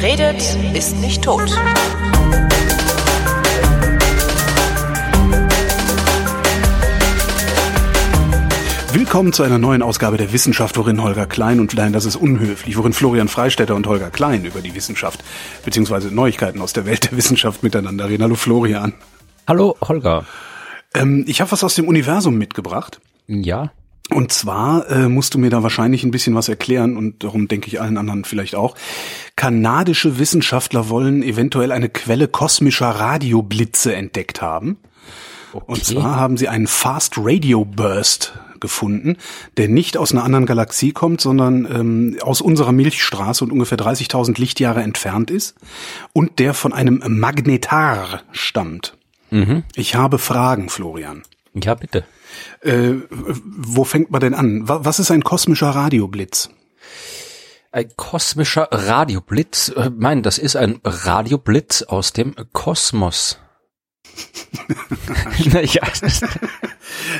Wer redet, ist nicht tot. Willkommen zu einer neuen Ausgabe der Wissenschaft, worin Holger Klein und nein, das ist unhöflich, worin Florian Freistetter und Holger Klein über die Wissenschaft beziehungsweise Neuigkeiten aus der Welt der Wissenschaft miteinander reden. Hallo Florian. Hallo Holger. Ähm, ich habe was aus dem Universum mitgebracht. Ja. Und zwar äh, musst du mir da wahrscheinlich ein bisschen was erklären und darum denke ich allen anderen vielleicht auch. Kanadische Wissenschaftler wollen eventuell eine Quelle kosmischer Radioblitze entdeckt haben. Okay. Und zwar haben sie einen Fast Radio Burst gefunden, der nicht aus einer anderen Galaxie kommt, sondern ähm, aus unserer Milchstraße und ungefähr 30.000 Lichtjahre entfernt ist und der von einem Magnetar stammt. Mhm. Ich habe Fragen, Florian. Ja, bitte. Äh, wo fängt man denn an? Was ist ein kosmischer Radioblitz? Ein kosmischer Radioblitz? Äh, mein, das ist ein Radioblitz aus dem Kosmos. ja.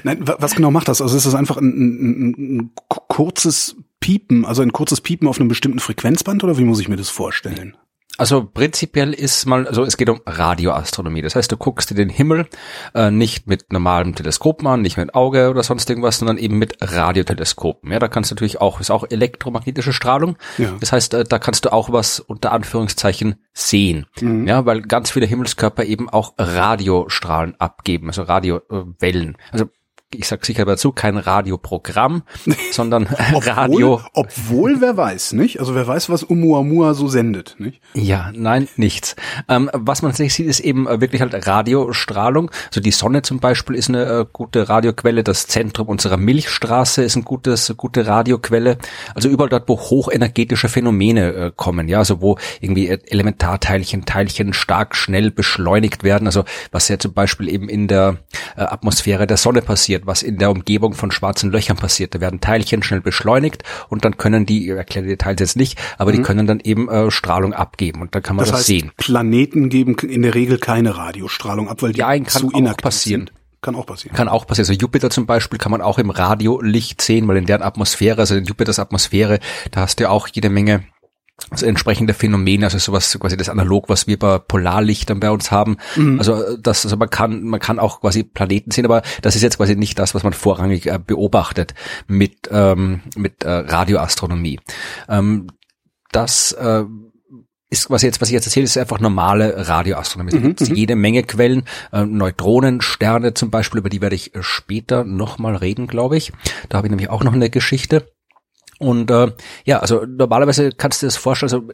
Nein, was genau macht das? Also ist das einfach ein, ein, ein kurzes Piepen, also ein kurzes Piepen auf einem bestimmten Frequenzband oder wie muss ich mir das vorstellen? Also prinzipiell ist mal, also es geht um Radioastronomie. Das heißt, du guckst dir den Himmel äh, nicht mit normalem Teleskopen an, nicht mit Auge oder sonst irgendwas, sondern eben mit Radioteleskopen. Ja, da kannst du natürlich auch, ist auch elektromagnetische Strahlung. Ja. Das heißt, äh, da kannst du auch was unter Anführungszeichen sehen. Mhm. Ja, weil ganz viele Himmelskörper eben auch Radiostrahlen abgeben, also Radiowellen. Also ich sag sicher dazu, kein Radioprogramm, sondern obwohl, Radio. Obwohl, wer weiß, nicht? Also wer weiß, was Umuamua so sendet, nicht? Ja, nein, nichts. Ähm, was man nicht sieht, ist eben äh, wirklich halt Radiostrahlung. Also die Sonne zum Beispiel ist eine äh, gute Radioquelle. Das Zentrum unserer Milchstraße ist ein gutes, gute Radioquelle. Also überall dort, wo hochenergetische Phänomene äh, kommen, ja, also wo irgendwie Elementarteilchen, Teilchen stark schnell beschleunigt werden. Also was ja zum Beispiel eben in der äh, Atmosphäre der Sonne passiert passiert, was in der Umgebung von schwarzen Löchern passiert. Da werden Teilchen schnell beschleunigt und dann können die, ich erkläre die Details jetzt nicht, aber mhm. die können dann eben äh, Strahlung abgeben und dann kann man das, das heißt, sehen. Planeten geben in der Regel keine Radiostrahlung ab, weil die ja, zu inaktiv passieren. Sind. Kann auch passieren. Kann auch passieren. Also Jupiter zum Beispiel kann man auch im Radiolicht sehen, weil in deren Atmosphäre, also in Jupiters Atmosphäre, da hast du ja auch jede Menge also entsprechende Phänomene, also sowas quasi das Analog, was wir bei Polarlichtern bei uns haben. Mhm. Also das, also man kann, man kann auch quasi Planeten sehen, aber das ist jetzt quasi nicht das, was man vorrangig äh, beobachtet mit ähm, mit äh, Radioastronomie. Ähm, das äh, ist was jetzt, was ich jetzt erzähle, ist einfach normale Radioastronomie. Mhm, es gibt mhm. jede Menge Quellen, äh, Neutronen, Sterne zum Beispiel, über die werde ich später nochmal reden, glaube ich. Da habe ich nämlich auch noch eine Geschichte. Und äh, ja, also normalerweise kannst du dir das vorstellen, also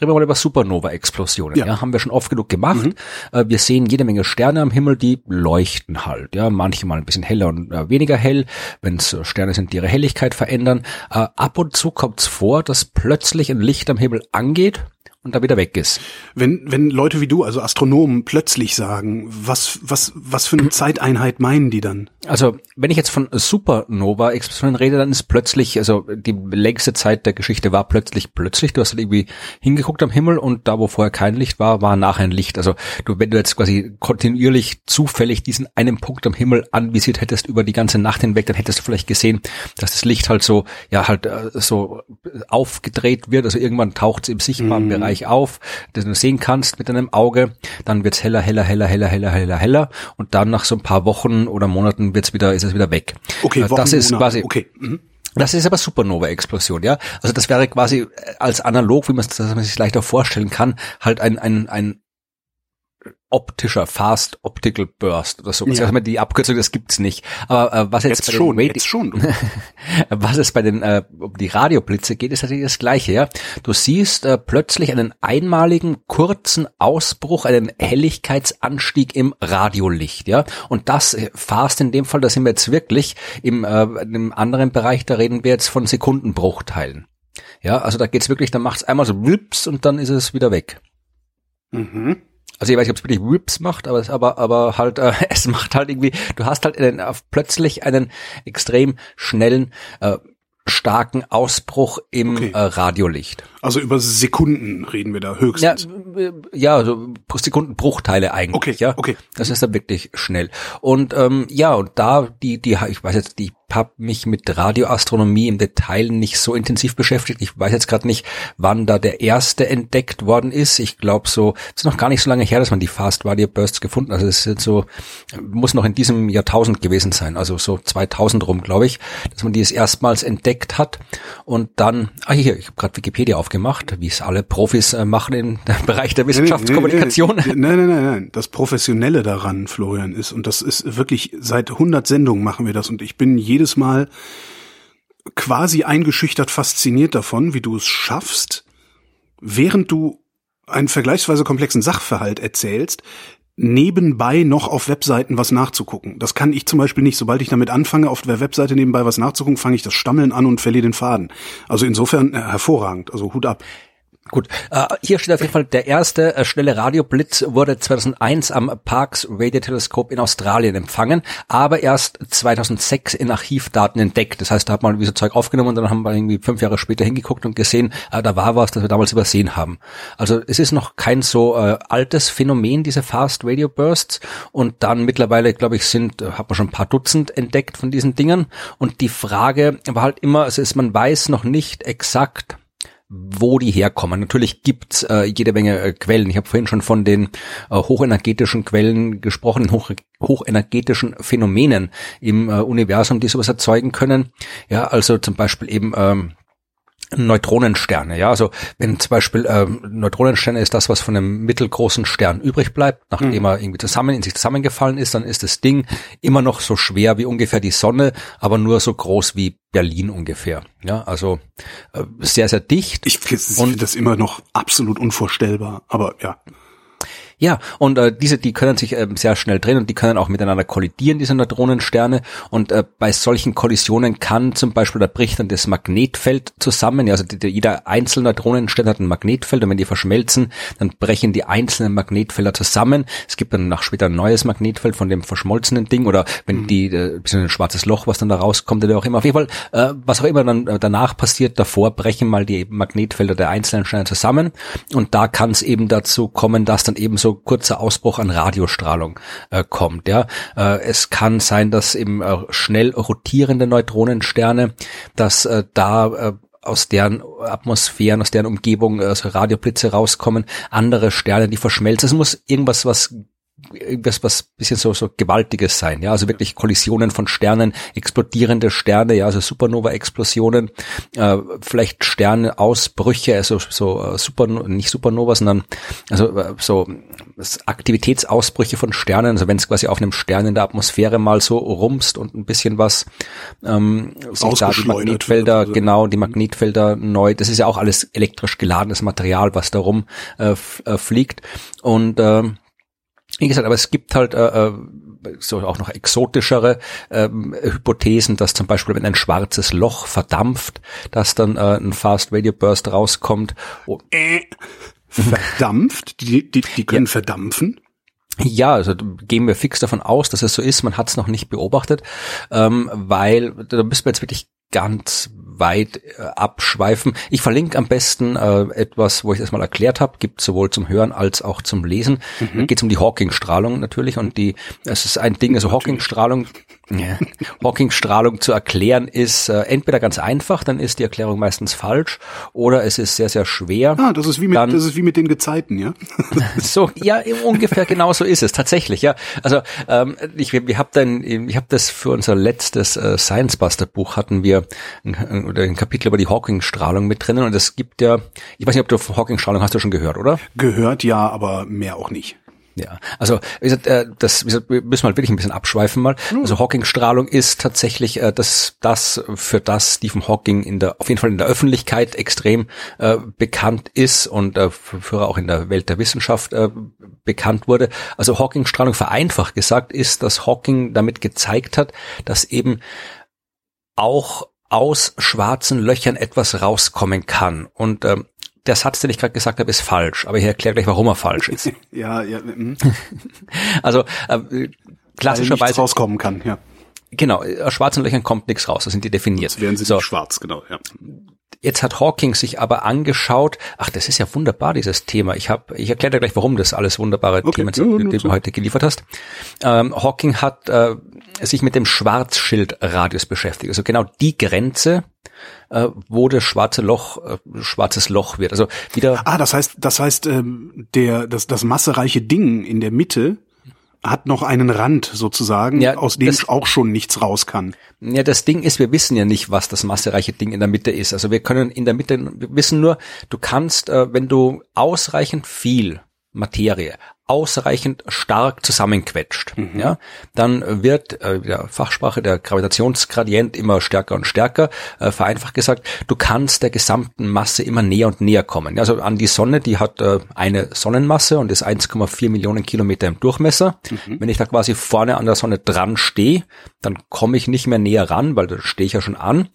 reden wir mal über Supernova-Explosionen. Ja. ja. haben wir schon oft genug gemacht. Mhm. Äh, wir sehen jede Menge Sterne am Himmel, die leuchten halt. Ja, manchmal ein bisschen heller und äh, weniger hell, wenn es äh, Sterne sind, die ihre Helligkeit verändern. Äh, ab und zu kommt es vor, dass plötzlich ein Licht am Himmel angeht und da wieder weg ist. Wenn, wenn Leute wie du, also Astronomen, plötzlich sagen, was, was, was für eine Zeiteinheit meinen die dann? Also, wenn ich jetzt von Supernova-Explosionen rede, dann ist plötzlich, also die längste Zeit der Geschichte war plötzlich plötzlich, du hast halt irgendwie hingeguckt am Himmel und da, wo vorher kein Licht war, war nachher ein Licht. Also, du, wenn du jetzt quasi kontinuierlich zufällig diesen einen Punkt am Himmel anvisiert hättest über die ganze Nacht hinweg, dann hättest du vielleicht gesehen, dass das Licht halt so, ja, halt äh, so aufgedreht wird. Also irgendwann taucht es im sichtbaren mm. Bereich Bereich auf, den du sehen kannst mit deinem Auge. Dann wird's heller, heller, heller, heller, heller, heller, heller. Und dann nach so ein paar Wochen oder Monaten wird's wieder, ist es wieder weg. Okay, äh, Wochen, das ist quasi. Okay. Mhm. Das ist aber Supernova-Explosion, ja. Also das wäre quasi als analog, wie man es sich leichter vorstellen kann, halt ein, ein, ein optischer Fast Optical Burst oder so. Ja. Also die Abkürzung, das gibt's nicht. Aber äh, was jetzt, jetzt bei schon, den jetzt schon. was es bei den äh, um die Radioblitze geht, ist natürlich das Gleiche. Ja, du siehst äh, plötzlich einen einmaligen kurzen Ausbruch, einen Helligkeitsanstieg im Radiolicht. Ja, und das äh, Fast in dem Fall, da sind wir jetzt wirklich im, äh, im anderen Bereich. Da reden wir jetzt von Sekundenbruchteilen. Ja, also da geht's wirklich, da macht's einmal so wips und dann ist es wieder weg. Mhm. Also ich weiß nicht, ob es wirklich Whips macht, aber es aber aber halt äh, es macht halt irgendwie. Du hast halt einen, plötzlich einen extrem schnellen äh, starken Ausbruch im okay. äh, Radiolicht. Also über Sekunden reden wir da höchstens. Ja, ja so Sekundenbruchteile eigentlich. Okay, ja, okay. Das ist dann wirklich schnell. Und ähm, ja, und da die die ich weiß jetzt die habe mich mit Radioastronomie im Detail nicht so intensiv beschäftigt. Ich weiß jetzt gerade nicht, wann da der erste entdeckt worden ist. Ich glaube so, es ist noch gar nicht so lange her, dass man die Fast Radio Bursts gefunden hat. Also es ist so, muss noch in diesem Jahrtausend gewesen sein, also so 2000 rum, glaube ich, dass man die es erstmals entdeckt hat. Und dann, ah hier, ich habe gerade Wikipedia aufgemacht, wie es alle Profis äh, machen im Bereich der Wissenschaftskommunikation. Nein, nein, nein, nein, nein. Das Professionelle daran, Florian, ist, und das ist wirklich, seit 100 Sendungen machen wir das und ich bin je jedes Mal quasi eingeschüchtert fasziniert davon, wie du es schaffst, während du einen vergleichsweise komplexen Sachverhalt erzählst, nebenbei noch auf Webseiten was nachzugucken. Das kann ich zum Beispiel nicht. Sobald ich damit anfange, auf der Webseite nebenbei was nachzugucken, fange ich das Stammeln an und verliere den Faden. Also insofern äh, hervorragend. Also Hut ab. Gut, äh, hier steht auf jeden Fall, der erste äh, schnelle Radioblitz wurde 2001 am Parkes Radioteleskop in Australien empfangen, aber erst 2006 in Archivdaten entdeckt. Das heißt, da hat man so Zeug aufgenommen und dann haben wir irgendwie fünf Jahre später hingeguckt und gesehen, äh, da war was, das wir damals übersehen haben. Also es ist noch kein so äh, altes Phänomen, diese Fast Radio Bursts und dann mittlerweile, glaube ich, sind, äh, hat man schon ein paar Dutzend entdeckt von diesen Dingern und die Frage war halt immer, also ist, man weiß noch nicht exakt, wo die herkommen. Natürlich gibt's äh, jede Menge äh, Quellen. Ich habe vorhin schon von den äh, hochenergetischen Quellen gesprochen, hoch, hochenergetischen Phänomenen im äh, Universum, die sowas erzeugen können. Ja, also zum Beispiel eben ähm, Neutronensterne, ja, also wenn zum Beispiel ähm, Neutronensterne ist das, was von einem mittelgroßen Stern übrig bleibt, nachdem mhm. er irgendwie zusammen in sich zusammengefallen ist, dann ist das Ding immer noch so schwer wie ungefähr die Sonne, aber nur so groß wie Berlin ungefähr. Ja, also äh, sehr sehr dicht. Ich finde das immer noch absolut unvorstellbar, aber ja. Ja, und äh, diese, die können sich äh, sehr schnell drehen und die können auch miteinander kollidieren, diese Neutronensterne. Und äh, bei solchen Kollisionen kann zum Beispiel, da bricht dann das Magnetfeld zusammen. Ja, also die, die, jeder einzelne Neutronenstern hat ein Magnetfeld und wenn die verschmelzen, dann brechen die einzelnen Magnetfelder zusammen. Es gibt dann nach später ein neues Magnetfeld von dem verschmolzenen Ding oder wenn mhm. die, äh, ein schwarzes Loch, was dann da rauskommt oder auch immer. Auf jeden Fall, äh, was auch immer dann äh, danach passiert, davor brechen mal die Magnetfelder der einzelnen Sterne zusammen. Und da kann es eben dazu kommen, dass dann eben so so kurzer Ausbruch an Radiostrahlung äh, kommt. Ja, äh, es kann sein, dass eben äh, schnell rotierende Neutronensterne, dass äh, da äh, aus deren Atmosphären, aus deren Umgebung äh, so Radioblitze rauskommen, andere Sterne, die verschmelzen. Es muss irgendwas, was irgendwas was bisschen so so gewaltiges sein, ja, also wirklich Kollisionen von Sternen, explodierende Sterne, ja, also Supernova-Explosionen, äh, vielleicht Sterneausbrüche, also so äh, Super nicht Supernova, sondern also äh, so Aktivitätsausbrüche von Sternen, also wenn es quasi auf einem Stern in der Atmosphäre mal so rumst und ein bisschen was ähm, sich da die Magnetfelder, also. genau, die Magnetfelder neu, das ist ja auch alles elektrisch geladenes Material, was da rum äh, äh fliegt. Und äh, wie gesagt, aber es gibt halt äh, äh, so auch noch exotischere ähm, Hypothesen, dass zum Beispiel, wenn ein schwarzes Loch verdampft, dass dann äh, ein Fast Radio Burst rauskommt. Oh. Äh, verdampft? Die, die, die können ja. verdampfen? Ja, also gehen wir fix davon aus, dass es so ist. Man hat es noch nicht beobachtet, ähm, weil da müssen wir jetzt wirklich ganz weit äh, abschweifen. Ich verlinke am besten äh, etwas, wo ich das mal erklärt habe, gibt sowohl zum Hören als auch zum Lesen. Mhm. Geht um die Hawking-Strahlung natürlich und die, es ist ein Ding, also Hawking-Strahlung ja. Hawking-Strahlung zu erklären ist äh, entweder ganz einfach, dann ist die Erklärung meistens falsch, oder es ist sehr, sehr schwer. Ah, das ist wie mit, dann, das ist wie mit den Gezeiten, ja? so, ja, ungefähr genau so ist es, tatsächlich, ja. Also ähm, ich, wir hab dann, ich habe das für unser letztes äh, Science Buster Buch hatten wir ein, oder ein Kapitel über die Hawking-Strahlung mit drinnen und es gibt ja, ich weiß nicht, ob du Hawking-Strahlung hast du schon gehört, oder? Gehört ja, aber mehr auch nicht. Ja, also wie gesagt, äh, das wie gesagt, wir müssen mal wirklich ein bisschen abschweifen mal. Mhm. Also Hawking-Strahlung ist tatsächlich äh, das, das für das Stephen Hawking in der auf jeden Fall in der Öffentlichkeit extrem äh, bekannt ist und äh, für auch in der Welt der Wissenschaft äh, bekannt wurde. Also Hawking-Strahlung vereinfacht gesagt ist, dass Hawking damit gezeigt hat, dass eben auch aus schwarzen Löchern etwas rauskommen kann. Und ähm, der Satz, den ich gerade gesagt habe, ist falsch, aber ich erkläre gleich, warum er falsch ist. ja, ja. Mm. also äh, klassischerweise rauskommen kann, ja. Genau, aus schwarzen Löchern kommt nichts raus, da sind die definiert. Jetzt wären sie so. schwarz, genau, ja. Jetzt hat Hawking sich aber angeschaut, ach, das ist ja wunderbar, dieses Thema. Ich habe, ich erkläre dir gleich, warum das alles wunderbare okay. Themen sind, ja, die du heute geliefert hast. Ähm, Hawking hat äh, sich mit dem Schwarzschildradius beschäftigt, also genau die Grenze, äh, wo das schwarze Loch äh, schwarzes Loch wird. Also wieder. Ah, das heißt, das heißt, ähm, der das das massereiche Ding in der Mitte hat noch einen Rand sozusagen, ja, aus dem auch schon nichts raus kann. Ja, das Ding ist, wir wissen ja nicht, was das massereiche Ding in der Mitte ist. Also wir können in der Mitte, wir wissen nur, du kannst, äh, wenn du ausreichend viel Materie ausreichend stark zusammenquetscht, mhm. ja, dann wird äh, der Fachsprache der Gravitationsgradient immer stärker und stärker. Äh, vereinfacht gesagt, du kannst der gesamten Masse immer näher und näher kommen. Also an die Sonne, die hat äh, eine Sonnenmasse und ist 1,4 Millionen Kilometer im Durchmesser. Mhm. Wenn ich da quasi vorne an der Sonne dran stehe, dann komme ich nicht mehr näher ran, weil da stehe ich ja schon an.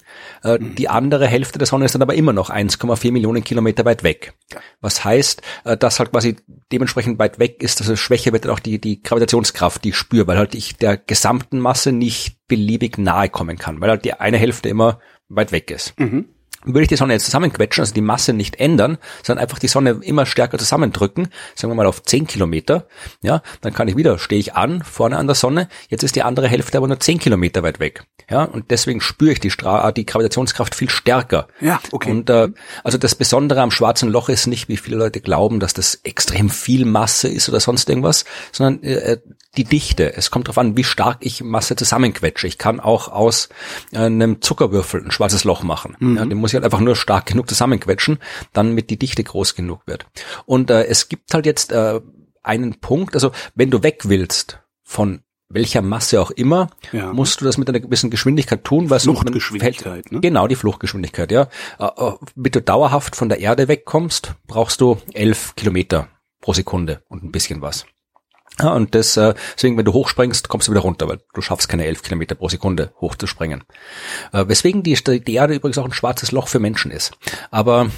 Äh, mhm. Die andere Hälfte der Sonne ist dann aber immer noch 1,4 Millionen Kilometer weit weg. Was heißt, äh, dass halt quasi dementsprechend weit weg ist, also schwächer wird dann auch die, die Gravitationskraft, die ich spüre, weil halt ich der gesamten Masse nicht beliebig nahe kommen kann, weil halt die eine Hälfte immer weit weg ist. Mhm. Würde ich die Sonne jetzt zusammenquetschen, also die Masse nicht ändern, sondern einfach die Sonne immer stärker zusammendrücken, sagen wir mal auf 10 Kilometer, ja, dann kann ich wieder, stehe ich an, vorne an der Sonne, jetzt ist die andere Hälfte aber nur 10 Kilometer weit weg. Ja, und deswegen spüre ich die, Stra die Gravitationskraft viel stärker. Ja, okay. Und äh, also das Besondere am schwarzen Loch ist nicht, wie viele Leute glauben, dass das extrem viel Masse ist oder sonst irgendwas, sondern äh, die Dichte. Es kommt darauf an, wie stark ich Masse zusammenquetsche. Ich kann auch aus äh, einem Zuckerwürfel ein schwarzes Loch machen. Mhm. Ja, den muss ich halt einfach nur stark genug zusammenquetschen, dann mit die Dichte groß genug wird. Und äh, es gibt halt jetzt äh, einen Punkt, also wenn du weg willst von welcher Masse auch immer, ja. musst du das mit einer gewissen Geschwindigkeit tun, was Fluchtgeschwindigkeit, ne? Genau, die Fluchtgeschwindigkeit, ja. Äh, äh, damit du dauerhaft von der Erde wegkommst, brauchst du elf Kilometer pro Sekunde und ein bisschen was. Ja, und das, äh, deswegen, wenn du hochspringst, kommst du wieder runter, weil du schaffst keine elf Kilometer pro Sekunde hochzuspringen. Äh, weswegen die, die Erde übrigens auch ein schwarzes Loch für Menschen ist. Aber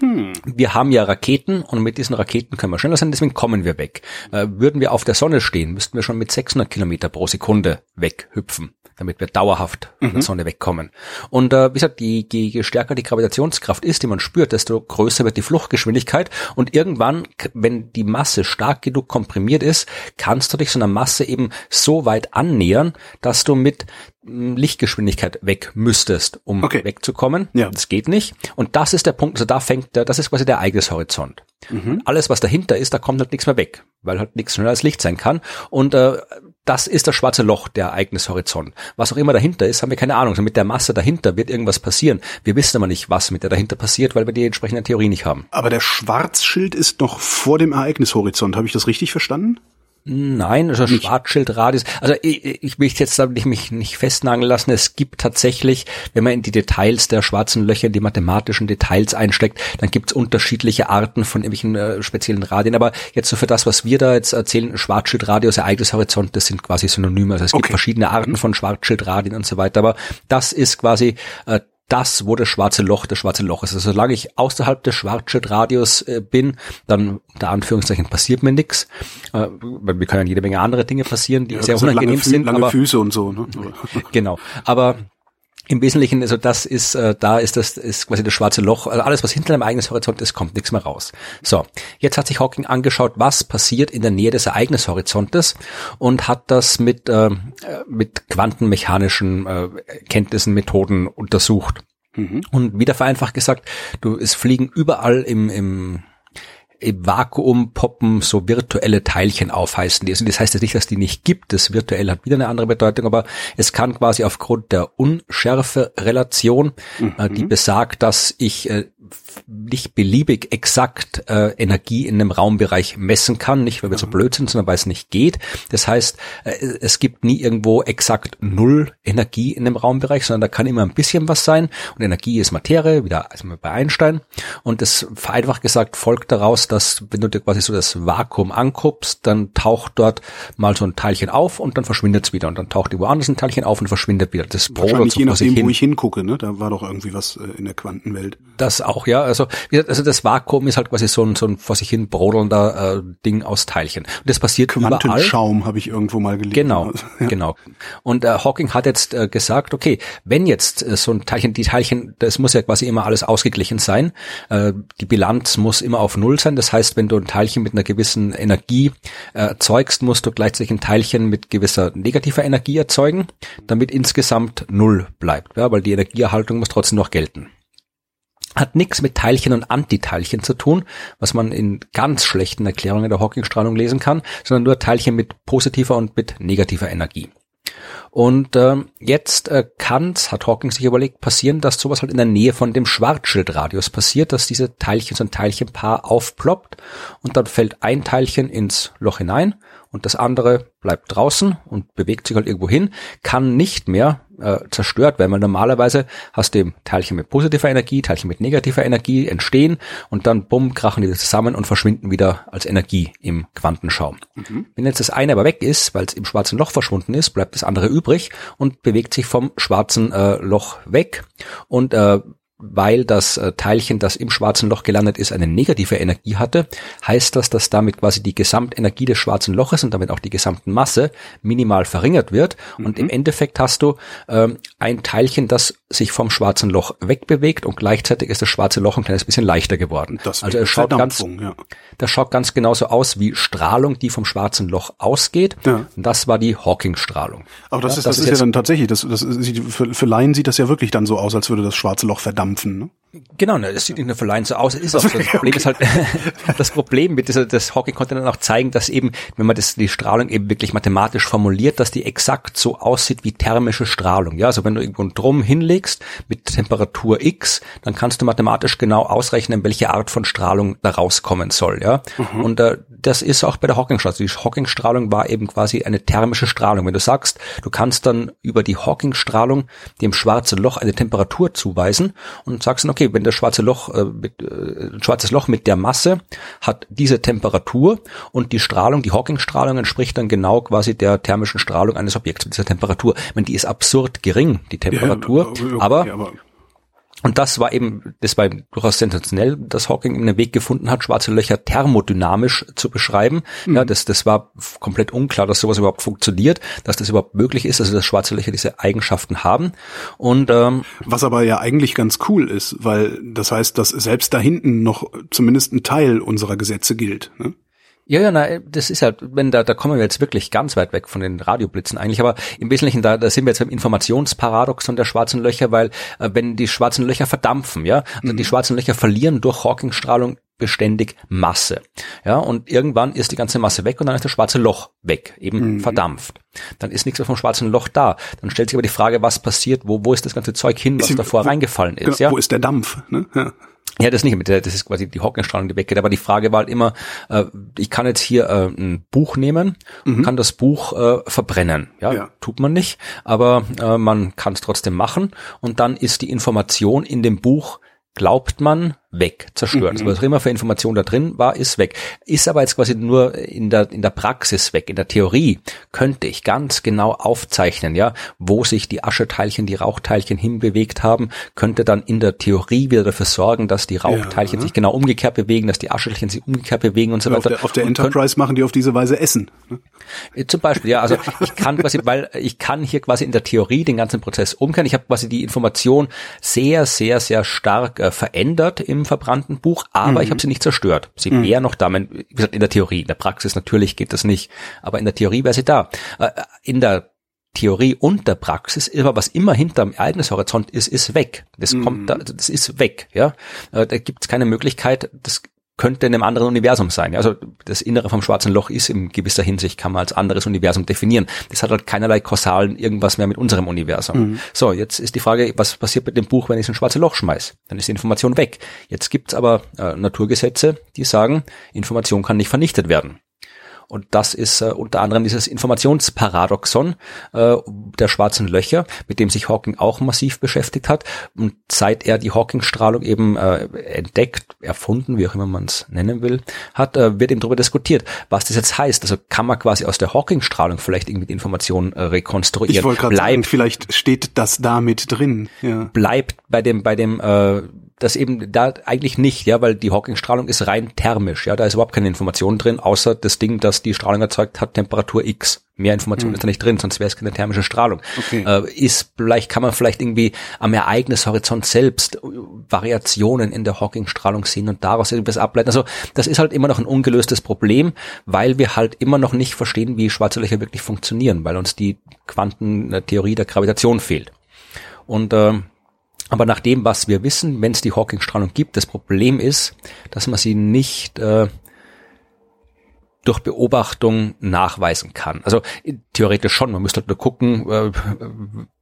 hm. Wir haben ja Raketen und mit diesen Raketen können wir schneller sein, deswegen kommen wir weg. Äh, würden wir auf der Sonne stehen, müssten wir schon mit 600 Kilometer pro Sekunde weghüpfen damit wir dauerhaft von der mhm. Sonne wegkommen. Und äh, wie gesagt, je, je, je stärker die Gravitationskraft ist, die man spürt, desto größer wird die Fluchtgeschwindigkeit. Und irgendwann, wenn die Masse stark genug komprimiert ist, kannst du dich so einer Masse eben so weit annähern, dass du mit Lichtgeschwindigkeit weg müsstest, um okay. wegzukommen. Ja. Das geht nicht. Und das ist der Punkt, also da fängt der, das ist quasi der Ereignishorizont. Mhm. Alles, was dahinter ist, da kommt halt nichts mehr weg, weil halt nichts schneller als Licht sein kann. Und äh, das ist das schwarze Loch, der Ereignishorizont. Was auch immer dahinter ist, haben wir keine Ahnung. Also mit der Masse dahinter wird irgendwas passieren. Wir wissen aber nicht, was mit der dahinter passiert, weil wir die entsprechende Theorie nicht haben. Aber der Schwarzschild ist noch vor dem Ereignishorizont. Habe ich das richtig verstanden? Nein, also nicht. Schwarzschildradius. Also ich, ich will jetzt nicht, mich nicht festnageln lassen. Es gibt tatsächlich, wenn man in die Details der schwarzen Löcher, in die mathematischen Details einsteckt, dann gibt es unterschiedliche Arten von irgendwelchen äh, speziellen Radien. Aber jetzt so für das, was wir da jetzt erzählen, Schwarzschildradius, Ereignishorizont, das sind quasi Synonyme. Also es okay. gibt verschiedene Arten von Schwarzschildradien und so weiter. Aber das ist quasi äh, das, wo das schwarze Loch das schwarze Loch ist. Also solange ich außerhalb des Schwarzschildradius äh, bin, dann unter Anführungszeichen passiert mir nichts. Äh, weil wir können ja jede Menge andere Dinge passieren, die ja, sehr unangenehm lange sind. Lange aber, Füße und so. Ne? genau. Aber im Wesentlichen, also das ist, äh, da ist das ist quasi das schwarze Loch. Also alles, was hinter dem eigenen Horizont ist, kommt nichts mehr raus. So, jetzt hat sich Hawking angeschaut, was passiert in der Nähe des Ereignishorizontes und hat das mit äh, mit quantenmechanischen äh, Kenntnissen, Methoden untersucht. Mhm. Und wieder vereinfacht gesagt, du es fliegen überall im im im Vakuum poppen so virtuelle Teilchen auf, heißen die. Also das heißt jetzt nicht, dass die nicht gibt. Das virtuell hat wieder eine andere Bedeutung, aber es kann quasi aufgrund der Unschärfe-Relation, mhm. äh, die besagt, dass ich äh, nicht beliebig exakt äh, Energie in einem Raumbereich messen kann, nicht weil wir so blöd sind, sondern weil es nicht geht. Das heißt, äh, es gibt nie irgendwo exakt null Energie in einem Raumbereich, sondern da kann immer ein bisschen was sein. Und Energie ist Materie, wieder also bei Einstein. Und das vereinfacht gesagt folgt daraus, dass wenn du dir quasi so das Vakuum anguckst, dann taucht dort mal so ein Teilchen auf und dann verschwindet es wieder. Und dann taucht woanders ein Teilchen auf und verschwindet wieder. Das Wahrscheinlich je nachdem, wo ich hingucke, ne? Da war doch irgendwie was äh, in der Quantenwelt. Das auch, ja also, also das Vakuum ist halt quasi so ein, so ein vor sich hin brodelnder äh, Ding aus Teilchen. Und das passiert Quantenschaum habe ich irgendwo mal gelesen. Genau, ja. genau. Und äh, Hawking hat jetzt äh, gesagt, okay, wenn jetzt äh, so ein Teilchen, die Teilchen, das muss ja quasi immer alles ausgeglichen sein. Äh, die Bilanz muss immer auf Null sein. Das heißt, wenn du ein Teilchen mit einer gewissen Energie äh, erzeugst, musst du gleichzeitig ein Teilchen mit gewisser negativer Energie erzeugen, damit insgesamt Null bleibt. Ja, weil die Energieerhaltung muss trotzdem noch gelten hat nichts mit Teilchen und Antiteilchen zu tun, was man in ganz schlechten Erklärungen der Hawking-Strahlung lesen kann, sondern nur Teilchen mit positiver und mit negativer Energie. Und äh, jetzt äh, kann hat Hawking sich überlegt, passieren, dass sowas halt in der Nähe von dem Schwarzschildradius passiert, dass diese Teilchen, so ein Teilchenpaar aufploppt und dann fällt ein Teilchen ins Loch hinein und das andere bleibt draußen und bewegt sich halt irgendwo hin, kann nicht mehr äh, zerstört werden, weil normalerweise hast du eben Teilchen mit positiver Energie, Teilchen mit negativer Energie entstehen und dann bumm, krachen die zusammen und verschwinden wieder als Energie im Quantenschaum. Mhm. Wenn jetzt das eine aber weg ist, weil es im schwarzen Loch verschwunden ist, bleibt das andere übrig und bewegt sich vom schwarzen äh, Loch weg und äh, weil das äh, Teilchen, das im schwarzen Loch gelandet ist, eine negative Energie hatte, heißt das, dass damit quasi die Gesamtenergie des schwarzen Loches und damit auch die gesamten Masse minimal verringert wird. Mhm. Und im Endeffekt hast du ähm, ein Teilchen, das sich vom schwarzen Loch wegbewegt und gleichzeitig ist das schwarze Loch ein kleines bisschen leichter geworden. Das also es schaut ganz, ja. das schaut ganz genauso aus wie Strahlung, die vom schwarzen Loch ausgeht. Ja. Und das war die Hawking-Strahlung. Aber das, ja, ist, das, das ist, ja dann tatsächlich, das, das für, für Laien sieht das ja wirklich dann so aus, als würde das schwarze Loch verdampfen. Ne? Genau, ne, das sieht in der Verleihen so aus. Ist auch. Das Problem ist halt, das Problem mit dieser, das Hawking konnte dann auch zeigen, dass eben, wenn man das, die Strahlung eben wirklich mathematisch formuliert, dass die exakt so aussieht wie thermische Strahlung. Ja, also wenn du irgendwo einen Drum hinlegst mit Temperatur X, dann kannst du mathematisch genau ausrechnen, welche Art von Strahlung da rauskommen soll. Ja, mhm. und äh, das ist auch bei der Hawking-Strahlung. Die Hawking-Strahlung war eben quasi eine thermische Strahlung. Wenn du sagst, du kannst dann über die Hawking-Strahlung dem schwarzen Loch eine Temperatur zuweisen und sagst dann, okay, wenn das schwarze Loch, äh, mit, äh, ein schwarzes Loch mit der Masse hat diese Temperatur und die Strahlung, die Hawking-Strahlung entspricht dann genau quasi der thermischen Strahlung eines Objekts mit dieser Temperatur. Ich meine, die ist absurd gering, die Temperatur, ja, okay, aber, aber und das war eben, das war durchaus sensationell, dass Hawking einen Weg gefunden hat, schwarze Löcher thermodynamisch zu beschreiben. Mhm. Ja, das, das war komplett unklar, dass sowas überhaupt funktioniert, dass das überhaupt möglich ist, also dass schwarze Löcher diese Eigenschaften haben. Und ähm, was aber ja eigentlich ganz cool ist, weil das heißt, dass selbst da hinten noch zumindest ein Teil unserer Gesetze gilt. Ne? Ja, ja, na, das ist halt, wenn da, da kommen wir jetzt wirklich ganz weit weg von den Radioblitzen eigentlich, aber im Wesentlichen da, da sind wir jetzt beim Informationsparadoxon der schwarzen Löcher, weil äh, wenn die schwarzen Löcher verdampfen, ja, also mhm. die schwarzen Löcher verlieren durch Hawking-Strahlung beständig Masse. Ja, und irgendwann ist die ganze Masse weg und dann ist das schwarze Loch weg, eben mhm. verdampft. Dann ist nichts mehr vom schwarzen Loch da. Dann stellt sich aber die Frage, was passiert, wo, wo ist das ganze Zeug hin, was ist, davor wo, reingefallen ist, genau, ja? Wo ist der Dampf, ne? Ja. Ja, das nicht, das ist quasi die Hawking-Strahlung, die weggeht. Aber die Frage war halt immer, äh, ich kann jetzt hier äh, ein Buch nehmen, mhm. kann das Buch äh, verbrennen. Ja, ja, tut man nicht, aber äh, man kann es trotzdem machen. Und dann ist die Information in dem Buch, glaubt man, weg, zerstört. Mhm. Also was immer für Information da drin war, ist weg. Ist aber jetzt quasi nur in der, in der Praxis weg. In der Theorie könnte ich ganz genau aufzeichnen, ja, wo sich die Ascheteilchen, die Rauchteilchen hinbewegt haben, könnte dann in der Theorie wieder dafür sorgen, dass die Rauchteilchen ja. sich genau umgekehrt bewegen, dass die Ascheteilchen sich umgekehrt bewegen und so weiter. Auf der, auf der Enterprise machen die auf diese Weise Essen. Ne? Äh, zum Beispiel, ja, also ich kann quasi, weil ich kann hier quasi in der Theorie den ganzen Prozess umkehren. Ich habe quasi die Information sehr, sehr, sehr stark äh, verändert im verbrannten Buch, aber mhm. ich habe sie nicht zerstört. Sie mhm. wäre noch da. Wie gesagt, in der Theorie, in der Praxis natürlich geht das nicht, aber in der Theorie wäre sie da. Äh, in der Theorie und der Praxis, aber was immer hinterm Ereignishorizont ist, ist weg. Das mhm. kommt, da, das ist weg. Ja, äh, da gibt es keine Möglichkeit. Das könnte in einem anderen Universum sein. Also das Innere vom schwarzen Loch ist in gewisser Hinsicht, kann man als anderes Universum definieren. Das hat halt keinerlei kausalen irgendwas mehr mit unserem Universum. Mhm. So, jetzt ist die Frage, was passiert mit dem Buch, wenn ich es in ein schwarzes Loch schmeiß? Dann ist die Information weg. Jetzt gibt's aber äh, Naturgesetze, die sagen, Information kann nicht vernichtet werden. Und das ist äh, unter anderem dieses Informationsparadoxon äh, der schwarzen Löcher, mit dem sich Hawking auch massiv beschäftigt hat. Und seit er die Hawking-Strahlung eben äh, entdeckt, erfunden, wie auch immer man es nennen will, hat, äh, wird eben darüber diskutiert, was das jetzt heißt. Also kann man quasi aus der Hawking-Strahlung vielleicht irgendwie die Information äh, rekonstruieren. Ich wollte gerade sagen, vielleicht steht das da mit drin. Ja. Bleibt bei dem, bei dem äh, das eben da eigentlich nicht, ja, weil die Hawking-Strahlung ist rein thermisch, ja, da ist überhaupt keine Information drin, außer das Ding, das die Strahlung erzeugt hat, Temperatur X. Mehr Information mhm. ist da nicht drin, sonst wäre es keine thermische Strahlung. Okay. Äh, ist vielleicht kann man vielleicht irgendwie am Ereignishorizont selbst Variationen in der Hawking-Strahlung sehen und daraus etwas ableiten. Also das ist halt immer noch ein ungelöstes Problem, weil wir halt immer noch nicht verstehen, wie schwarze Löcher wirklich funktionieren, weil uns die Quantentheorie der Gravitation fehlt. Und äh, aber nach dem, was wir wissen, wenn es die Hawking-Strahlung gibt, das Problem ist, dass man sie nicht äh, durch Beobachtung nachweisen kann. Also theoretisch schon, man müsste halt nur gucken, äh,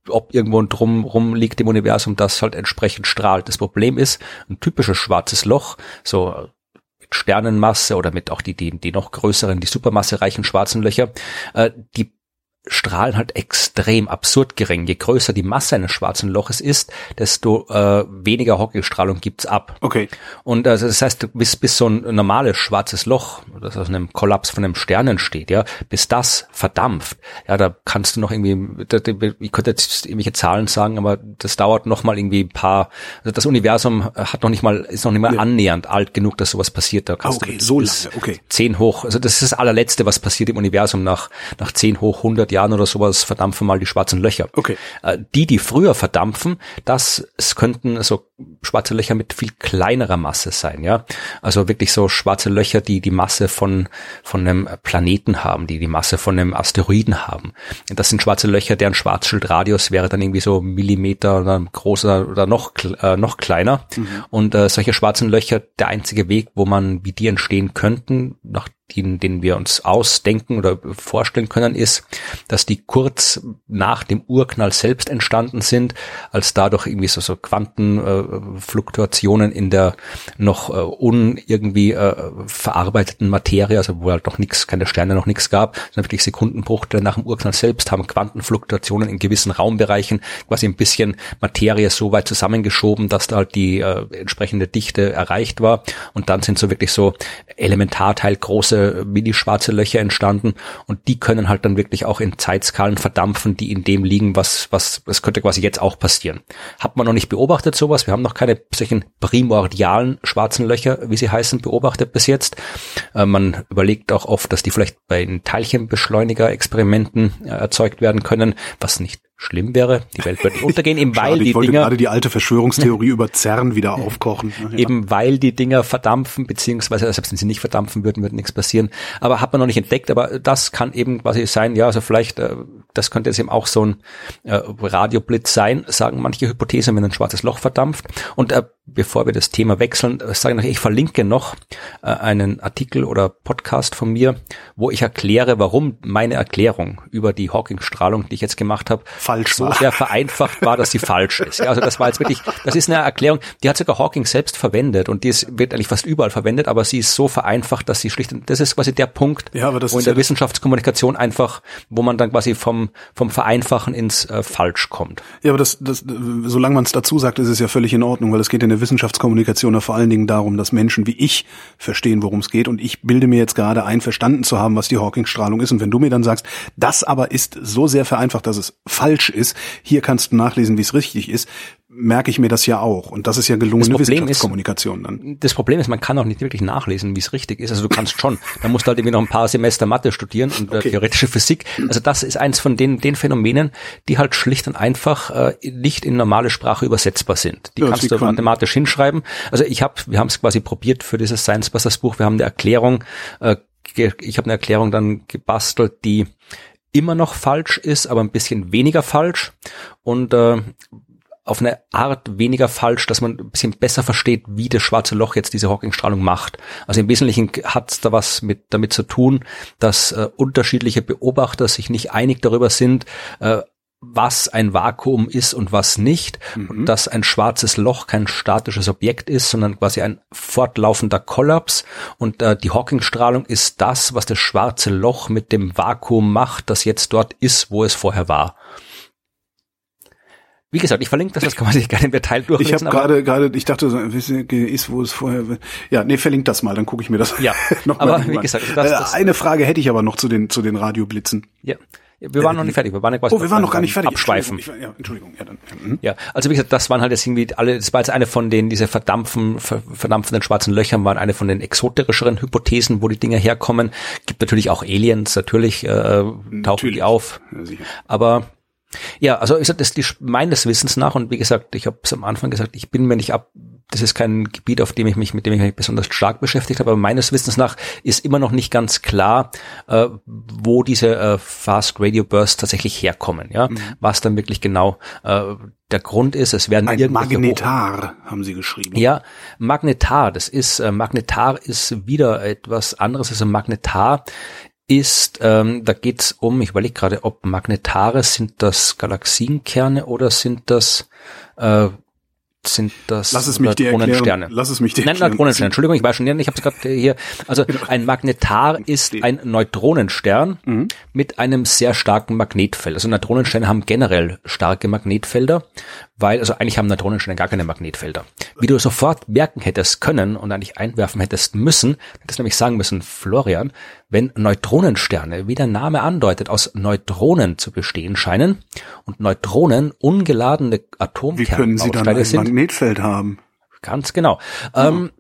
ob irgendwo ein Drum liegt im Universum, das halt entsprechend strahlt. Das Problem ist, ein typisches schwarzes Loch, so mit Sternenmasse oder mit auch die, die, die noch größeren, die supermassereichen schwarzen Löcher, äh, die strahlen halt extrem absurd gering. Je größer die Masse eines schwarzen Loches ist, desto äh, weniger Hockeystrahlung gibt's ab. Okay. Und also das heißt, bis, bis so ein normales schwarzes Loch, das aus einem Kollaps von einem Stern entsteht, ja, bis das verdampft, ja, da kannst du noch irgendwie, ich könnte jetzt irgendwelche Zahlen sagen, aber das dauert noch mal irgendwie ein paar, also das Universum hat noch nicht mal, ist noch nicht mal ja. annähernd alt genug, dass sowas passiert. Da kannst okay, du so lange, okay. Zehn hoch, also das ist das allerletzte, was passiert im Universum nach, nach zehn hoch 100 Jahren oder sowas verdampfen mal die schwarzen Löcher. Okay. Äh, die, die früher verdampfen, das es könnten so schwarze Löcher mit viel kleinerer Masse sein, ja. Also wirklich so schwarze Löcher, die die Masse von, von einem Planeten haben, die die Masse von einem Asteroiden haben. Das sind schwarze Löcher, deren Schwarzschildradius wäre dann irgendwie so Millimeter oder großer oder noch, äh, noch kleiner. Mhm. Und äh, solche schwarzen Löcher, der einzige Weg, wo man, wie die entstehen könnten, nach den, den wir uns ausdenken oder vorstellen können, ist, dass die kurz nach dem Urknall selbst entstanden sind, als dadurch irgendwie so, so Quantenfluktuationen äh, in der noch äh, un irgendwie äh, verarbeiteten Materie, also wo halt noch nichts, keine Sterne, noch nichts gab, sondern wirklich Sekundenbruchteile nach dem Urknall selbst haben Quantenfluktuationen in gewissen Raumbereichen quasi ein bisschen Materie so weit zusammengeschoben, dass da halt die äh, entsprechende Dichte erreicht war. Und dann sind so wirklich so Elementarteil große mini-schwarze Löcher entstanden. Und die können halt dann wirklich auch in Zeitskalen verdampfen, die in dem liegen, was, was, das könnte quasi jetzt auch passieren. Hat man noch nicht beobachtet sowas, wir haben noch keine solchen primordialen schwarzen Löcher, wie sie heißen, beobachtet bis jetzt. Äh, man überlegt auch oft, dass die vielleicht bei Teilchenbeschleuniger-Experimenten äh, erzeugt werden können, was nicht schlimm wäre. Die Welt nicht untergehen, eben weil Schade, die Dinger gerade die alte Verschwörungstheorie über CERN wieder aufkochen. Ja. Eben weil die Dinger verdampfen, beziehungsweise selbst wenn sie nicht verdampfen würden, würde nichts passieren. Aber hat man noch nicht entdeckt. Aber das kann eben quasi sein. Ja, also vielleicht, äh, das könnte jetzt eben auch so ein äh, Radioblitz sein, sagen manche Hypothesen, wenn ein schwarzes Loch verdampft. Und äh, bevor wir das Thema wechseln, sage ich noch, ich verlinke noch einen Artikel oder Podcast von mir, wo ich erkläre, warum meine Erklärung über die Hawking-Strahlung, die ich jetzt gemacht habe, falsch so war. sehr vereinfacht war, dass sie falsch ist. Ja, also das war jetzt wirklich, das ist eine Erklärung, die hat sogar Hawking selbst verwendet und die ist, wird eigentlich fast überall verwendet, aber sie ist so vereinfacht, dass sie schlicht, das ist quasi der Punkt, ja, wo in der ja Wissenschaftskommunikation einfach, wo man dann quasi vom, vom Vereinfachen ins äh, Falsch kommt. Ja, aber das, das, solange man es dazu sagt, ist es ja völlig in Ordnung, weil es geht in der Wissenschaftskommunikation ja vor allen Dingen darum, dass Menschen wie ich verstehen, worum es geht und ich bilde mir jetzt gerade ein, verstanden zu haben, was die Hawking-Strahlung ist und wenn du mir dann sagst, das aber ist so sehr vereinfacht, dass es falsch ist, hier kannst du nachlesen, wie es richtig ist, merke ich mir das ja auch. Und das ist ja gelungene Wissenschaftskommunikation dann. Das Problem ist, man kann auch nicht wirklich nachlesen, wie es richtig ist. Also du kannst schon. Da musst du halt irgendwie noch ein paar Semester Mathe studieren und äh, okay. theoretische Physik. Also das ist eins von den, den Phänomenen, die halt schlicht und einfach äh, nicht in normale Sprache übersetzbar sind. Die ja, kannst du mathematisch hinschreiben. Also ich habe, wir haben es quasi probiert für dieses Science Busters Buch. Wir haben eine Erklärung, äh, ich habe eine Erklärung dann gebastelt, die immer noch falsch ist, aber ein bisschen weniger falsch und äh, auf eine Art weniger falsch, dass man ein bisschen besser versteht, wie das schwarze Loch jetzt diese Hawking-Strahlung macht. Also im Wesentlichen hat es da was mit damit zu tun, dass äh, unterschiedliche Beobachter sich nicht einig darüber sind, äh, was ein Vakuum ist und was nicht, mhm. und dass ein schwarzes Loch kein statisches Objekt ist, sondern quasi ein fortlaufender Kollaps und äh, die Hawking-Strahlung ist das, was das schwarze Loch mit dem Vakuum macht, das jetzt dort ist, wo es vorher war. Wie gesagt, ich verlinke das, das kann man sich gerne im Detail durchlesen. Ich habe gerade, gerade, ich dachte, so, ist, wo es vorher, ja, nee, verlinkt das mal, dann gucke ich mir das ja, noch aber wie gesagt, das, das, eine Frage hätte ich aber noch zu den zu den Radioblitzen. Ja, wir waren noch nicht fertig. Wir waren ja quasi oh, wir waren noch gar nicht fertig. Abschweifen. Entschuldigung, ja, Entschuldigung. Ja, dann, ja, hm. ja, also wie gesagt, das waren halt jetzt irgendwie alle, das war jetzt eine von den, diese verdampfen, verdampfenden schwarzen Löchern waren eine von den exoterischeren Hypothesen, wo die Dinger herkommen. Gibt natürlich auch Aliens, natürlich, äh, tauchen natürlich. die auf. Ja, Aber ja, also ist das die, meines Wissens nach und wie gesagt, ich habe es am Anfang gesagt, ich bin mir nicht ab, das ist kein Gebiet, auf dem ich mich, mit dem ich mich besonders stark beschäftigt habe, aber meines Wissens nach ist immer noch nicht ganz klar, äh, wo diese äh, Fast Radio Bursts tatsächlich herkommen, ja, mhm. was dann wirklich genau äh, der Grund ist. Es werden Ein Magnetar haben Sie geschrieben. Ja, Magnetar, das ist äh, Magnetar ist wieder etwas anderes als ein Magnetar ist, ähm, da geht's um, ich überlege gerade, ob Magnetare, sind das Galaxienkerne oder sind das äh, sind das Lass es mich Neutronensterne. Lass es mich dir Nein, Neutronensterne. Entschuldigung, ich weiß schon, ich habe es gerade hier. Also genau. ein Magnetar ist ein Neutronenstern mhm. mit einem sehr starken Magnetfeld. Also Neutronensterne haben generell starke Magnetfelder, weil, also eigentlich haben Neutronensterne gar keine Magnetfelder. Wie du sofort merken hättest können und eigentlich einwerfen hättest müssen, hättest nämlich sagen müssen, Florian, wenn Neutronensterne, wie der Name andeutet, aus Neutronen zu bestehen scheinen und Neutronen ungeladene Atomkerne sind. Magnetfeld haben? Ganz genau. Ja. Ähm,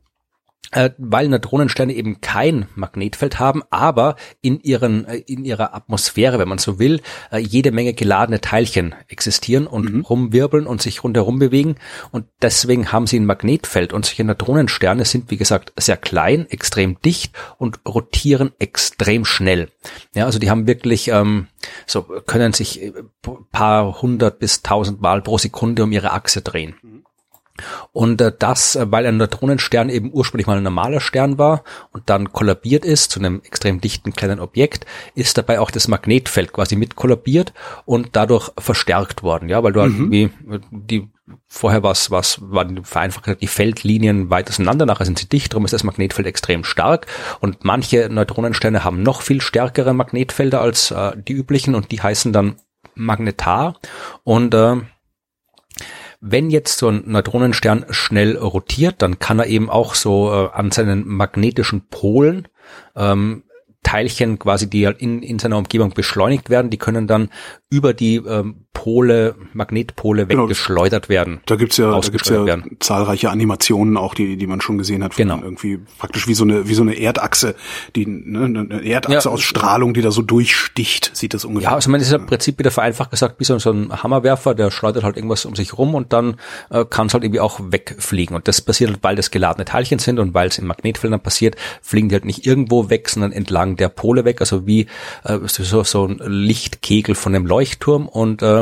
äh, weil Neutronensterne eben kein Magnetfeld haben, aber in ihren äh, in ihrer Atmosphäre, wenn man so will, äh, jede Menge geladene Teilchen existieren und mhm. rumwirbeln und sich rundherum bewegen und deswegen haben sie ein Magnetfeld und solche Neutronensterne sind wie gesagt sehr klein, extrem dicht und rotieren extrem schnell. Ja, also die haben wirklich ähm, so können sich paar hundert bis tausend Mal pro Sekunde um ihre Achse drehen. Mhm. Und äh, das, äh, weil ein Neutronenstern eben ursprünglich mal ein normaler Stern war und dann kollabiert ist zu einem extrem dichten kleinen Objekt, ist dabei auch das Magnetfeld quasi mit kollabiert und dadurch verstärkt worden, ja, weil du halt mhm. irgendwie die vorher was was waren vereinfacht die Feldlinien weit auseinander, nachher sind sie dicht, darum ist das Magnetfeld extrem stark und manche Neutronensterne haben noch viel stärkere Magnetfelder als äh, die üblichen und die heißen dann Magnetar und äh, wenn jetzt so ein Neutronenstern schnell rotiert, dann kann er eben auch so äh, an seinen magnetischen Polen ähm, Teilchen quasi, die in, in seiner Umgebung beschleunigt werden, die können dann über die ähm, Pole, Magnetpole genau. weggeschleudert werden. Da gibt's ja, da gibt's ja werden. zahlreiche Animationen auch, die, die man schon gesehen hat. Genau. Irgendwie praktisch wie so eine, wie so eine Erdachse, die, ne, eine Erdachse ja. aus Strahlung, die da so durchsticht, sieht das ungefähr. Ja, also man ist ja im Prinzip wieder vereinfacht gesagt, wie so, so ein Hammerwerfer, der schleudert halt irgendwas um sich rum und dann äh, kann es halt irgendwie auch wegfliegen. Und das passiert halt, weil das geladene Teilchen sind und weil es in Magnetfeldern passiert, fliegen die halt nicht irgendwo weg, sondern entlang der Pole weg, also wie äh, so, so ein Lichtkegel von einem Leuchtturm und äh,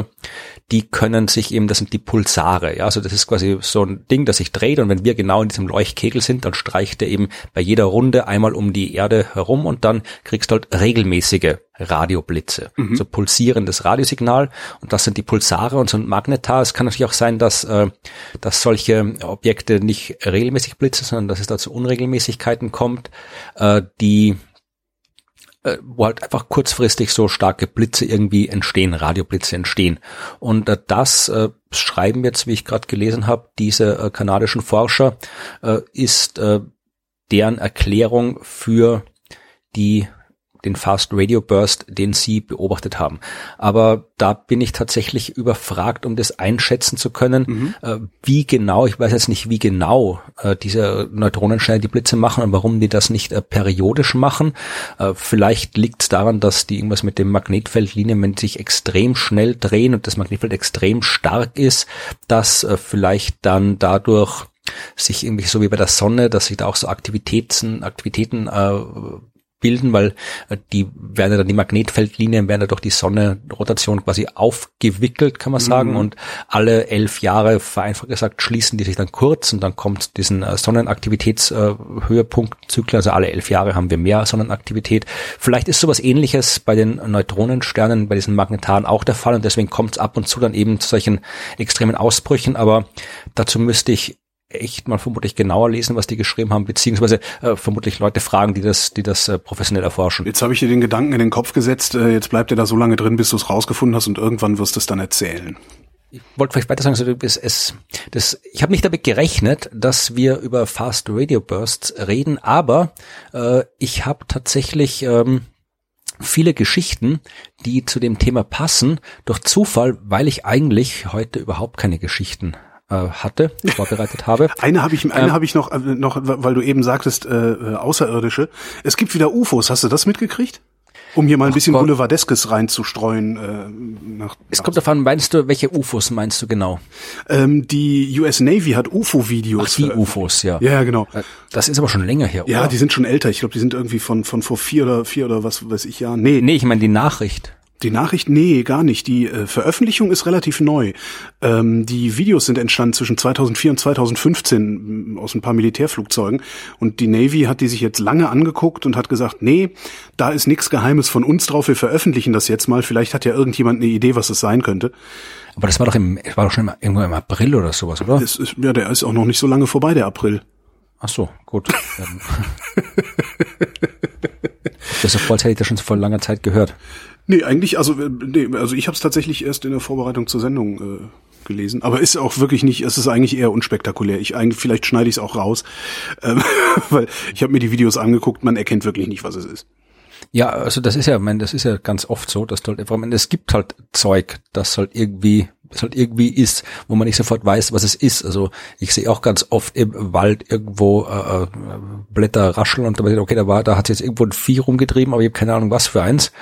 die können sich eben, das sind die Pulsare, ja, also das ist quasi so ein Ding, das sich dreht und wenn wir genau in diesem Leuchtkegel sind, dann streicht er eben bei jeder Runde einmal um die Erde herum und dann kriegst du halt regelmäßige Radioblitze, mhm. so pulsierendes Radiosignal und das sind die Pulsare und so ein Magnetar. Es kann natürlich auch sein, dass, äh, dass solche Objekte nicht regelmäßig blitzen, sondern dass es da zu Unregelmäßigkeiten kommt, äh, die äh, wo halt einfach kurzfristig so starke Blitze irgendwie entstehen, Radioblitze entstehen. Und äh, das äh, schreiben jetzt, wie ich gerade gelesen habe, diese äh, kanadischen Forscher, äh, ist deren Erklärung für die den Fast Radio Burst, den Sie beobachtet haben. Aber da bin ich tatsächlich überfragt, um das einschätzen zu können, mhm. äh, wie genau, ich weiß jetzt nicht, wie genau äh, diese Neutronensterne die Blitze machen und warum die das nicht äh, periodisch machen. Vielleicht liegt es daran, dass die irgendwas mit dem Magnetfeldlinien, wenn sich extrem schnell drehen und das Magnetfeld extrem stark ist, dass vielleicht dann dadurch sich irgendwie so wie bei der Sonne, dass sich da auch so Aktivitäten, Aktivitäten äh, bilden, weil äh, die werden dann die Magnetfeldlinien werden ja durch die Sonne Rotation quasi aufgewickelt, kann man sagen, mhm. und alle elf Jahre, vereinfacht gesagt, schließen die sich dann kurz und dann kommt diesen äh, Sonnenaktivitätshöhepunktzyklus, also alle elf Jahre haben wir mehr Sonnenaktivität. Vielleicht ist sowas ähnliches bei den Neutronensternen, bei diesen Magnetaren auch der Fall und deswegen kommt es ab und zu dann eben zu solchen extremen Ausbrüchen, aber dazu müsste ich echt mal vermutlich genauer lesen, was die geschrieben haben, beziehungsweise äh, vermutlich Leute fragen, die das, die das äh, professionell erforschen. Jetzt habe ich dir den Gedanken in den Kopf gesetzt, äh, jetzt bleibt er da so lange drin, bis du es rausgefunden hast und irgendwann wirst du es dann erzählen. Ich wollte vielleicht weiter sagen, also es, es, das, ich habe nicht damit gerechnet, dass wir über Fast Radio Bursts reden, aber äh, ich habe tatsächlich ähm, viele Geschichten, die zu dem Thema passen, durch Zufall, weil ich eigentlich heute überhaupt keine Geschichten hatte, vorbereitet habe. eine habe ich, eine ähm, habe ich noch, äh, noch, weil du eben sagtest, äh, äh, Außerirdische. Es gibt wieder UFOs. Hast du das mitgekriegt? Um hier mal ein bisschen Boulevardeskes reinzustreuen. Äh, nach, es kommt davon, meinst du, welche UFOs meinst du genau? Ähm, die US Navy hat UFO-Videos. Ach, die UFOs, ja. Ja, genau. Äh, das ist aber schon länger her, oder? Ja, die sind schon älter. Ich glaube, die sind irgendwie von, von vor vier oder vier oder was weiß ich Jahren. Nee. Nee, ich meine die Nachricht. Die Nachricht, nee, gar nicht. Die äh, Veröffentlichung ist relativ neu. Ähm, die Videos sind entstanden zwischen 2004 und 2015 aus ein paar Militärflugzeugen. Und die Navy hat die sich jetzt lange angeguckt und hat gesagt, nee, da ist nichts Geheimes von uns drauf, wir veröffentlichen das jetzt mal. Vielleicht hat ja irgendjemand eine Idee, was es sein könnte. Aber das war doch im, war doch schon im, irgendwo im April oder sowas, oder? Ist, ja, der ist auch noch nicht so lange vorbei, der April. Ach so, gut. das ist voll, hätte ich das schon vor langer Zeit gehört. Nee, eigentlich, also, äh, nee, also ich habe es tatsächlich erst in der Vorbereitung zur Sendung äh, gelesen, aber ist auch wirklich nicht, es ist eigentlich eher unspektakulär. Ich eigentlich, vielleicht schneide ich es auch raus, ähm, weil ich habe mir die Videos angeguckt, man erkennt wirklich nicht, was es ist. Ja, also das ist ja, mein, das ist ja ganz oft so, dass du halt einfach, es gibt halt Zeug, das halt irgendwie es halt irgendwie ist, wo man nicht sofort weiß, was es ist. Also ich sehe auch ganz oft im Wald irgendwo äh, äh Blätter rascheln und da okay, da war, da hat jetzt irgendwo ein Vieh rumgetrieben, aber ich habe keine Ahnung was für eins.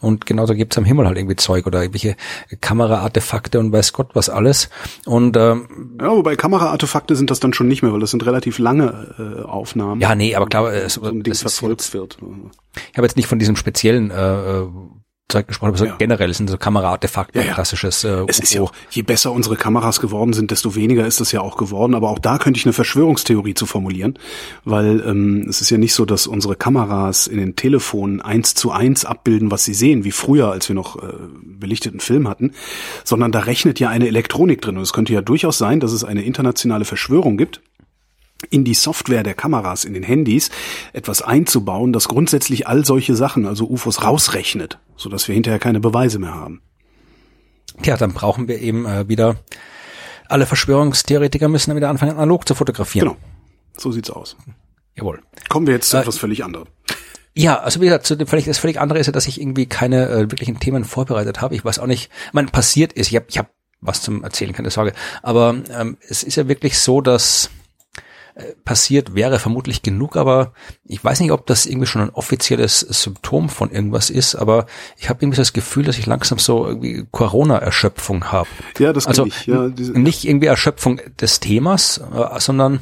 Und genauso gibt's am Himmel halt irgendwie Zeug oder irgendwelche Kameraartefakte und weiß Gott was alles. Und ähm, ja, wobei Kameraartefakte sind das dann schon nicht mehr, weil das sind relativ lange äh, Aufnahmen. Ja, nee, aber klar, es, so Ding verfolgt wird. Ich habe jetzt nicht von diesem speziellen äh, äh Zeug gesprochen, aber so ja. generell sind so Kameraartefakte ja, ja. klassisches. Äh, es ist ja auch, je besser unsere Kameras geworden sind, desto weniger ist es ja auch geworden. Aber auch da könnte ich eine Verschwörungstheorie zu formulieren, weil ähm, es ist ja nicht so, dass unsere Kameras in den Telefonen eins zu eins abbilden, was sie sehen, wie früher, als wir noch äh, belichteten Film hatten, sondern da rechnet ja eine Elektronik drin. Und es könnte ja durchaus sein, dass es eine internationale Verschwörung gibt in die Software der Kameras, in den Handys etwas einzubauen, das grundsätzlich all solche Sachen, also UFOs, rausrechnet, so dass wir hinterher keine Beweise mehr haben. Ja, dann brauchen wir eben äh, wieder alle Verschwörungstheoretiker müssen dann wieder anfangen, analog zu fotografieren. Genau. So sieht's aus. Jawohl. Kommen wir jetzt zu äh, etwas völlig anderem. Ja, also wie gesagt, zu dem völlig, das völlig andere ist ja, dass ich irgendwie keine äh, wirklichen Themen vorbereitet habe. Ich weiß auch nicht, man passiert ist, ich habe ich hab was zum Erzählen, keine Sorge. Aber ähm, es ist ja wirklich so, dass passiert wäre vermutlich genug, aber ich weiß nicht, ob das irgendwie schon ein offizielles Symptom von irgendwas ist, aber ich habe irgendwie das Gefühl, dass ich langsam so irgendwie Corona-Erschöpfung habe. Ja, das also ich. Ja, diese, nicht irgendwie Erschöpfung des Themas, äh, sondern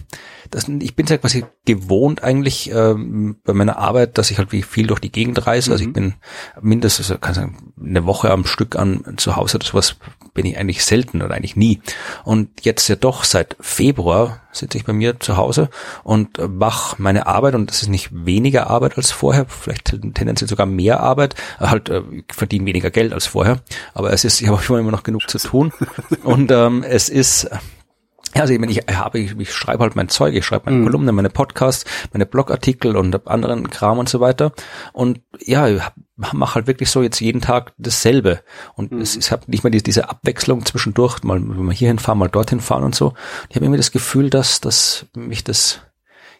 das, ich bin ja quasi gewohnt eigentlich ähm, bei meiner Arbeit, dass ich halt wie viel durch die Gegend reise. Also ich mhm. bin mindestens, also kann sagen, eine Woche am Stück an zu Hause oder sowas bin ich eigentlich selten oder eigentlich nie. Und jetzt ja doch seit Februar sitze ich bei mir zu Hause und mache meine Arbeit und das ist nicht weniger Arbeit als vorher, vielleicht tendenziell sogar mehr Arbeit, halt äh, ich verdiene weniger Geld als vorher, aber es ist, ich habe immer noch genug zu tun und ähm, es ist also ich, meine, ich habe, ich, ich schreibe halt mein Zeug, ich schreibe meine mhm. Kolumnen, meine Podcasts, meine Blogartikel und anderen Kram und so weiter. Und ja, ich mache halt wirklich so jetzt jeden Tag dasselbe. Und mhm. es ist halt nicht mehr diese, diese Abwechslung zwischendurch, mal, mal hierhin fahren, mal dorthin fahren und so. Ich habe irgendwie das Gefühl, dass, dass mich das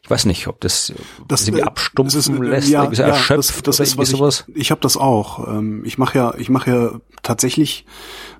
ich weiß nicht, ob das, das irgendwie äh, abstumpfen ist, lässt, ja, irgendwie so erschöpft das, das ist, was sowas. Ich, ich habe das auch. Ähm, ich mache ja, ich mache ja tatsächlich,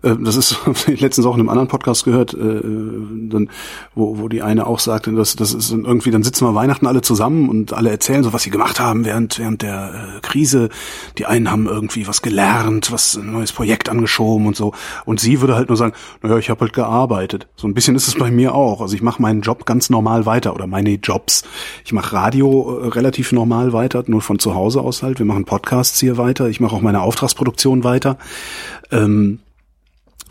äh, das ist letztens auch in einem anderen Podcast gehört, äh, dann, wo, wo die eine auch sagte, dass das ist irgendwie, dann sitzen wir Weihnachten alle zusammen und alle erzählen so, was sie gemacht haben während während der Krise. Die einen haben irgendwie was gelernt, was ein neues Projekt angeschoben und so. Und sie würde halt nur sagen, naja, ich habe halt gearbeitet. So ein bisschen ist es bei mir auch. Also ich mache meinen Job ganz normal weiter oder meine Jobs ich mache Radio äh, relativ normal weiter, nur von zu Hause aus halt. Wir machen Podcasts hier weiter. Ich mache auch meine Auftragsproduktion weiter. Ähm,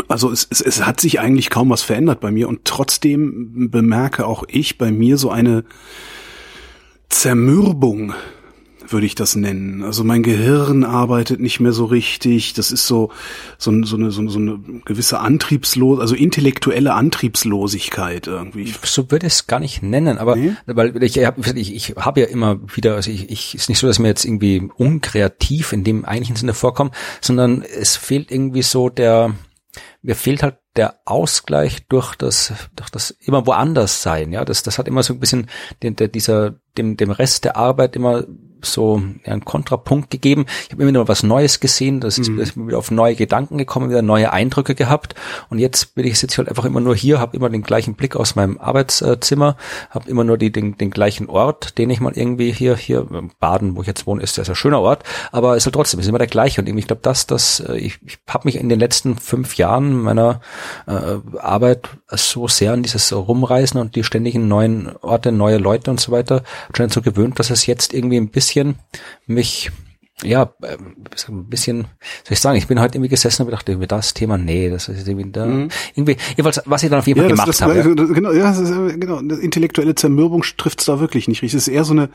also es, es, es hat sich eigentlich kaum was verändert bei mir und trotzdem bemerke auch ich bei mir so eine Zermürbung würde ich das nennen. Also mein Gehirn arbeitet nicht mehr so richtig. Das ist so so, so, eine, so, so eine gewisse Antriebslos, also intellektuelle Antriebslosigkeit irgendwie. So würde ich es gar nicht nennen, aber nee? weil ich, ich, ich habe ja immer wieder, also ich, ich ist nicht so, dass mir jetzt irgendwie unkreativ in dem eigentlichen Sinne vorkommt, sondern es fehlt irgendwie so der mir fehlt halt der Ausgleich durch das, durch das immer woanders sein, ja, das, das hat immer so ein bisschen den, der, dieser, dem, dem Rest der Arbeit immer so einen Kontrapunkt gegeben. Ich habe immer wieder was Neues gesehen, das ist, mhm. ist wieder auf neue Gedanken gekommen, wieder neue Eindrücke gehabt und jetzt bin ich jetzt halt einfach immer nur hier, habe immer den gleichen Blick aus meinem Arbeitszimmer, habe immer nur die, den, den gleichen Ort, den ich mal irgendwie hier hier Baden, wo ich jetzt wohne, ist ja ein schöner Ort, aber ist halt trotzdem ist immer der gleiche und irgendwie ich glaube, dass das äh, ich, ich habe mich in den letzten fünf Jahren meiner äh, Arbeit so sehr an dieses Rumreisen und die ständigen neuen Orte, neue Leute und so weiter schon so gewöhnt, dass es jetzt irgendwie ein bisschen bisschen. Mich ja, ähm, ein bisschen, soll ich sagen, ich bin heute irgendwie gesessen und gedacht, irgendwie das Thema, nee, das ist irgendwie da, mhm. irgendwie, jedenfalls, was ich dann auf jeden Fall ja, gemacht das, habe. Ja. Genau, ja, das ist, genau, eine intellektuelle Zermürbung trifft's da wirklich nicht richtig. Es ist eher so eine,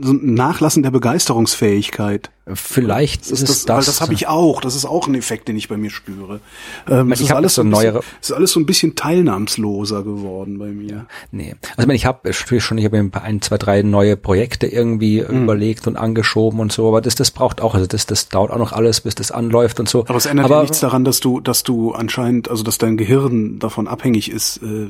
so ein Nachlassen der Begeisterungsfähigkeit. Vielleicht das ist, das, das, weil das habe ich auch. Das ist auch ein Effekt, den ich bei mir spüre. Ähm, ich es ist alles so ein neuere. Es ist alles so ein bisschen teilnahmsloser geworden bei mir. Nee, also ich meine, ich habe schon, ich habe ein, zwei, drei neue Projekte irgendwie mhm. überlegt und angeschoben und so, aber das, das braucht auch, also das, das dauert auch noch alles, bis das anläuft und so. Aber es ändert aber, ja nichts daran, dass du, dass du anscheinend, also dass dein Gehirn davon abhängig ist, äh,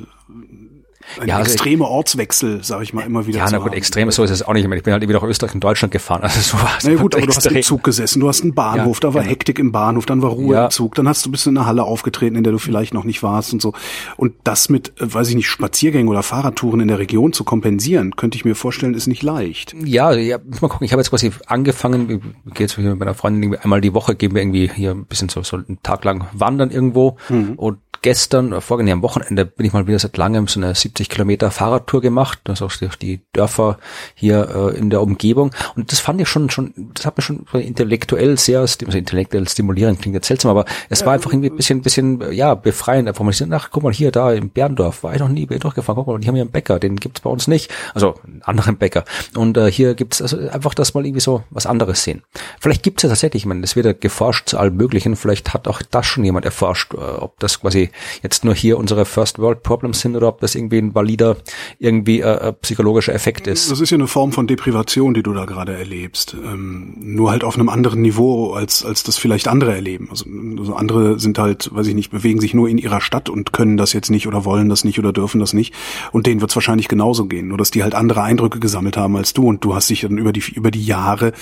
ein ja, also extreme Ortswechsel, sage ich mal immer wieder. Ja, na gut, haben. extrem so ist es auch nicht. Ich bin halt wieder nach Österreich und Deutschland gefahren. Also so war Na gut, aber extrem. du hast im Zug gesessen, du hast einen Bahnhof, ja, da war genau. Hektik im Bahnhof, dann war Ruhe ja. im Zug, dann hast du bist in einer Halle aufgetreten, in der du vielleicht noch nicht warst und so. Und das mit, äh, weiß ich nicht, Spaziergängen oder Fahrradtouren in der Region zu kompensieren, könnte ich mir vorstellen, ist nicht leicht. Ja, ja muss mal gucken. Ich habe jetzt quasi angefangen, ich gehe jetzt mit meiner Freundin einmal die Woche, gehen wir irgendwie hier ein bisschen so, so einen Tag lang wandern irgendwo mhm. und gestern, oder vorgestern am Wochenende bin ich mal wieder seit langem so eine 70 Kilometer Fahrradtour gemacht, das auch durch die Dörfer hier äh, in der Umgebung. Und das fand ich schon, schon, das hat mir schon intellektuell sehr, also intellektuell stimulierend, klingt jetzt seltsam, aber es ja, war einfach irgendwie ein bisschen, bisschen, ja, befreiend. Einfach mal, ach, guck mal hier, da im Berndorf, war ich noch nie, bin ich durchgefahren, guck mal, die haben hier einen Bäcker, den gibt's bei uns nicht. Also einen anderen Bäcker. Und äh, hier gibt's also einfach das mal irgendwie so was anderes sehen. Vielleicht gibt's ja tatsächlich, ich meine, es wird ja geforscht zu allem Möglichen, vielleicht hat auch das schon jemand erforscht, äh, ob das quasi jetzt nur hier unsere First World Problems sind oder ob das irgendwie ein valider, irgendwie äh, äh, psychologischer Effekt ist. Das ist ja eine Form von Deprivation, die du da gerade erlebst. Ähm, nur halt auf einem anderen Niveau, als, als das vielleicht andere erleben. Also, also andere sind halt, weiß ich nicht, bewegen sich nur in ihrer Stadt und können das jetzt nicht oder wollen das nicht oder dürfen das nicht. Und denen wird es wahrscheinlich genauso gehen. Nur dass die halt andere Eindrücke gesammelt haben als du und du hast dich dann über die, über die Jahre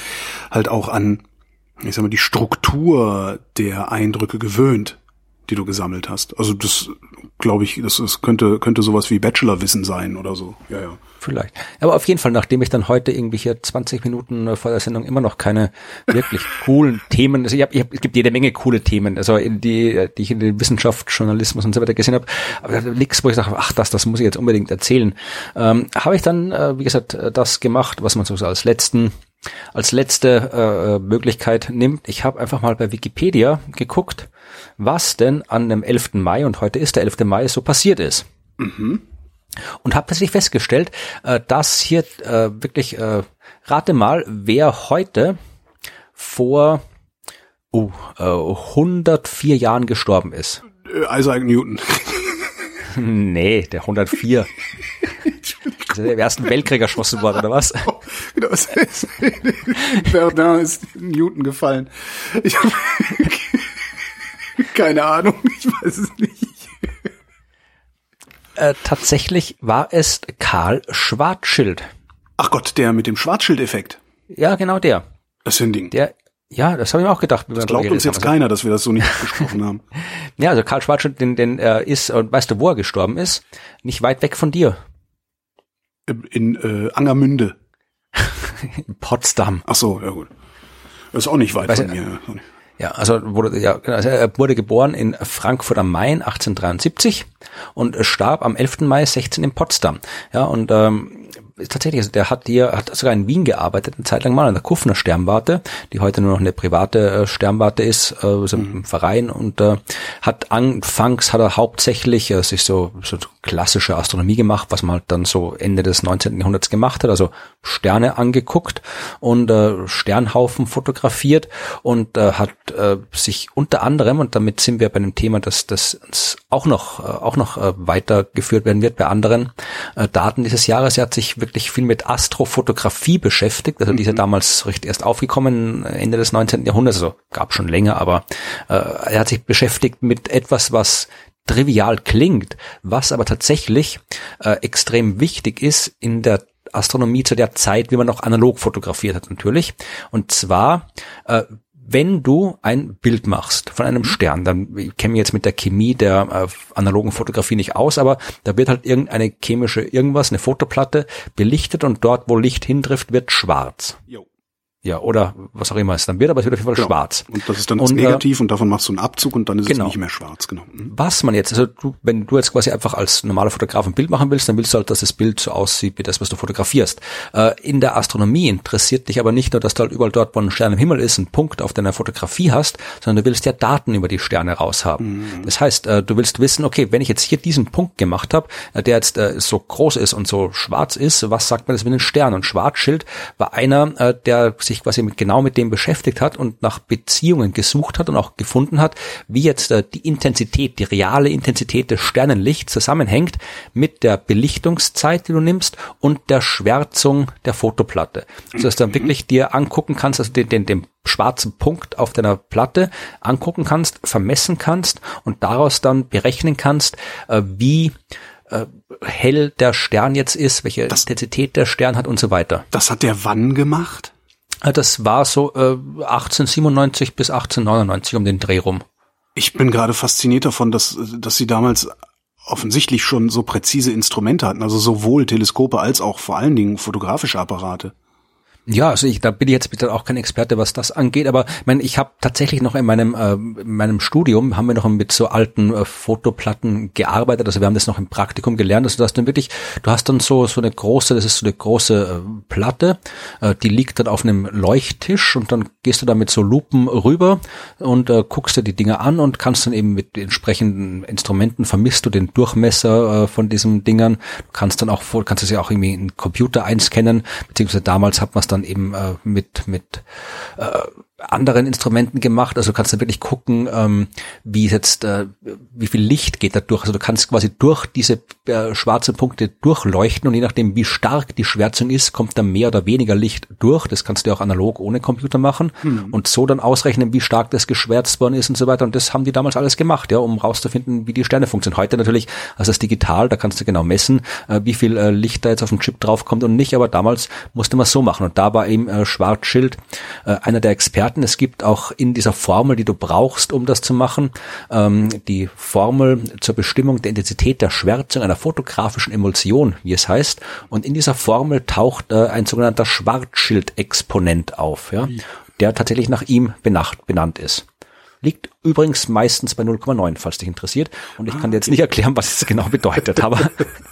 halt auch an ich sag mal, die Struktur der Eindrücke gewöhnt die du gesammelt hast. Also das glaube ich, das, das könnte könnte sowas wie Bachelorwissen sein oder so. Ja, ja. Vielleicht. Aber auf jeden Fall, nachdem ich dann heute irgendwie hier 20 Minuten vor der Sendung immer noch keine wirklich coolen Themen, also ich hab, ich hab, es gibt jede Menge coole Themen, also in die, die ich in den Wissenschaft, Journalismus und so weiter gesehen habe, aber nichts, wo ich sage, ach, das, das muss ich jetzt unbedingt erzählen. Ähm, habe ich dann, äh, wie gesagt, das gemacht, was man so als letzten als letzte äh, Möglichkeit nimmt. Ich habe einfach mal bei Wikipedia geguckt, was denn an dem 11. Mai, und heute ist der 11. Mai, so passiert ist. Mhm. Und habe plötzlich festgestellt, äh, dass hier äh, wirklich, äh, rate mal, wer heute vor uh, äh, 104 Jahren gestorben ist. Äh, Isaac Newton. nee, der 104. Der im Ersten Weltkrieg erschossen worden, oder was? Genau, Verdun ist Newton gefallen. Ich hab, keine Ahnung, ich weiß es nicht. Äh, tatsächlich war es Karl Schwarzschild. Ach Gott, der mit dem Schwarzschild-Effekt. Ja, genau der. Das ist ein Ding. Der, ja, das habe ich mir auch gedacht. Das glaubt uns jetzt haben. keiner, dass wir das so nicht besprochen haben. Ja, also Karl Schwarzschild, den, den äh, ist, und weißt du, wo er gestorben ist? Nicht weit weg von dir. In, äh, Angermünde. in Potsdam. Ach so, ja gut. Das ist auch nicht weit weißt von mir. Ja, also wurde, ja, genau, also er wurde geboren in Frankfurt am Main 1873 und starb am 11. Mai 16 in Potsdam. Ja, und ähm, tatsächlich, also der hat hier, hat sogar in Wien gearbeitet, eine Zeit lang mal an der Kufner Sternwarte, die heute nur noch eine private äh, Sternwarte ist, äh, also mhm. im Verein und äh, hat anfangs hat er hauptsächlich äh, sich so, so klassische Astronomie gemacht, was man halt dann so Ende des 19. Jahrhunderts gemacht hat, also Sterne angeguckt und äh, Sternhaufen fotografiert und äh, hat äh, sich unter anderem, und damit sind wir bei einem Thema, dass das auch noch, äh, auch noch äh, weitergeführt werden wird bei anderen äh, Daten dieses Jahres, er hat sich wirklich viel mit Astrofotografie beschäftigt, also mhm. die ist ja damals richtig erst aufgekommen, Ende des 19. Jahrhunderts, also gab schon länger, aber äh, er hat sich beschäftigt mit etwas, was trivial klingt, was aber tatsächlich äh, extrem wichtig ist in der Astronomie zu der Zeit, wie man noch analog fotografiert hat natürlich. Und zwar, äh, wenn du ein Bild machst von einem mhm. Stern, dann ich kenne mich jetzt mit der Chemie der äh, analogen Fotografie nicht aus, aber da wird halt irgendeine chemische irgendwas, eine Fotoplatte belichtet und dort, wo Licht hintrifft, wird schwarz. Jo. Ja, oder was auch immer es dann wird, aber es wird auf jeden Fall genau. schwarz. Und das ist dann das und, äh, Negativ und davon machst du einen Abzug und dann ist genau. es nicht mehr schwarz, genau. Mhm. Was man jetzt, also du, wenn du jetzt quasi einfach als normaler Fotograf ein Bild machen willst, dann willst du halt, dass das Bild so aussieht wie das, was du fotografierst. Äh, in der Astronomie interessiert dich aber nicht nur, dass du halt überall dort, wo ein Stern im Himmel ist, einen Punkt auf deiner Fotografie hast, sondern du willst ja Daten über die Sterne raushaben. Mhm. Das heißt, äh, du willst wissen, okay, wenn ich jetzt hier diesen Punkt gemacht habe, äh, der jetzt äh, so groß ist und so schwarz ist, was sagt man das mit den Sternen? Und Schwarzschild war einer, äh, der sich quasi mit, genau mit dem beschäftigt hat und nach Beziehungen gesucht hat und auch gefunden hat, wie jetzt äh, die Intensität, die reale Intensität des Sternenlichts zusammenhängt mit der Belichtungszeit, die du nimmst und der Schwärzung der Fotoplatte. Also dass du dann wirklich dir angucken kannst, also den, den, den schwarzen Punkt auf deiner Platte angucken kannst, vermessen kannst und daraus dann berechnen kannst, äh, wie äh, hell der Stern jetzt ist, welche das, Intensität der Stern hat und so weiter. Das hat der wann gemacht? Äh, das war so äh, 1897 bis 1899 um den Dreh rum. Ich bin gerade fasziniert davon, dass, dass sie damals offensichtlich schon so präzise Instrumente hatten, also sowohl Teleskope als auch vor allen Dingen fotografische Apparate. Ja, also ich, da bin ich jetzt bitte auch kein Experte, was das angeht, aber ich meine, ich habe tatsächlich noch in meinem äh, in meinem Studium haben wir noch mit so alten äh, Fotoplatten gearbeitet, also wir haben das noch im Praktikum gelernt, also du hast dann wirklich, du hast dann so so eine große, das ist so eine große äh, Platte, äh, die liegt dann auf einem Leuchttisch und dann gehst du da mit so Lupen rüber und äh, guckst dir die Dinge an und kannst dann eben mit entsprechenden Instrumenten vermisst du den Durchmesser äh, von diesen Dingern, du kannst dann auch kannst du sie auch irgendwie in Computer einscannen, beziehungsweise damals hat man es dann eben äh, mit mit äh, anderen Instrumenten gemacht. Also du kannst dann wirklich gucken, ähm, wie jetzt, äh, wie viel Licht geht da durch. Also du kannst quasi durch diese äh, schwarzen Punkte durchleuchten und je nachdem, wie stark die Schwärzung ist, kommt da mehr oder weniger Licht durch. Das kannst du auch analog ohne Computer machen mhm. und so dann ausrechnen, wie stark das geschwärzt worden ist und so weiter. Und das haben die damals alles gemacht, ja, um rauszufinden, wie die Sterne funktionieren. Heute natürlich, also das digital, da kannst du genau messen, äh, wie viel äh, Licht da jetzt auf dem Chip draufkommt und nicht. Aber damals musste man es so machen. Und da war eben äh, Schwarzschild äh, einer der Experten Experten. Es gibt auch in dieser Formel, die du brauchst, um das zu machen, ähm, die Formel zur Bestimmung der Intensität der Schwärzung einer fotografischen Emulsion, wie es heißt. Und in dieser Formel taucht äh, ein sogenannter Schwarzschild-Exponent auf, ja, der tatsächlich nach ihm benacht, benannt ist liegt übrigens meistens bei 0,9, falls dich interessiert. Und ich kann dir jetzt nicht erklären, was es genau bedeutet, aber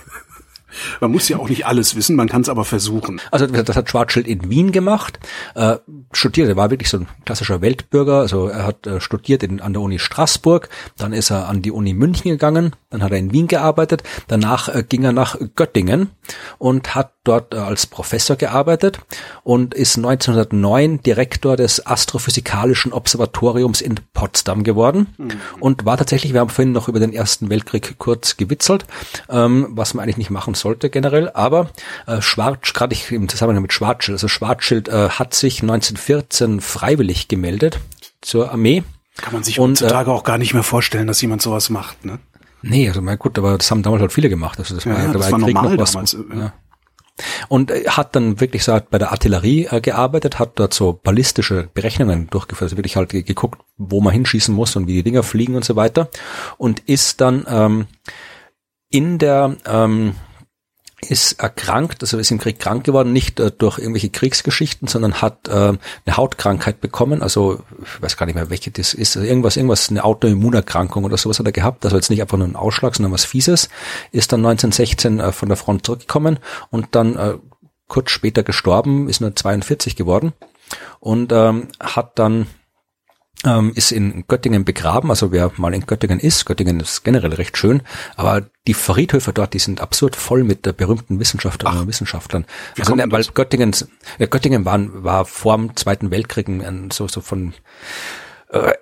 Man muss ja auch nicht alles wissen, man kann es aber versuchen. Also das hat Schwarzschild in Wien gemacht, äh, studiert, er war wirklich so ein klassischer Weltbürger, also er hat äh, studiert in, an der Uni Straßburg, dann ist er an die Uni München gegangen, dann hat er in Wien gearbeitet, danach äh, ging er nach Göttingen und hat dort äh, als Professor gearbeitet und ist 1909 Direktor des Astrophysikalischen Observatoriums in Potsdam geworden mhm. und war tatsächlich, wir haben vorhin noch über den Ersten Weltkrieg kurz gewitzelt, ähm, was man eigentlich nicht machen sollte generell, aber äh, Schwarz, gerade ich im Zusammenhang mit Schwarzschild, also Schwarzschild äh, hat sich 1914 freiwillig gemeldet zur Armee. Kann man sich und, heutzutage äh, auch gar nicht mehr vorstellen, dass jemand sowas macht, ne? Nee, also mein gut, aber das haben damals halt viele gemacht. Also das ja, war, ja, das war normal was, damals. Ja. Und hat dann wirklich so bei der Artillerie äh, gearbeitet, hat dort so ballistische Berechnungen durchgeführt, also wirklich halt geguckt, wo man hinschießen muss und wie die Dinger fliegen und so weiter. Und ist dann ähm, in der ähm, ist erkrankt, also ist im Krieg krank geworden, nicht äh, durch irgendwelche Kriegsgeschichten, sondern hat äh, eine Hautkrankheit bekommen, also ich weiß gar nicht mehr, welche das ist, also irgendwas, irgendwas, eine Autoimmunerkrankung oder sowas hat er gehabt, also jetzt nicht einfach nur ein Ausschlag, sondern was Fieses, ist dann 1916 äh, von der Front zurückgekommen und dann äh, kurz später gestorben, ist nur 42 geworden und ähm, hat dann ähm, ist in Göttingen begraben. Also wer mal in Göttingen ist, Göttingen ist generell recht schön, aber die Friedhöfe dort, die sind absurd voll mit der berühmten Wissenschaftlerinnen und Wissenschaftlern. Also, ne, weil Göttingen, äh, Göttingen waren, war vor dem Zweiten Weltkrieg ein, so, so von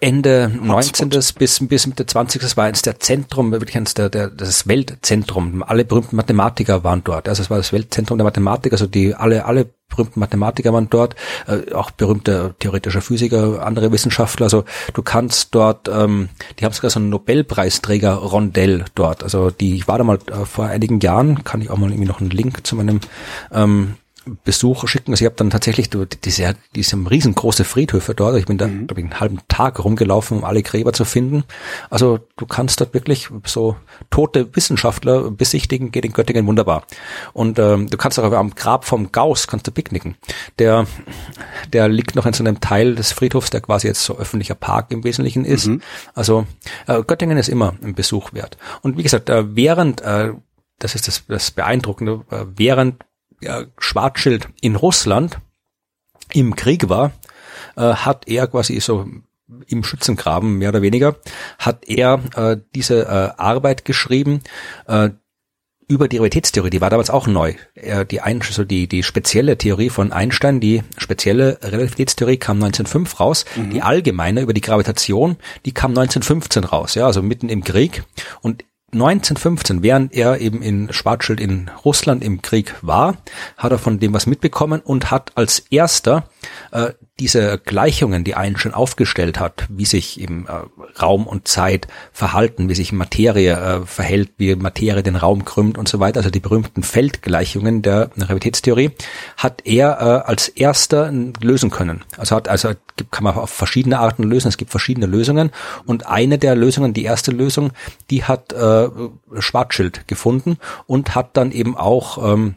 Ende 19. bis, bis Mitte 20. Das war eines der Zentrum, wirklich eines der, der, das Weltzentrum. Alle berühmten Mathematiker waren dort. Also es war das Weltzentrum der Mathematiker, also die, alle, alle berühmten Mathematiker waren dort, äh, auch berühmte theoretische Physiker, andere Wissenschaftler. Also du kannst dort, ähm, die haben sogar so einen Nobelpreisträger Rondell dort. Also die, ich war da mal äh, vor einigen Jahren, kann ich auch mal irgendwie noch einen Link zu meinem ähm, Besuch schicken. Also ich habe dann tatsächlich diese, diese riesengroße Friedhöfe dort. Ich bin da mhm. ich, einen halben Tag rumgelaufen, um alle Gräber zu finden. Also du kannst dort wirklich so tote Wissenschaftler besichtigen, geht in Göttingen wunderbar. Und ähm, du kannst auch am Grab vom Gauss kannst du picknicken. Der, der liegt noch in so einem Teil des Friedhofs, der quasi jetzt so öffentlicher Park im Wesentlichen ist. Mhm. Also äh, Göttingen ist immer ein Besuch wert. Und wie gesagt, äh, während äh, das ist das, das Beeindruckende, äh, während ja, Schwarzschild in Russland im Krieg war, äh, hat er quasi so im Schützengraben mehr oder weniger, hat er äh, diese äh, Arbeit geschrieben äh, über die Realitätstheorie. Die war damals auch neu. Die, ein, also die, die spezielle Theorie von Einstein, die spezielle Relativitätstheorie kam 1905 raus. Mhm. Die allgemeine über die Gravitation, die kam 1915 raus. Ja, also mitten im Krieg. Und 1915, während er eben in Schwarzschild in Russland im Krieg war, hat er von dem was mitbekommen und hat als erster äh, diese Gleichungen, die Einstein aufgestellt hat, wie sich eben äh, Raum und Zeit verhalten, wie sich Materie äh, verhält, wie Materie den Raum krümmt und so weiter, also die berühmten Feldgleichungen der Realitätstheorie, hat er äh, als erster lösen können. Also hat also kann man auf verschiedene Arten lösen. Es gibt verschiedene Lösungen und eine der Lösungen, die erste Lösung, die hat äh, Schwarzschild gefunden und hat dann eben auch ähm,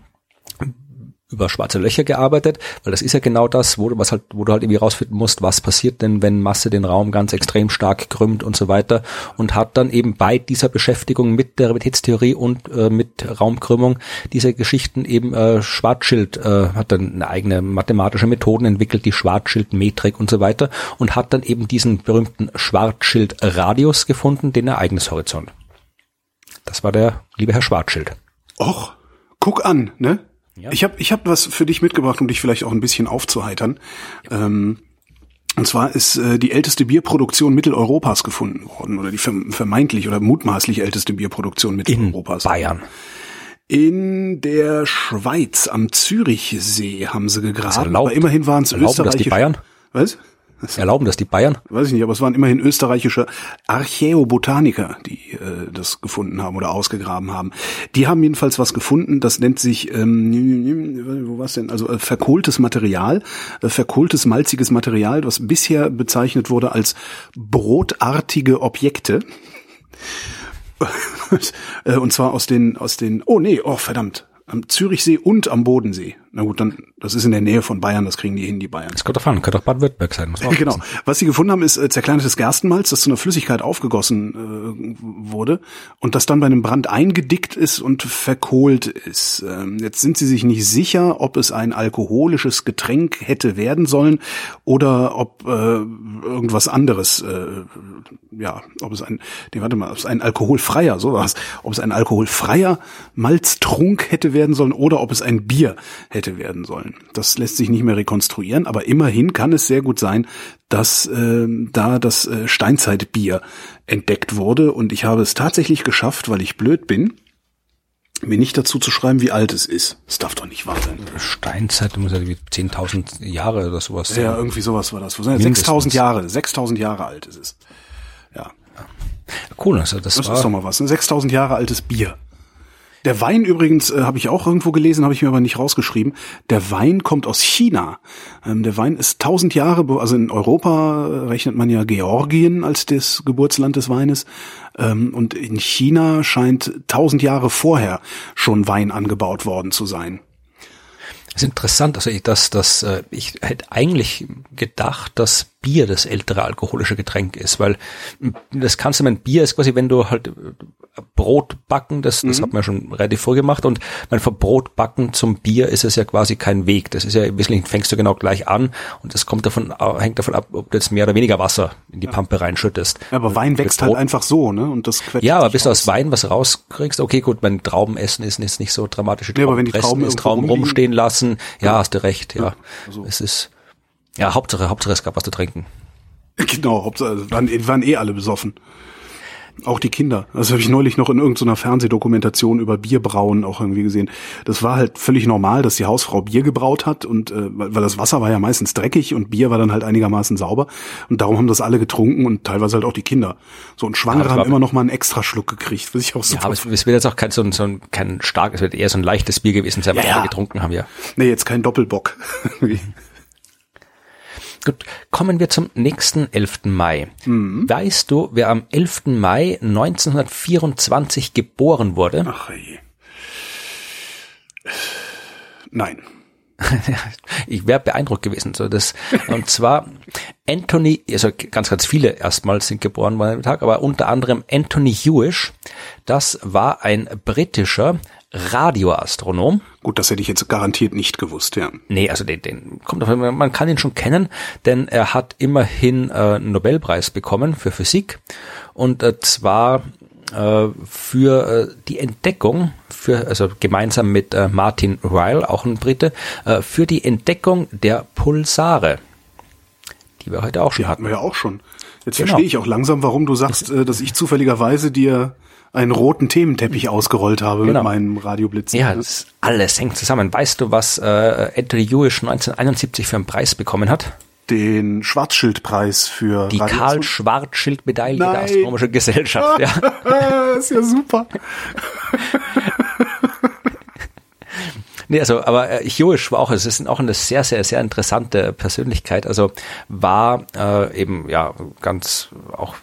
über schwarze Löcher gearbeitet, weil das ist ja genau das, wo du was halt, wo du halt irgendwie rausfinden musst, was passiert denn, wenn Masse den Raum ganz extrem stark krümmt und so weiter und hat dann eben bei dieser Beschäftigung mit der Realitätstheorie und äh, mit Raumkrümmung diese Geschichten eben äh, Schwarzschild äh, hat dann eine eigene mathematische Methoden entwickelt, die Schwarzschildmetrik und so weiter und hat dann eben diesen berühmten Schwarzschildradius gefunden, den Ereignishorizont. Das war der liebe Herr Schwarzschild. Och, guck an, ne? Ja. Ich habe ich hab was für dich mitgebracht, um dich vielleicht auch ein bisschen aufzuheitern. Ähm, und zwar ist äh, die älteste Bierproduktion Mitteleuropas gefunden worden oder die vermeintlich oder mutmaßlich älteste Bierproduktion Mitteleuropas. In Bayern. In der Schweiz am Zürichsee haben sie gegraben. Aber immerhin waren es österreichische. Das die Bayern? Was? Erlauben das die Bayern? Weiß ich nicht, aber es waren immerhin österreichische Archäobotaniker, die äh, das gefunden haben oder ausgegraben haben. Die haben jedenfalls was gefunden, das nennt sich, ähm, wo war's denn? Also äh, verkohltes Material, äh, verkohltes malziges Material, was bisher bezeichnet wurde als brotartige Objekte. Äh, und zwar aus den, aus den, oh nee, oh verdammt, am Zürichsee und am Bodensee. Na gut, dann, das ist in der Nähe von Bayern, das kriegen die hin, die Bayern. Das könnte doch fahren, könnte doch Baden-Württemberg sein. Muss genau. Was sie gefunden haben, ist äh, zerkleinertes Gerstenmalz, das zu einer Flüssigkeit aufgegossen äh, wurde und das dann bei einem Brand eingedickt ist und verkohlt ist. Ähm, jetzt sind sie sich nicht sicher, ob es ein alkoholisches Getränk hätte werden sollen oder ob äh, irgendwas anderes, äh, ja, ob es ein, nee, warte mal, ob es ein alkoholfreier, sowas, ob es ein alkoholfreier Malztrunk hätte werden sollen oder ob es ein Bier hätte hätte werden sollen. Das lässt sich nicht mehr rekonstruieren, aber immerhin kann es sehr gut sein, dass äh, da das äh, Steinzeitbier entdeckt wurde und ich habe es tatsächlich geschafft, weil ich blöd bin, mir nicht dazu zu schreiben, wie alt es ist. Das darf doch nicht wahr sein. Steinzeit muss ja wie 10.000 Jahre oder sowas sein. Ja, irgendwie sowas war das. 6.000 Jahre, 6.000 Jahre alt ist es. Ja. Cool, also das, das war ist doch mal was. 6.000 Jahre altes Bier. Der Wein übrigens, äh, habe ich auch irgendwo gelesen, habe ich mir aber nicht rausgeschrieben. Der Wein kommt aus China. Ähm, der Wein ist tausend Jahre, also in Europa rechnet man ja Georgien als das Geburtsland des Weines. Ähm, und in China scheint tausend Jahre vorher schon Wein angebaut worden zu sein. Das ist interessant, also ich, dass, dass äh, ich hätte eigentlich gedacht, dass Bier das ältere alkoholische Getränk ist, weil das kannst du, mein Bier ist quasi, wenn du halt Brotbacken, das, das mhm. hat man schon relativ früh gemacht und mein vom Brotbacken zum Bier ist es ja quasi kein Weg. Das ist ja im Wesentlichen fängst du genau gleich an und das kommt davon, hängt davon ab, ob du jetzt mehr oder weniger Wasser in die Pampe reinschüttest. Ja, aber Wein wächst halt einfach so, ne? Und das Ja, aber bis du aus Wein was rauskriegst, okay, gut, mein Trauben essen ist jetzt nicht so dramatisch. Ja, aber wenn die Trauben, ist, Trauben rumstehen lassen, ja, ja, hast du recht, ja. ja also. Es ist, ja, Hauptsache, Hauptsache es gab was zu trinken. Genau, Hauptsache, waren, waren eh alle besoffen. Auch die Kinder. Das habe ich neulich noch in irgendeiner Fernsehdokumentation über Bierbrauen auch irgendwie gesehen. Das war halt völlig normal, dass die Hausfrau Bier gebraut hat und äh, weil das Wasser war ja meistens dreckig und Bier war dann halt einigermaßen sauber und darum haben das alle getrunken und teilweise halt auch die Kinder. So und Schwangere ja, haben immer noch mal einen extra Schluck gekriegt, was ich auch super. Ja, aber es, es wird jetzt auch kein so ein, so ein kein stark, es wird eher so ein leichtes Bier gewesen sein, was ja, wir getrunken haben, ja. Nee, jetzt kein Doppelbock. Gut, kommen wir zum nächsten 11. Mai. Mhm. Weißt du, wer am 11. Mai 1924 geboren wurde? Ach je. Nein. ich wäre beeindruckt gewesen. So das, und zwar Anthony, also ganz, ganz viele erstmals sind geboren worden am Tag, aber unter anderem Anthony Hewish. Das war ein britischer Radioastronom. Gut, das hätte ich jetzt garantiert nicht gewusst, ja. Nee, also den, den kommt auf, man kann ihn schon kennen, denn er hat immerhin äh, einen Nobelpreis bekommen für Physik und äh, zwar äh, für äh, die Entdeckung, für, also gemeinsam mit äh, Martin Ryle, auch ein Brite, äh, für die Entdeckung der Pulsare, die wir heute auch schon die hatten. wir ja auch schon. Jetzt genau. verstehe ich auch langsam, warum du sagst, äh, dass ich zufälligerweise dir einen roten Thementeppich ausgerollt habe genau. mit meinem Radioblitz. Ja, das alles hängt zusammen. Weißt du, was äh, Anthony Hewish 1971 für einen Preis bekommen hat? Den Schwarzschildpreis für die Karl Schwarzschild Medaille Nein. der Astronomischen Gesellschaft. Ja. das ist ja super. Nee, also, aber äh, Hewish war auch, es ist auch eine sehr, sehr, sehr interessante Persönlichkeit. Also war äh, eben ja ganz auch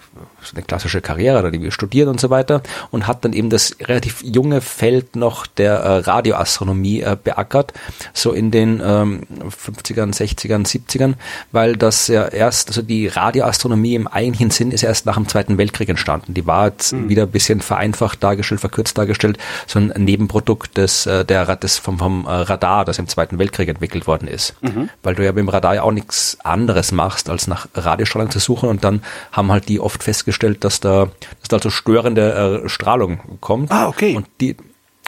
eine klassische Karriere, da die studiert und so weiter und hat dann eben das relativ junge Feld noch der äh, Radioastronomie äh, beackert, so in den ähm, 50ern, 60ern, 70ern, weil das ja erst, also die Radioastronomie im eigentlichen Sinn ist erst nach dem Zweiten Weltkrieg entstanden. Die war jetzt mhm. wieder ein bisschen vereinfacht dargestellt, verkürzt dargestellt, so ein Nebenprodukt des, äh, der, des vom, vom äh, Radar, das im Zweiten Weltkrieg entwickelt worden ist. Mhm. Weil du ja mit dem Radar ja auch nichts anderes machst, als nach Radiostrahlung zu suchen und dann haben halt die oft festgestellt, dass da, dass da also störende äh, Strahlung kommt. Ah, okay. Und die,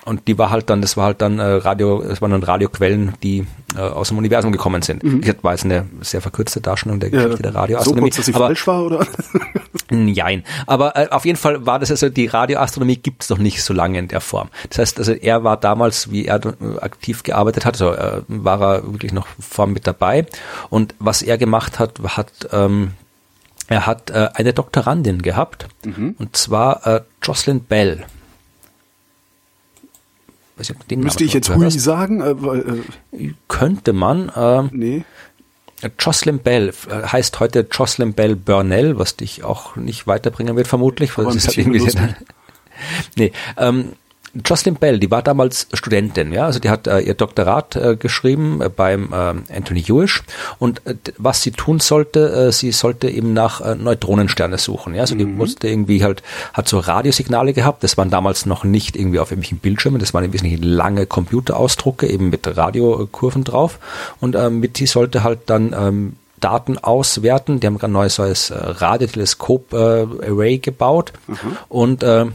und die war halt dann, das war halt dann äh, Radio, es waren dann Radioquellen, die äh, aus dem Universum gekommen sind. Mhm. Ich weiß eine sehr verkürzte Darstellung der Geschichte ja, der Radioastronomie. So kurz, dass sie aber, falsch war, oder? Nein. Aber äh, auf jeden Fall war das also, die Radioastronomie gibt es noch nicht so lange in der Form. Das heißt, also er war damals, wie er äh, aktiv gearbeitet hat, also äh, war er wirklich noch vorn mit dabei. Und was er gemacht hat, hat ähm, er hat äh, eine Doktorandin gehabt, mhm. und zwar äh, Jocelyn Bell. Weiß den Müsste ich jetzt Hui sagen? Äh, äh, Könnte man. Äh, nee. Jocelyn Bell äh, heißt heute Jocelyn Bell Burnell, was dich auch nicht weiterbringen wird, vermutlich. Aber das ist halt irgendwie nee, ähm, Jocelyn Bell, die war damals Studentin, ja, also die hat äh, ihr Doktorat äh, geschrieben äh, beim äh, Anthony Hewish und äh, was sie tun sollte, äh, sie sollte eben nach Neutronensterne suchen, ja, also mhm. die musste irgendwie halt, hat so Radiosignale gehabt, das waren damals noch nicht irgendwie auf irgendwelchen Bildschirmen, das waren im Wesentlichen lange Computerausdrucke eben mit Radiokurven drauf. Und äh, mit die sollte halt dann ähm, Daten auswerten. Die haben ein neues, neues äh, Radioteleskop-Array äh, gebaut mhm. und äh,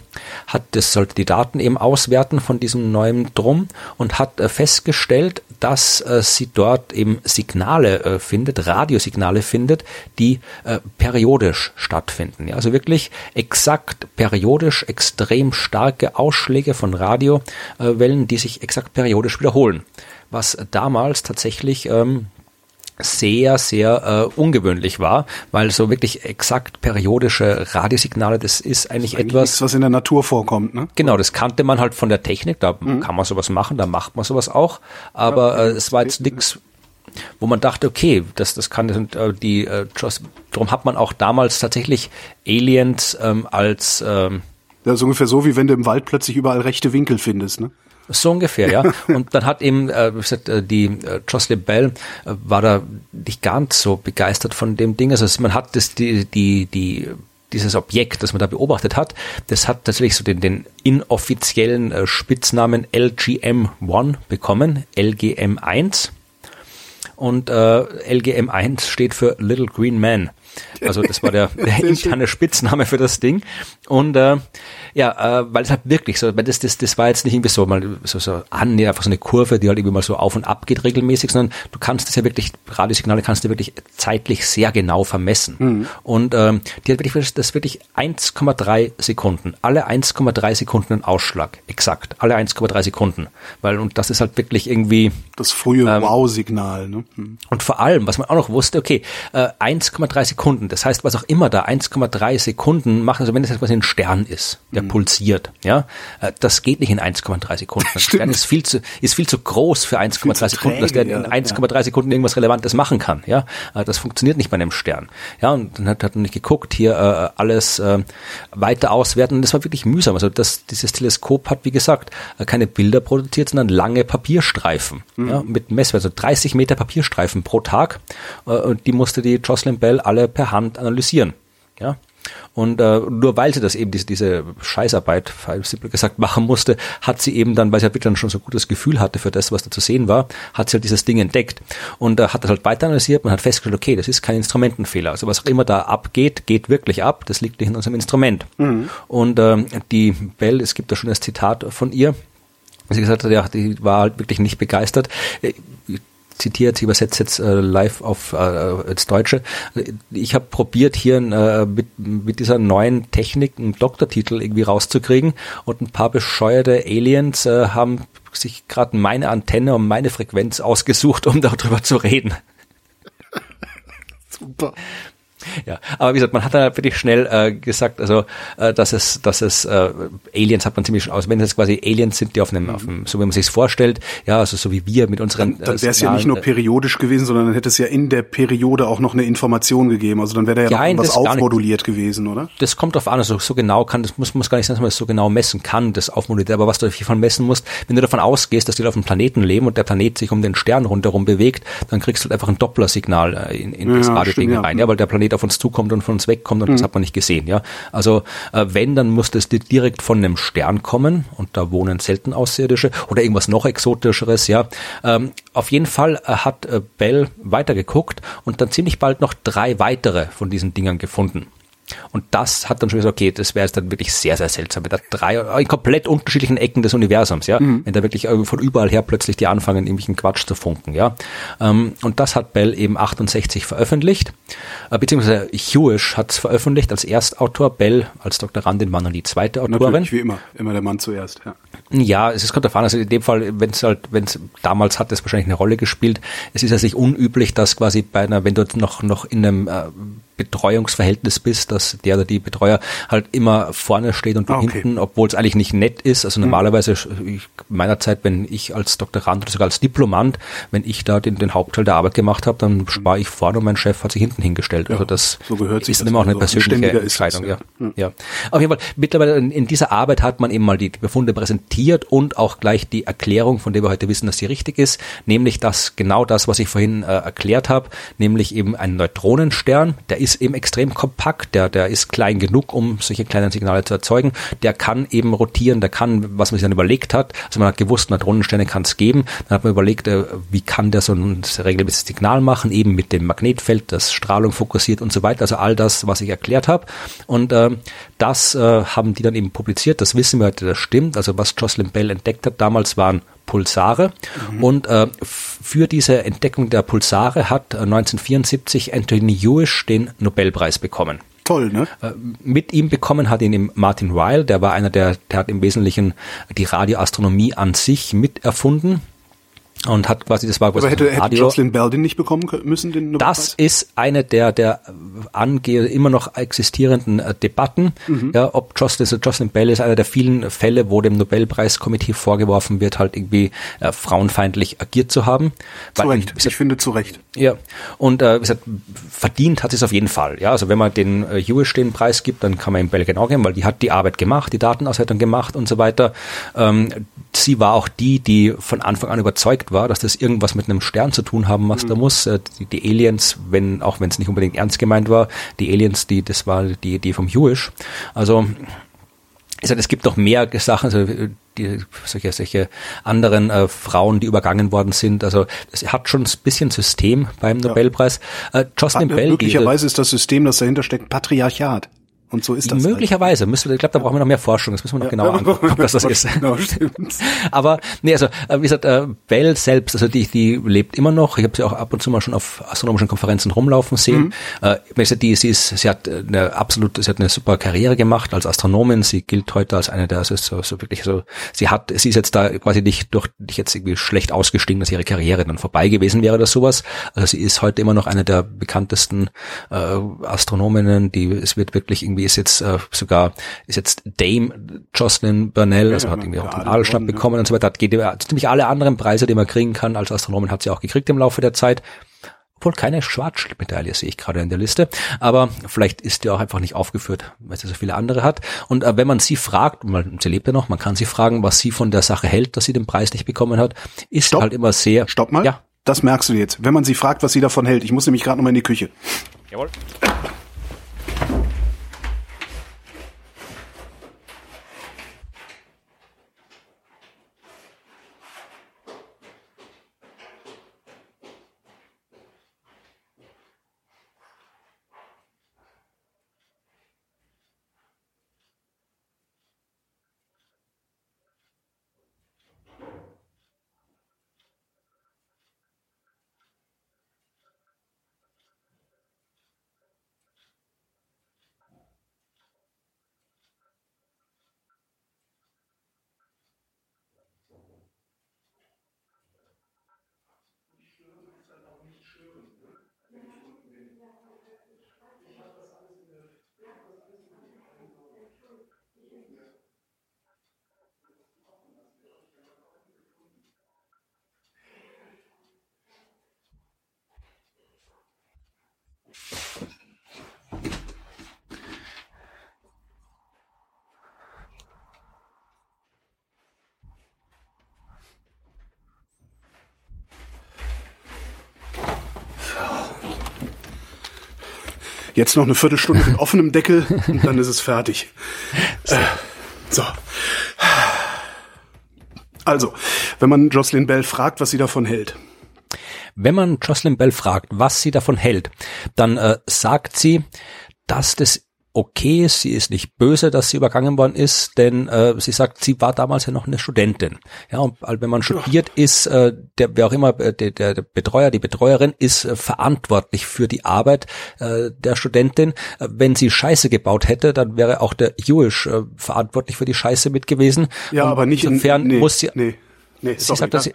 hat das sollte die Daten eben auswerten von diesem neuen Drum und hat äh, festgestellt, dass äh, sie dort eben Signale äh, findet, Radiosignale findet, die periodisch stattfinden. Ja, also wirklich exakt periodisch extrem starke Ausschläge von Radiowellen, die sich exakt periodisch wiederholen. Was damals tatsächlich ähm, sehr, sehr äh, ungewöhnlich war, weil so wirklich exakt periodische Radiosignale, das ist eigentlich das ist etwas. Nichts, was in der Natur vorkommt, ne? Genau, das kannte man halt von der Technik, da mhm. kann man sowas machen, da macht man sowas auch, aber äh, es war jetzt nichts, wo man dachte, okay, das, das kann äh, die, äh, darum hat man auch damals tatsächlich Aliens ähm, als ähm, ja, so ungefähr so, wie wenn du im Wald plötzlich überall rechte Winkel findest, ne? So ungefähr, ja. Und dann hat eben, äh, wie gesagt, äh, die äh, Jocelyn Bell äh, war da nicht ganz so begeistert von dem Ding. Also man hat das, die, die, die dieses Objekt, das man da beobachtet hat, das hat tatsächlich so den, den inoffiziellen äh, Spitznamen LGM-1 bekommen, LGM-1. Und äh, LGM-1 steht für Little Green Man. Also das war der, der interne Spitzname für das Ding. Und äh, ja, äh, weil es halt wirklich so, weil das, das, das war jetzt nicht irgendwie so mal so, so an, nee, einfach so eine Kurve, die halt irgendwie mal so auf und ab geht regelmäßig, sondern du kannst das ja wirklich, Radiosignale kannst du wirklich zeitlich sehr genau vermessen. Mhm. Und ähm, die hat wirklich, das wirklich 1,3 Sekunden, alle 1,3 Sekunden ein Ausschlag, exakt, alle 1,3 Sekunden. Weil, und das ist halt wirklich irgendwie. Das frühe ähm, Wow-Signal, ne? Mhm. Und vor allem, was man auch noch wusste, okay, äh, 1,3 Sekunden, das heißt, was auch immer da 1,3 Sekunden machen, also wenn das jetzt quasi ein Stern ist, der. Pulsiert. Ja, äh, das geht nicht in 1,3 Sekunden. Das Stern ist viel zu ist viel zu groß für 1,3 Sekunden, dass der in 1,3 Sekunden irgendwas Relevantes machen kann. Ja, äh, das funktioniert nicht bei einem Stern. Ja, und dann hat er nicht geguckt, hier äh, alles äh, weiter auswerten. Und das war wirklich mühsam. Also das dieses Teleskop hat, wie gesagt, äh, keine Bilder produziert, sondern lange Papierstreifen. Mhm. Ja, mit Messwert, also 30 Meter Papierstreifen pro Tag. Äh, und die musste die Jocelyn Bell alle per Hand analysieren. Ja, und äh, nur weil sie das eben, diese, diese Scheißarbeit, simpel gesagt, machen musste, hat sie eben dann, weil sie halt wirklich dann schon so ein gutes Gefühl hatte für das, was da zu sehen war, hat sie halt dieses Ding entdeckt und äh, hat das halt weiter analysiert und hat festgestellt, okay, das ist kein Instrumentenfehler. Also was auch immer da abgeht, geht wirklich ab. Das liegt nicht in unserem Instrument. Mhm. Und äh, die Bell, es gibt da schon das Zitat von ihr, sie gesagt hat, ja, die war halt wirklich nicht begeistert äh, zitiert, ich übersetze jetzt äh, live auf äh, ins Deutsche. Ich habe probiert hier äh, mit, mit dieser neuen Technik einen Doktortitel irgendwie rauszukriegen und ein paar bescheuerte Aliens äh, haben sich gerade meine Antenne und meine Frequenz ausgesucht, um darüber zu reden. Super. Ja, aber wie gesagt, man hat dann halt wirklich schnell äh, gesagt, also äh, dass es, dass es äh, Aliens hat man ziemlich schon aus. Wenn es quasi Aliens sind, die auf einem, mhm. auf einem so wie man sich vorstellt, ja, also so wie wir mit unseren. Dann, dann wäre es ja nicht nur äh, periodisch gewesen, sondern dann hätte es ja in der Periode auch noch eine Information gegeben. Also dann wäre da ja, ja noch was aufmoduliert gewesen, oder? Das kommt drauf an, also so genau kann, das muss man gar nicht sagen, dass man das so genau messen kann, das aufmoduliert. Aber was du Fall messen musst, wenn du davon ausgehst, dass die auf einem Planeten leben und der Planet sich um den Stern rundherum bewegt, dann kriegst du halt einfach ein Doppler-Signal äh, in, in ja, das Radioding rein, ja, weil der Planet auf uns zukommt und von uns wegkommt und mhm. das hat man nicht gesehen. Ja, also äh, wenn, dann muss das direkt von einem Stern kommen und da wohnen selten Außerirdische oder irgendwas noch exotischeres. Ja, ähm, auf jeden Fall äh, hat äh, Bell weitergeguckt und dann ziemlich bald noch drei weitere von diesen Dingern gefunden. Und das hat dann schon gesagt, okay, das wäre jetzt dann wirklich sehr, sehr seltsam, wenn da drei in komplett unterschiedlichen Ecken des Universums, ja, mhm. wenn da wirklich von überall her plötzlich die anfangen, irgendwelchen Quatsch zu funken, ja. Ähm, und das hat Bell eben 68 veröffentlicht, äh, beziehungsweise Hewish hat es veröffentlicht als Erstautor, Bell als Doktorandin war noch die zweite Autorin. Natürlich, wie immer, immer der Mann zuerst, ja. Ja, es kommt davon, also in dem Fall, wenn es halt, wenn es damals hat es wahrscheinlich eine Rolle gespielt. Es ist ja nicht unüblich, dass quasi bei einer, wenn du noch noch in einem äh, Betreuungsverhältnis bist, dass der oder die Betreuer halt immer vorne steht und du ah, okay. hinten, obwohl es eigentlich nicht nett ist. Also mhm. normalerweise ich, meiner Zeit, wenn ich als Doktorand oder sogar als Diplomant, wenn ich da den, den Hauptteil der Arbeit gemacht habe, dann spare ich vorne und mein Chef hat sich hinten hingestellt. Ja, also das so gehört ist dann immer auch eine also persönliche Entscheidung. Das, ja. Ja. ja. Auf jeden Fall, mittlerweile in, in, dieser Arbeit hat man eben mal die Befunde präsentiert und auch gleich die Erklärung, von der wir heute wissen, dass sie richtig ist, nämlich dass genau das, was ich vorhin äh, erklärt habe, nämlich eben ein Neutronenstern, der ist eben extrem kompakt, der, der ist klein genug, um solche kleinen Signale zu erzeugen. Der kann eben rotieren, der kann, was man sich dann überlegt hat, also man hat gewusst, Neutronensterne kann es geben, dann hat man überlegt, äh, wie kann der so ein regelmäßiges Signal machen, eben mit dem Magnetfeld, das Strahlung fokussiert und so weiter, also all das, was ich erklärt habe. Und äh, das äh, haben die dann eben publiziert, das wissen wir heute, das stimmt. Also was Jocelyn Bell entdeckt hat damals waren Pulsare. Mhm. Und äh, für diese Entdeckung der Pulsare hat 1974 äh, Anthony Hewish den Nobelpreis bekommen. Toll, ne? Äh, mit ihm bekommen hat ihn Martin Ryle, der war einer der, der hat im Wesentlichen die Radioastronomie an sich miterfunden und hat quasi das war quasi Aber hätte, hätte Jocelyn Bell den nicht bekommen müssen den Nobelpreis? Das ist eine der der angehe immer noch existierenden äh, Debatten, mhm. ja, ob Jocelyn, Jocelyn Bell ist einer der vielen Fälle, wo dem Nobelpreiskomitee vorgeworfen wird, halt irgendwie äh, frauenfeindlich agiert zu haben. Zu Recht. Ich, ich finde zu Recht. Ja. Und äh, wie gesagt, verdient hat sie es auf jeden Fall. Ja, also wenn man den äh, Hewish den Preis gibt, dann kann man ihm Bell genau geben, weil die hat die Arbeit gemacht, die Datenauswertung gemacht und so weiter. Ähm, sie war auch die, die von Anfang an überzeugt war, dass das irgendwas mit einem Stern zu tun haben, was mhm. da muss. Äh, die, die, Aliens, wenn, auch wenn es nicht unbedingt ernst gemeint war, die Aliens, die, das war die Idee vom Jewish. Also, ich sag, es gibt noch mehr Sachen, also die, solche, solche anderen äh, Frauen, die übergangen worden sind. Also es hat schon ein bisschen System beim Nobelpreis. Äh, Jocelyn Bell. Möglicherweise ist das System, das dahinter steckt, Patriarchat. Und so ist das. Halt. Möglicherweise. Halt. Müssen wir, ich glaube, da brauchen wir noch mehr Forschung. Das müssen wir noch ja, genauer angucken, ob das das ist. Genau, stimmt. Aber nee, also äh, wie gesagt, äh, Bell selbst, also die, die lebt immer noch. Ich habe sie auch ab und zu mal schon auf astronomischen Konferenzen rumlaufen sehen. Mhm. Äh, die, sie ist, sie hat eine absolut, sie hat eine super Karriere gemacht als Astronomin. Sie gilt heute als eine der, also so, so wirklich so, sie hat, sie ist jetzt da quasi nicht durch, nicht jetzt irgendwie schlecht ausgestiegen, dass ihre Karriere dann vorbei gewesen wäre oder sowas. Also sie ist heute immer noch eine der bekanntesten äh, Astronominnen, die, es wird wirklich irgendwie ist jetzt äh, sogar, ist jetzt Dame Jocelyn Burnell, also hat irgendwie auch den Adelstab bekommen und so weiter, hat geht, ziemlich alle anderen Preise, die man kriegen kann als Astronomin, hat sie auch gekriegt im Laufe der Zeit. Obwohl keine Schwarzmedaille sehe ich gerade in der Liste. Aber vielleicht ist die auch einfach nicht aufgeführt, weil sie so viele andere hat. Und äh, wenn man sie fragt, weil sie lebt ja noch, man kann sie fragen, was sie von der Sache hält, dass sie den Preis nicht bekommen hat, ist Stopp. halt immer sehr. Stopp mal. Ja. Das merkst du jetzt. Wenn man sie fragt, was sie davon hält. Ich muss nämlich gerade noch mal in die Küche. Jawohl. Jetzt noch eine Viertelstunde mit offenem Deckel und dann ist es fertig. Äh, so. Also, wenn man Jocelyn Bell fragt, was sie davon hält. Wenn man Jocelyn Bell fragt, was sie davon hält, dann äh, sagt sie, dass das okay, sie ist nicht böse, dass sie übergangen worden ist, denn äh, sie sagt, sie war damals ja noch eine Studentin. Ja, und wenn man studiert ist, äh, der wer auch immer äh, der, der Betreuer, die Betreuerin ist äh, verantwortlich für die Arbeit äh, der Studentin. Äh, wenn sie Scheiße gebaut hätte, dann wäre auch der Jewish äh, verantwortlich für die Scheiße mit gewesen. Ja, und aber nicht insofern in, nee, muss sie nee. Nee, sorry, sagt, dass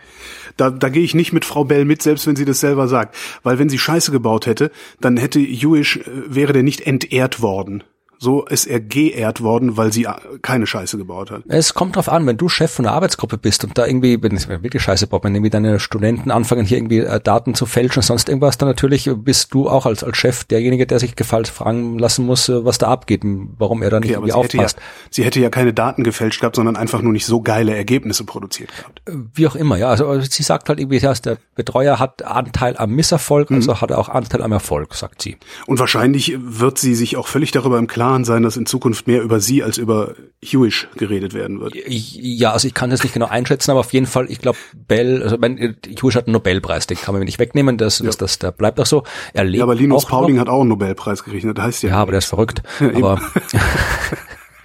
da, da gehe ich nicht mit Frau Bell mit, selbst wenn sie das selber sagt. Weil wenn sie Scheiße gebaut hätte, dann hätte Jewish, äh, wäre der nicht entehrt worden so ist er geehrt worden, weil sie keine Scheiße gebaut hat. Es kommt drauf an, wenn du Chef von der Arbeitsgruppe bist und da irgendwie, wenn es wirklich Scheiße baut, wenn irgendwie deine Studenten anfangen, hier irgendwie äh, Daten zu fälschen, sonst irgendwas, dann natürlich bist du auch als, als Chef derjenige, der sich gefällt fragen lassen muss, äh, was da abgeht, warum er da nicht okay, irgendwie aufpasst. Ja, sie hätte ja keine Daten gefälscht gehabt, sondern einfach nur nicht so geile Ergebnisse produziert gehabt. Äh, wie auch immer, ja. Also sie sagt halt irgendwie, ja, der Betreuer hat Anteil am Misserfolg, mhm. also hat er auch Anteil am Erfolg, sagt sie. Und wahrscheinlich wird sie sich auch völlig darüber im Klaren Klaren sein, dass in Zukunft mehr über sie als über Hewish geredet werden wird. Ja, also ich kann das nicht genau einschätzen, aber auf jeden Fall, ich glaube, Bell, also mein, Hewish hat einen Nobelpreis, den kann man nicht wegnehmen, das, ja. das, das, der bleibt auch so. Er lebt ja, aber Linus Pauling noch. hat auch einen Nobelpreis gekriegt, das heißt ja. Ja, aber der ist verrückt. aber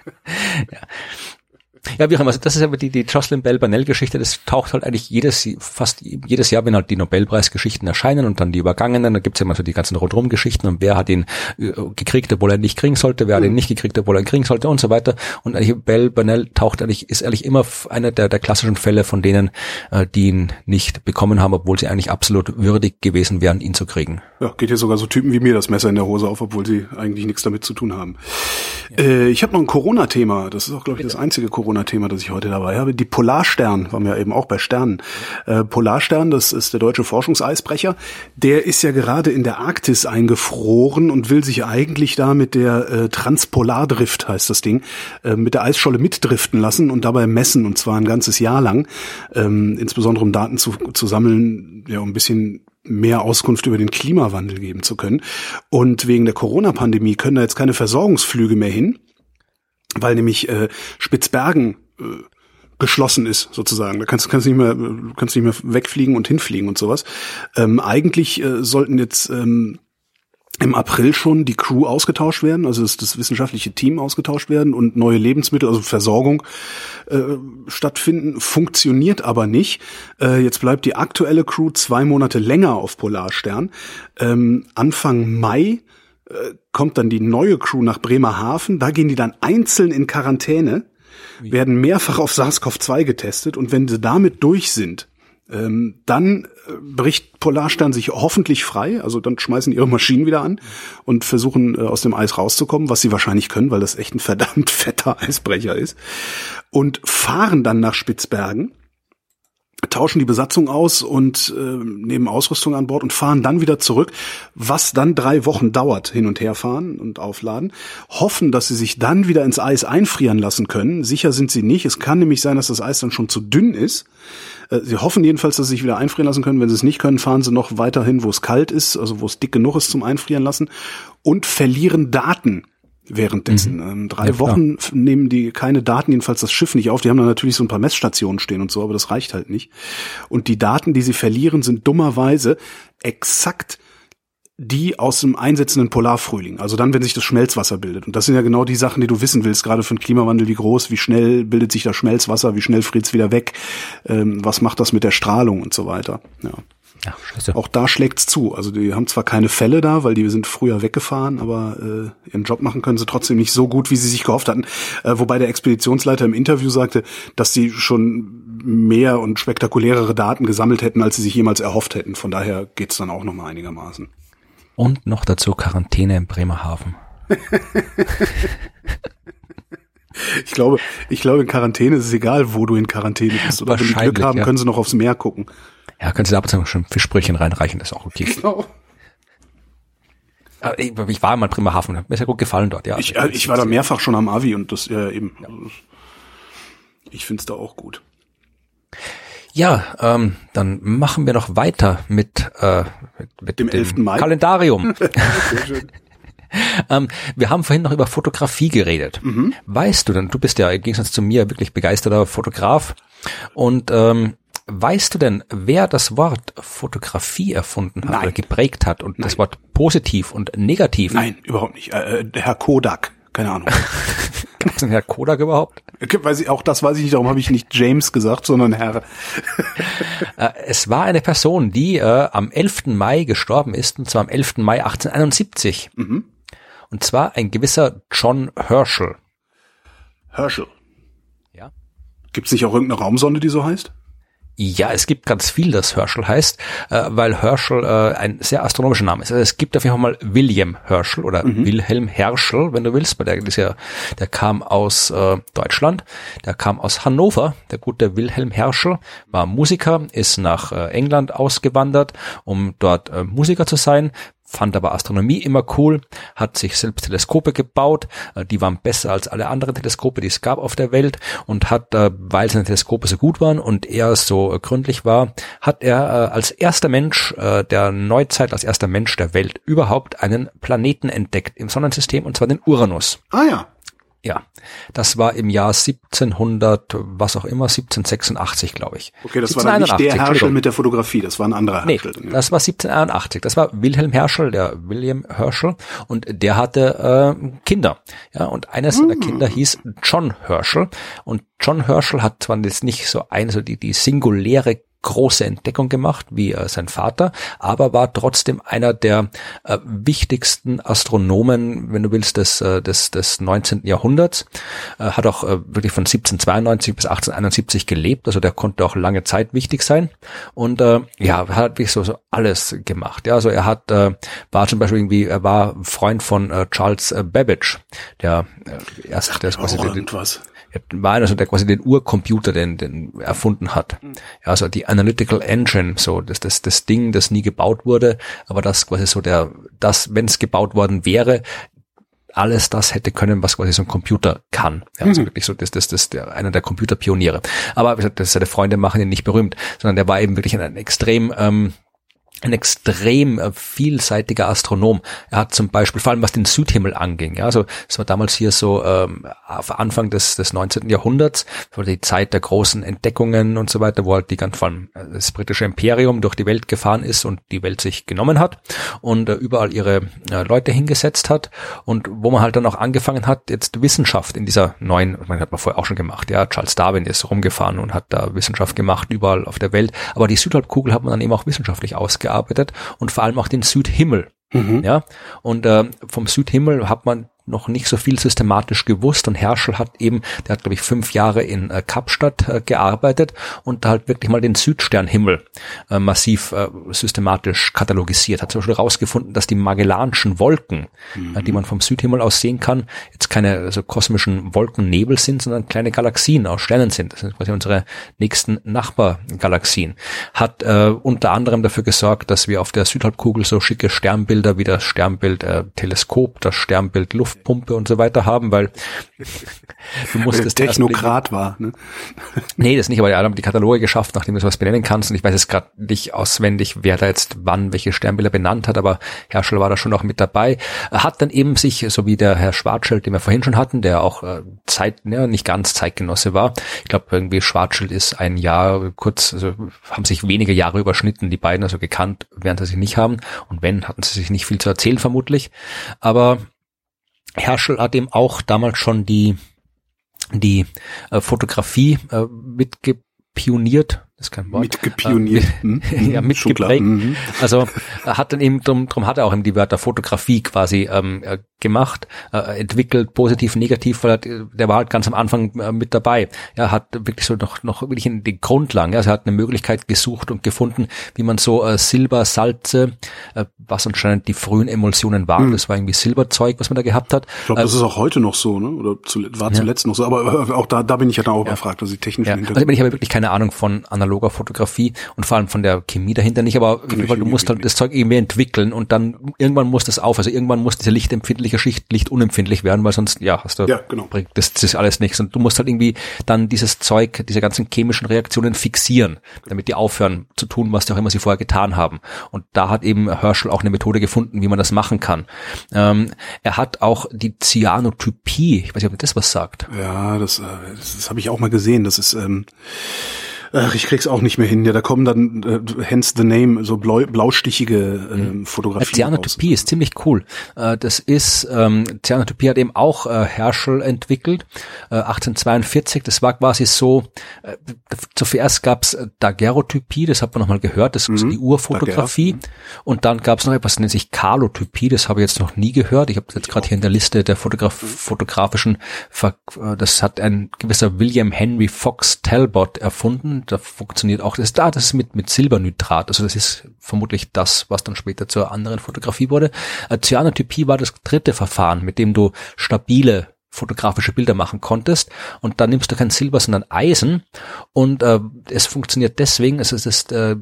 ja. Ja, wie auch immer. Also das ist aber die, die Jocelyn Bell Burnell Geschichte. Das taucht halt eigentlich jedes, fast jedes Jahr, wenn halt die Nobelpreisgeschichten erscheinen und dann die übergangenen, da gibt's ja immer so die ganzen Rundrum-Geschichten und wer hat ihn äh, gekriegt, obwohl er nicht kriegen sollte, wer hat ihn mhm. nicht gekriegt, obwohl er ihn kriegen sollte und so weiter. Und eigentlich Bell Burnell taucht eigentlich, ist eigentlich immer einer der, der klassischen Fälle von denen, äh, die ihn nicht bekommen haben, obwohl sie eigentlich absolut würdig gewesen wären, ihn zu kriegen. Ja, geht ja sogar so Typen wie mir das Messer in der Hose auf, obwohl sie eigentlich nichts damit zu tun haben. Ja. Äh, ich habe noch ein Corona-Thema. Das ist auch, glaube ich, das einzige Corona Nicht-Corona-Thema, das ich heute dabei habe. Die Polarstern, waren wir ja eben auch bei Sternen. Äh, Polarstern, das ist der deutsche Forschungseisbrecher, der ist ja gerade in der Arktis eingefroren und will sich eigentlich da mit der äh, Transpolardrift, heißt das Ding, äh, mit der Eisscholle mitdriften lassen und dabei messen, und zwar ein ganzes Jahr lang, ähm, insbesondere um Daten zu, zu sammeln, ja, um ein bisschen mehr Auskunft über den Klimawandel geben zu können. Und wegen der Corona-Pandemie können da jetzt keine Versorgungsflüge mehr hin, weil nämlich äh, Spitzbergen äh, geschlossen ist sozusagen. Da kannst, kannst nicht mehr kannst nicht mehr wegfliegen und hinfliegen und sowas. Ähm, eigentlich äh, sollten jetzt ähm, im April schon die Crew ausgetauscht werden, also das, das wissenschaftliche Team ausgetauscht werden und neue Lebensmittel, also Versorgung äh, stattfinden, funktioniert aber nicht. Äh, jetzt bleibt die aktuelle Crew zwei Monate länger auf Polarstern. Ähm, Anfang Mai kommt dann die neue Crew nach Bremerhaven, da gehen die dann einzeln in Quarantäne, werden mehrfach auf SARS-CoV-2 getestet und wenn sie damit durch sind, ähm, dann äh, bricht Polarstern sich hoffentlich frei, also dann schmeißen ihre Maschinen wieder an und versuchen äh, aus dem Eis rauszukommen, was sie wahrscheinlich können, weil das echt ein verdammt fetter Eisbrecher ist. Und fahren dann nach Spitzbergen tauschen die Besatzung aus und äh, nehmen Ausrüstung an Bord und fahren dann wieder zurück, was dann drei Wochen dauert, hin und her fahren und aufladen, hoffen, dass sie sich dann wieder ins Eis einfrieren lassen können. Sicher sind sie nicht. Es kann nämlich sein, dass das Eis dann schon zu dünn ist. Äh, sie hoffen jedenfalls, dass sie sich wieder einfrieren lassen können. Wenn sie es nicht können, fahren sie noch weiterhin, wo es kalt ist, also wo es dick genug ist zum Einfrieren lassen und verlieren Daten währenddessen. Mhm. Ähm, drei ja, Wochen nehmen die keine Daten, jedenfalls das Schiff nicht auf. Die haben dann natürlich so ein paar Messstationen stehen und so, aber das reicht halt nicht. Und die Daten, die sie verlieren, sind dummerweise exakt die aus dem einsetzenden Polarfrühling. Also dann, wenn sich das Schmelzwasser bildet. Und das sind ja genau die Sachen, die du wissen willst, gerade für den Klimawandel, wie groß, wie schnell bildet sich das Schmelzwasser, wie schnell friert es wieder weg, ähm, was macht das mit der Strahlung und so weiter. Ja. Ja, scheiße. Auch da schlägt's zu. Also die haben zwar keine Fälle da, weil die sind früher weggefahren, aber äh, ihren Job machen können sie trotzdem nicht so gut, wie sie sich gehofft hatten. Äh, wobei der Expeditionsleiter im Interview sagte, dass sie schon mehr und spektakulärere Daten gesammelt hätten, als sie sich jemals erhofft hätten. Von daher geht's dann auch noch mal einigermaßen. Und noch dazu Quarantäne in Bremerhaven. Ich glaube, ich glaube, in Quarantäne ist es egal, wo du in Quarantäne bist. Oder wenn die Glück haben, ja. können sie noch aufs Meer gucken. Ja, können Sie da schon Fischbrötchen reinreichen, das ist auch okay. Genau. Ich war mal in Bremerhaven, mir ist ja gut gefallen dort, ja. Ich, äh, ich war da mehrfach schon am Avi und das ja eben. Ja. Ich find's da auch gut. Ja, ähm, dann machen wir noch weiter mit, äh, mit, mit dem, dem 11. Mai. Kalendarium. ähm, wir haben vorhin noch über Fotografie geredet. Mhm. Weißt du denn, du bist ja im Gegensatz zu mir wirklich begeisterter Fotograf und ähm, Weißt du denn, wer das Wort Fotografie erfunden hat Nein. oder geprägt hat und Nein. das Wort positiv und negativ? Nein, überhaupt nicht. Äh, äh Herr Kodak, keine Ahnung. Gab es einen Herr Kodak überhaupt? Weiß ich, auch das weiß ich nicht, darum habe ich nicht James gesagt, sondern Herr. Äh, es war eine Person, die äh, am 11. Mai gestorben ist, und zwar am 11. Mai 1871. Mhm. Und zwar ein gewisser John Herschel. Herschel. Ja. Gibt es nicht auch irgendeine Raumsonde, die so heißt? Ja, es gibt ganz viel, das Herschel heißt, äh, weil Herschel äh, ein sehr astronomischer Name ist. Also es gibt auf jeden Fall mal William Herschel oder mhm. Wilhelm Herschel, wenn du willst, weil der, ist ja, der kam aus äh, Deutschland, der kam aus Hannover, der gute Wilhelm Herschel, war Musiker, ist nach England ausgewandert, um dort Musiker zu sein, fand aber Astronomie immer cool, hat sich selbst Teleskope gebaut, äh, die waren besser als alle anderen Teleskope, die es gab auf der Welt und hat, äh, weil seine Teleskope so gut waren und er so äh, gründlich war, hat er als erster Mensch der Neuzeit, als erster Mensch der Welt überhaupt einen Planeten entdeckt im Sonnensystem und zwar den Uranus. Ah ja. Ja, das war im Jahr 1700, was auch immer, 1786, glaube ich. Okay, das war dann nicht der Herschel mit der Fotografie, das war ein anderer Herschel. Nee, das war 1781. Das war Wilhelm Herschel, der William Herschel, und der hatte äh, Kinder. Ja, und eines seiner hm. Kinder hieß John Herschel. Und John Herschel hat zwar jetzt nicht so eine, so die, die singuläre große Entdeckung gemacht wie äh, sein Vater, aber war trotzdem einer der äh, wichtigsten Astronomen, wenn du willst, des, äh, des, des 19. Jahrhunderts. Äh, hat auch äh, wirklich von 1792 bis 1871 gelebt, also der konnte auch lange Zeit wichtig sein. Und äh, ja, hat wirklich so, so alles gemacht. Ja, also er hat, äh, war zum Beispiel irgendwie, er war Freund von äh, Charles Babbage, der äh, erst, der ist quasi irgendwas war einer, der quasi den Urcomputer, den, den erfunden hat. Ja, also die Analytical Engine, so das, das, das Ding, das nie gebaut wurde, aber das quasi so der, das, wenn es gebaut worden wäre, alles das hätte können, was quasi so ein Computer kann. Ja, also mhm. wirklich so, das, das, das, der, einer der Computerpioniere. Aber wie gesagt, das, seine Freunde machen ihn nicht berühmt, sondern der war eben wirklich ein, ein extrem ähm, ein extrem äh, vielseitiger Astronom. Er hat zum Beispiel, vor allem was den Südhimmel anging, ja, also es war damals hier so ähm, auf Anfang des, des 19. Jahrhunderts, war die Zeit der großen Entdeckungen und so weiter, wo halt die ganz vor allem äh, das britische Imperium durch die Welt gefahren ist und die Welt sich genommen hat und äh, überall ihre äh, Leute hingesetzt hat und wo man halt dann auch angefangen hat, jetzt Wissenschaft in dieser neuen, man hat man vorher auch schon gemacht, ja, Charles Darwin ist rumgefahren und hat da Wissenschaft gemacht überall auf der Welt, aber die Südhalbkugel hat man dann eben auch wissenschaftlich ausgearbeitet gearbeitet und vor allem auch den Südhimmel. Mhm. Ja, und äh, vom Südhimmel hat man noch nicht so viel systematisch gewusst und Herschel hat eben, der hat glaube ich fünf Jahre in äh, Kapstadt äh, gearbeitet und da halt wirklich mal den Südsternhimmel äh, massiv äh, systematisch katalogisiert, hat zum Beispiel herausgefunden, dass die Magellanischen Wolken, mhm. äh, die man vom Südhimmel aus sehen kann, jetzt keine also kosmischen Wolkennebel sind, sondern kleine Galaxien aus Sternen sind. Das sind quasi unsere nächsten Nachbargalaxien. Hat äh, unter anderem dafür gesorgt, dass wir auf der Südhalbkugel so schicke Sternbilder wie das Sternbild äh, Teleskop, das Sternbild Luft Luftpumpe und so weiter haben, weil du musstest Technokrat war. Ne? Nee, das nicht, aber die haben die Kataloge geschafft, nachdem du sowas benennen kannst. Und ich weiß jetzt gerade nicht auswendig, wer da jetzt wann welche Sternbilder benannt hat, aber Herschel war da schon auch mit dabei. Er hat dann eben sich, so wie der Herr Schwarzschild, den wir vorhin schon hatten, der auch äh, Zeit, ja, nicht ganz Zeitgenosse war. Ich glaube, irgendwie Schwarzschild ist ein Jahr kurz, also haben sich wenige Jahre überschnitten, die beiden also gekannt, während sie sich nicht haben. Und wenn, hatten sie sich nicht viel zu erzählen, vermutlich. Aber Herschel hat eben auch damals schon die die äh, Fotografie äh, mitgepioniert das ist kein Wort. Mitgepioniert. Äh, ja, mhm. mitgeprägt. Mhm. Also hat dann eben, drum, drum hat er auch eben die Wörter Fotografie quasi ähm, äh, gemacht, äh, entwickelt, positiv, negativ, weil er, der war halt ganz am Anfang äh, mit dabei. Er hat wirklich so noch, noch wirklich in den Grundlagen, ja, also er hat eine Möglichkeit gesucht und gefunden, wie man so äh, Silbersalze, äh, was anscheinend die frühen Emulsionen waren, mhm. das war irgendwie Silberzeug, was man da gehabt hat. Ich glaube, das äh, ist auch heute noch so, ne? Oder zu, war zuletzt ja. noch so, aber äh, auch da, da bin ich ja dann auch ja. überfragt, also die technischen ja. Also ich habe wirklich keine Ahnung von analoger Fotografie und vor allem von der Chemie dahinter nicht, aber weil du musst halt das Zeug irgendwie entwickeln und dann irgendwann muss das auf, also irgendwann muss diese lichtempfindliche Schicht lichtunempfindlich werden, weil sonst, ja, hast du, ja, genau. das, das ist alles nichts und du musst halt irgendwie dann dieses Zeug, diese ganzen chemischen Reaktionen fixieren, damit die aufhören zu tun, was die auch immer sie vorher getan haben. Und da hat eben Herschel auch eine Methode gefunden, wie man das machen kann. Ähm, er hat auch die Cyanotypie, ich weiß nicht, ob das was sagt. Ja, das, äh, das, das habe ich auch mal gesehen. Das ist ähm, Ach, ich krieg's auch nicht mehr hin. Ja, da kommen dann, äh, hence the name, so blau, blaustichige äh, mhm. Fotografien. Cyanotopie ist ziemlich cool. Äh, das ist, ähm, Cyanotopie hat eben auch äh, Herschel entwickelt, äh, 1842. Das war quasi so, äh, zuerst gab's äh, Daguerreotypie, das hat man nochmal gehört, das ist mhm. die Urfotografie. Daguerre. Und dann gab's noch etwas, nennt sich Kalotypie, das habe ich jetzt noch nie gehört. Ich habe jetzt gerade hier in der Liste der Fotograf fotografischen, äh, das hat ein gewisser William Henry Fox Talbot erfunden da funktioniert auch das da, das ist mit, mit Silbernitrat. Also das ist vermutlich das, was dann später zur anderen Fotografie wurde. Äh, Cyanotypie war das dritte Verfahren, mit dem du stabile fotografische Bilder machen konntest. Und dann nimmst du kein Silber, sondern Eisen. Und äh, es funktioniert deswegen, also es ist äh,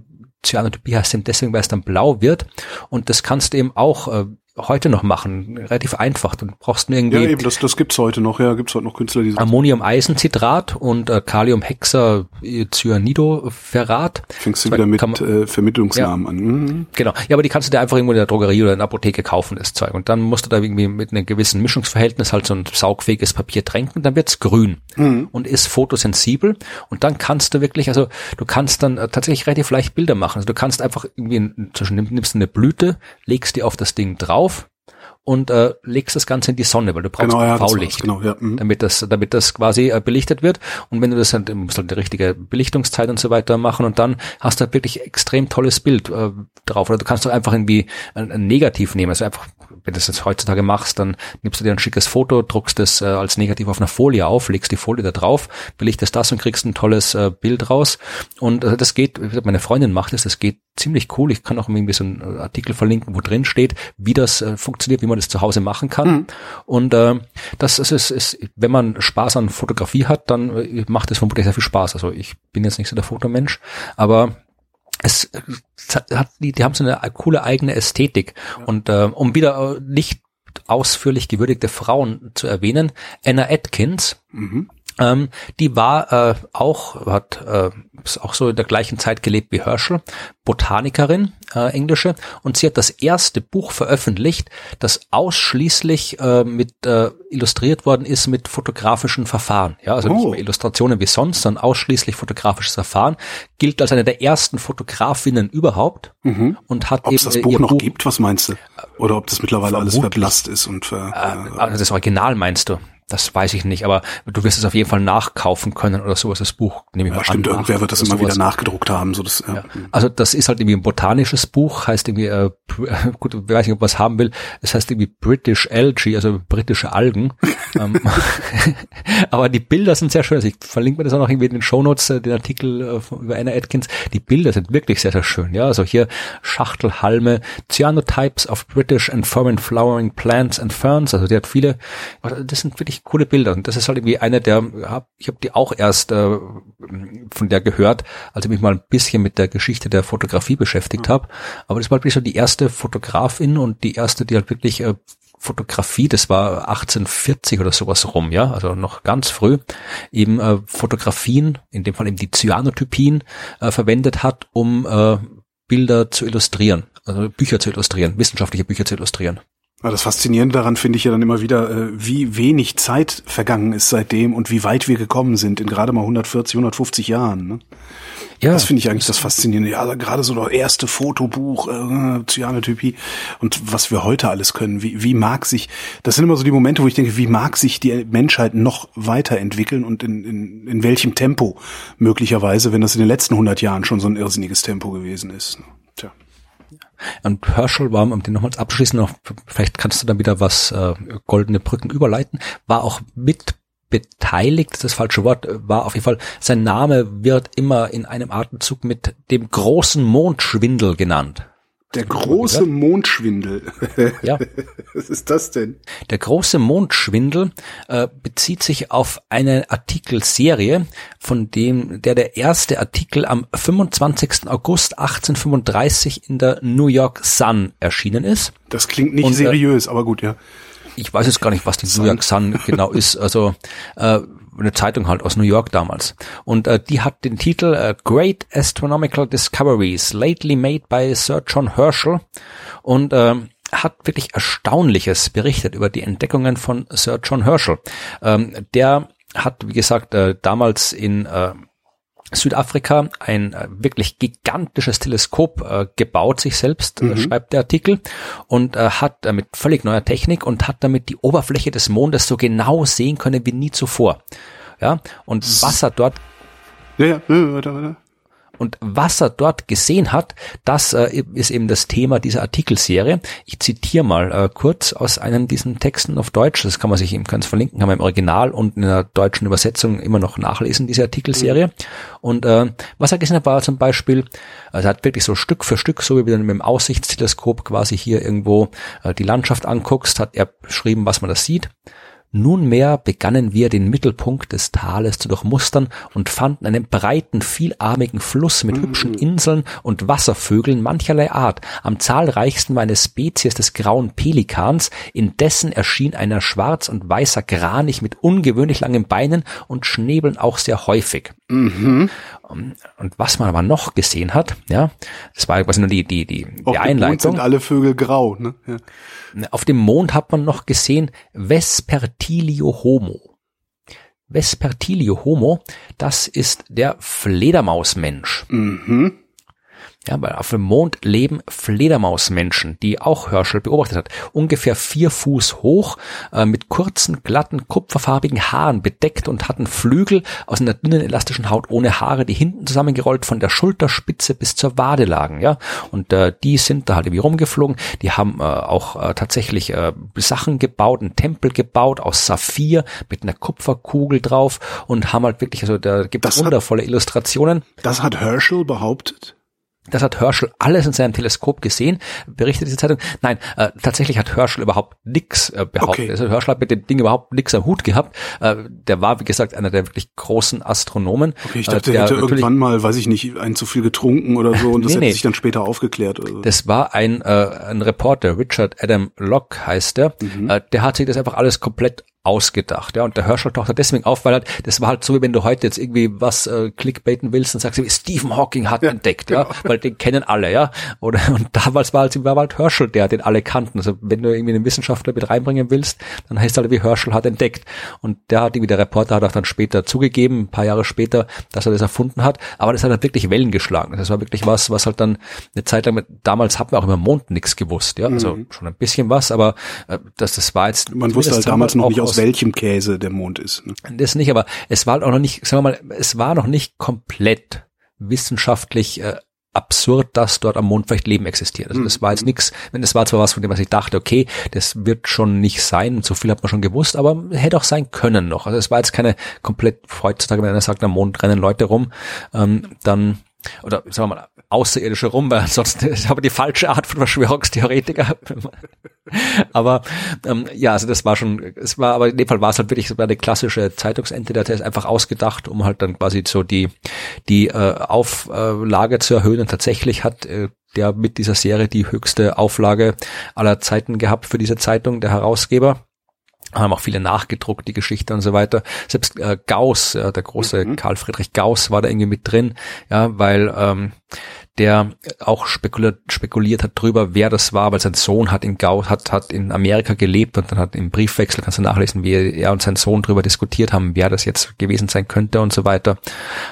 Cyanotypie heißt eben deswegen, weil es dann blau wird. Und das kannst du eben auch äh, heute noch machen, relativ einfach. Du brauchst nur irgendwie. Ja, eben, das, das gibt's heute noch, ja, gibt's heute noch Künstler, die Ammonium-Eisenzitrat und äh, Kalium-Hexacyanidopherat. Fängst du wieder mit man, äh, Vermittlungsnamen ja, an. Mhm. Genau. Ja, aber die kannst du dir einfach irgendwo in der Drogerie oder in der Apotheke kaufen, das Zeug. Und dann musst du da irgendwie mit einem gewissen Mischungsverhältnis halt so ein saugfähiges Papier tränken, dann wird's grün mhm. und ist fotosensibel. Und dann kannst du wirklich, also du kannst dann äh, tatsächlich relativ leicht Bilder machen. Also du kannst einfach irgendwie, zwischen nimmst eine Blüte, legst die auf das Ding drauf und äh, legst das Ganze in die Sonne, weil du brauchst genau, ja, V-Licht, genau, ja, mhm. damit das, damit das quasi äh, belichtet wird. Und wenn du das halt, musst halt die richtige Belichtungszeit und so weiter machen und dann hast du halt wirklich extrem tolles Bild äh, drauf. Oder du kannst doch einfach irgendwie ein, ein Negativ nehmen, also einfach wenn du das jetzt heutzutage machst, dann nimmst du dir ein schickes Foto, druckst es äh, als Negativ auf einer Folie auf, legst die Folie da drauf, belichtest das und kriegst ein tolles äh, Bild raus. Und äh, das geht, meine Freundin macht es, das geht ziemlich cool. Ich kann auch irgendwie so einen Artikel verlinken, wo drin steht, wie das äh, funktioniert, wie man das zu Hause machen kann. Mhm. Und äh, das ist, ist, ist, wenn man Spaß an Fotografie hat, dann äh, macht es vermutlich sehr viel Spaß. Also ich bin jetzt nicht so der Fotomensch, aber es hat, die, die haben so eine coole eigene Ästhetik. Ja. Und äh, um wieder äh, nicht ausführlich gewürdigte Frauen zu erwähnen, Anna Atkins, mhm. Ähm, die war äh, auch, hat äh, ist auch so in der gleichen Zeit gelebt wie Herschel, Botanikerin, äh, englische, und sie hat das erste Buch veröffentlicht, das ausschließlich äh, mit äh, illustriert worden ist mit fotografischen Verfahren. Ja, also oh. nicht mehr Illustrationen wie sonst, sondern ausschließlich fotografisches Verfahren. Gilt als eine der ersten Fotografinnen überhaupt mhm. und hat Ob's eben das Buch noch Buch, gibt, was meinst du? Oder ob das mittlerweile alles verblasst ist und ver, äh, also das Original meinst du? Das weiß ich nicht, aber du wirst es auf jeden Fall nachkaufen können oder sowas, das Buch, nehme ich ja, mal stimmt, an. Stimmt, irgendwer wird das immer sowas. wieder nachgedruckt haben. So das, ja. Ja. Also das ist halt irgendwie ein botanisches Buch, heißt irgendwie, äh, gut, ich weiß nicht, ob man es haben will, es heißt irgendwie British Algae, also britische Algen. Ähm, aber die Bilder sind sehr schön. Also ich verlinke mir das auch noch irgendwie in den Shownotes, äh, den Artikel äh, über Anna Atkins. Die Bilder sind wirklich sehr, sehr schön. Ja, also hier Schachtelhalme, Cyanotypes of British and Foreign Flowering Plants and Ferns. Also die hat viele, das sind wirklich wirklich coole Bilder. Und das ist halt irgendwie eine der, ich habe die auch erst äh, von der gehört, als ich mich mal ein bisschen mit der Geschichte der Fotografie beschäftigt mhm. habe. Aber das war wirklich so die erste Fotografin und die erste, die halt wirklich äh, Fotografie, das war 1840 oder sowas rum, ja, also noch ganz früh, eben äh, Fotografien, in dem Fall eben die Cyanotypien, äh, verwendet hat, um äh, Bilder zu illustrieren, also Bücher zu illustrieren, wissenschaftliche Bücher zu illustrieren. Das Faszinierende daran finde ich ja dann immer wieder, äh, wie wenig Zeit vergangen ist seitdem und wie weit wir gekommen sind in gerade mal 140, 150 Jahren. Ne? Ja. Das finde ich eigentlich das Faszinierende. Ja, also gerade so das erste Fotobuch, äh, Cyanotypie und was wir heute alles können. Wie, wie mag sich, das sind immer so die Momente, wo ich denke, wie mag sich die Menschheit noch weiterentwickeln und in, in, in welchem Tempo möglicherweise, wenn das in den letzten 100 Jahren schon so ein irrsinniges Tempo gewesen ist. Ne? Tja. Und Herschel war, um den nochmals abzuschließen, noch, vielleicht kannst du dann wieder was äh, goldene Brücken überleiten, war auch mit beteiligt, das falsche Wort, war auf jeden Fall, sein Name wird immer in einem Atemzug mit dem großen Mondschwindel genannt. Der große Mondschwindel. Ja. Was ist das denn? Der große Mondschwindel äh, bezieht sich auf eine Artikelserie, von dem der der erste Artikel am 25. August 1835 in der New York Sun erschienen ist. Das klingt nicht Und, äh, seriös, aber gut, ja. Ich weiß jetzt gar nicht, was die. New York Sun genau ist. Also äh, eine Zeitung halt aus New York damals. Und äh, die hat den Titel äh, Great Astronomical Discoveries Lately Made by Sir John Herschel und äh, hat wirklich Erstaunliches berichtet über die Entdeckungen von Sir John Herschel. Ähm, der hat, wie gesagt, äh, damals in äh, Südafrika ein äh, wirklich gigantisches Teleskop äh, gebaut, sich selbst, äh, mhm. schreibt der Artikel, und äh, hat mit völlig neuer Technik und hat damit die Oberfläche des Mondes so genau sehen können wie nie zuvor. Ja, und Wasser dort. Ja, ja, warte, warte. Und was er dort gesehen hat, das äh, ist eben das Thema dieser Artikelserie. Ich zitiere mal äh, kurz aus einem diesen Texten auf Deutsch. Das kann man sich eben ganz verlinken, kann man im Original und in der deutschen Übersetzung immer noch nachlesen, diese Artikelserie. Mhm. Und äh, was er gesehen hat, war zum Beispiel, also er hat wirklich so Stück für Stück, so wie du mit dem Aussichtsteleskop quasi hier irgendwo äh, die Landschaft anguckst, hat er beschrieben, was man da sieht. Nunmehr begannen wir den Mittelpunkt des Tales zu durchmustern und fanden einen breiten, vielarmigen Fluss mit hübschen mhm. Inseln und Wasservögeln mancherlei Art. Am zahlreichsten war eine Spezies des grauen Pelikans, indessen erschien einer schwarz und weißer Kranich mit ungewöhnlich langen Beinen und Schnäbeln auch sehr häufig. Mhm. Und was man aber noch gesehen hat, ja, das war quasi nur die, die, die, die Einleitung. sind alle Vögel grau, ne? Ja. Auf dem Mond hat man noch gesehen Vespertilio homo. Vespertilio homo, das ist der Fledermausmensch. Mhm. Ja, weil auf dem Mond leben Fledermausmenschen, die auch Herschel beobachtet hat. Ungefähr vier Fuß hoch, äh, mit kurzen, glatten, kupferfarbigen Haaren bedeckt und hatten Flügel aus einer dünnen, elastischen Haut ohne Haare, die hinten zusammengerollt von der Schulterspitze bis zur Wade lagen. Ja, und äh, die sind da halt irgendwie rumgeflogen. Die haben äh, auch äh, tatsächlich äh, Sachen gebaut, einen Tempel gebaut aus Saphir mit einer Kupferkugel drauf und haben halt wirklich, also da gibt es wundervolle hat, Illustrationen. Das hat Herschel behauptet? Das hat Herschel alles in seinem Teleskop gesehen, berichtet diese Zeitung. Nein, äh, tatsächlich hat Herschel überhaupt nichts äh, behauptet. Okay. Also Herschel hat mit dem Ding überhaupt nichts am Hut gehabt. Äh, der war, wie gesagt, einer der wirklich großen Astronomen. Okay, ich dachte, äh, der hätte irgendwann mal, weiß ich nicht, ein zu viel getrunken oder so und das nee, hätte nee. sich dann später aufgeklärt. Oder so. Das war ein, äh, ein Reporter, Richard Adam Locke heißt er. Mhm. Äh, der hat sich das einfach alles komplett ausgedacht. Ja, und der Herschel taucht deswegen auf, weil halt, das war halt so, wie wenn du heute jetzt irgendwie was äh, clickbaiten willst und sagst, wie Stephen Hawking hat ja, entdeckt, ja, genau. weil den kennen alle, ja. Oder und damals war halt, war halt Herschel der, den alle kannten. Also wenn du irgendwie einen Wissenschaftler mit reinbringen willst, dann heißt halt wie Herschel hat entdeckt. Und der hat irgendwie, der Reporter hat auch dann später zugegeben, ein paar Jahre später, dass er das erfunden hat. Aber das hat halt wirklich Wellen geschlagen. Das war wirklich was, was halt dann eine Zeit lang, mit, damals hat man auch über Mond nichts gewusst, ja. Also mhm. schon ein bisschen was, aber äh, das, das war jetzt. Man wusste halt damals noch nicht aus aus welchem Käse der Mond ist. Ne? Das nicht, aber es war auch noch nicht, sagen wir mal, es war noch nicht komplett wissenschaftlich äh, absurd, dass dort am Mond vielleicht Leben existiert. Also das war jetzt nichts, wenn das war zwar was, von dem was ich dachte, okay, das wird schon nicht sein, so viel hat man schon gewusst, aber hätte auch sein können noch. Also es war jetzt keine komplett, heutzutage, wenn einer sagt, am Mond rennen Leute rum, ähm, dann oder sagen wir mal, Außerirdische rum, weil ansonsten ist aber die falsche Art von Verschwörungstheoretiker. aber ähm, ja, also das war schon, es war, aber in dem Fall war es halt wirklich so eine klassische Zeitungsente, der ist einfach ausgedacht, um halt dann quasi so die, die äh, Auflage zu erhöhen und tatsächlich hat äh, der mit dieser Serie die höchste Auflage aller Zeiten gehabt für diese Zeitung, der Herausgeber haben auch viele nachgedruckt, die Geschichte und so weiter. Selbst äh, Gauss, ja, der große mhm. Karl Friedrich Gauss war da irgendwie mit drin, ja, weil ähm, der auch spekuliert, spekuliert hat drüber, wer das war, weil sein Sohn hat in Gau, hat, hat in Amerika gelebt und dann hat im Briefwechsel, kannst du nachlesen, wie er und sein Sohn drüber diskutiert haben, wer das jetzt gewesen sein könnte und so weiter.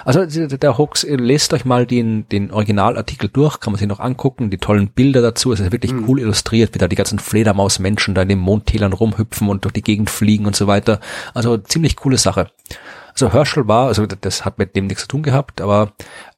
Also der Hoax, lest euch mal den, den Originalartikel durch, kann man sich noch angucken, die tollen Bilder dazu, es ist wirklich mhm. cool illustriert, wie da die ganzen Fledermausmenschen da in den Mondtälern rumhüpfen und durch die Gegend fliegen und so weiter. Also ziemlich coole Sache. Also Herschel war, also das hat mit dem nichts zu tun gehabt, aber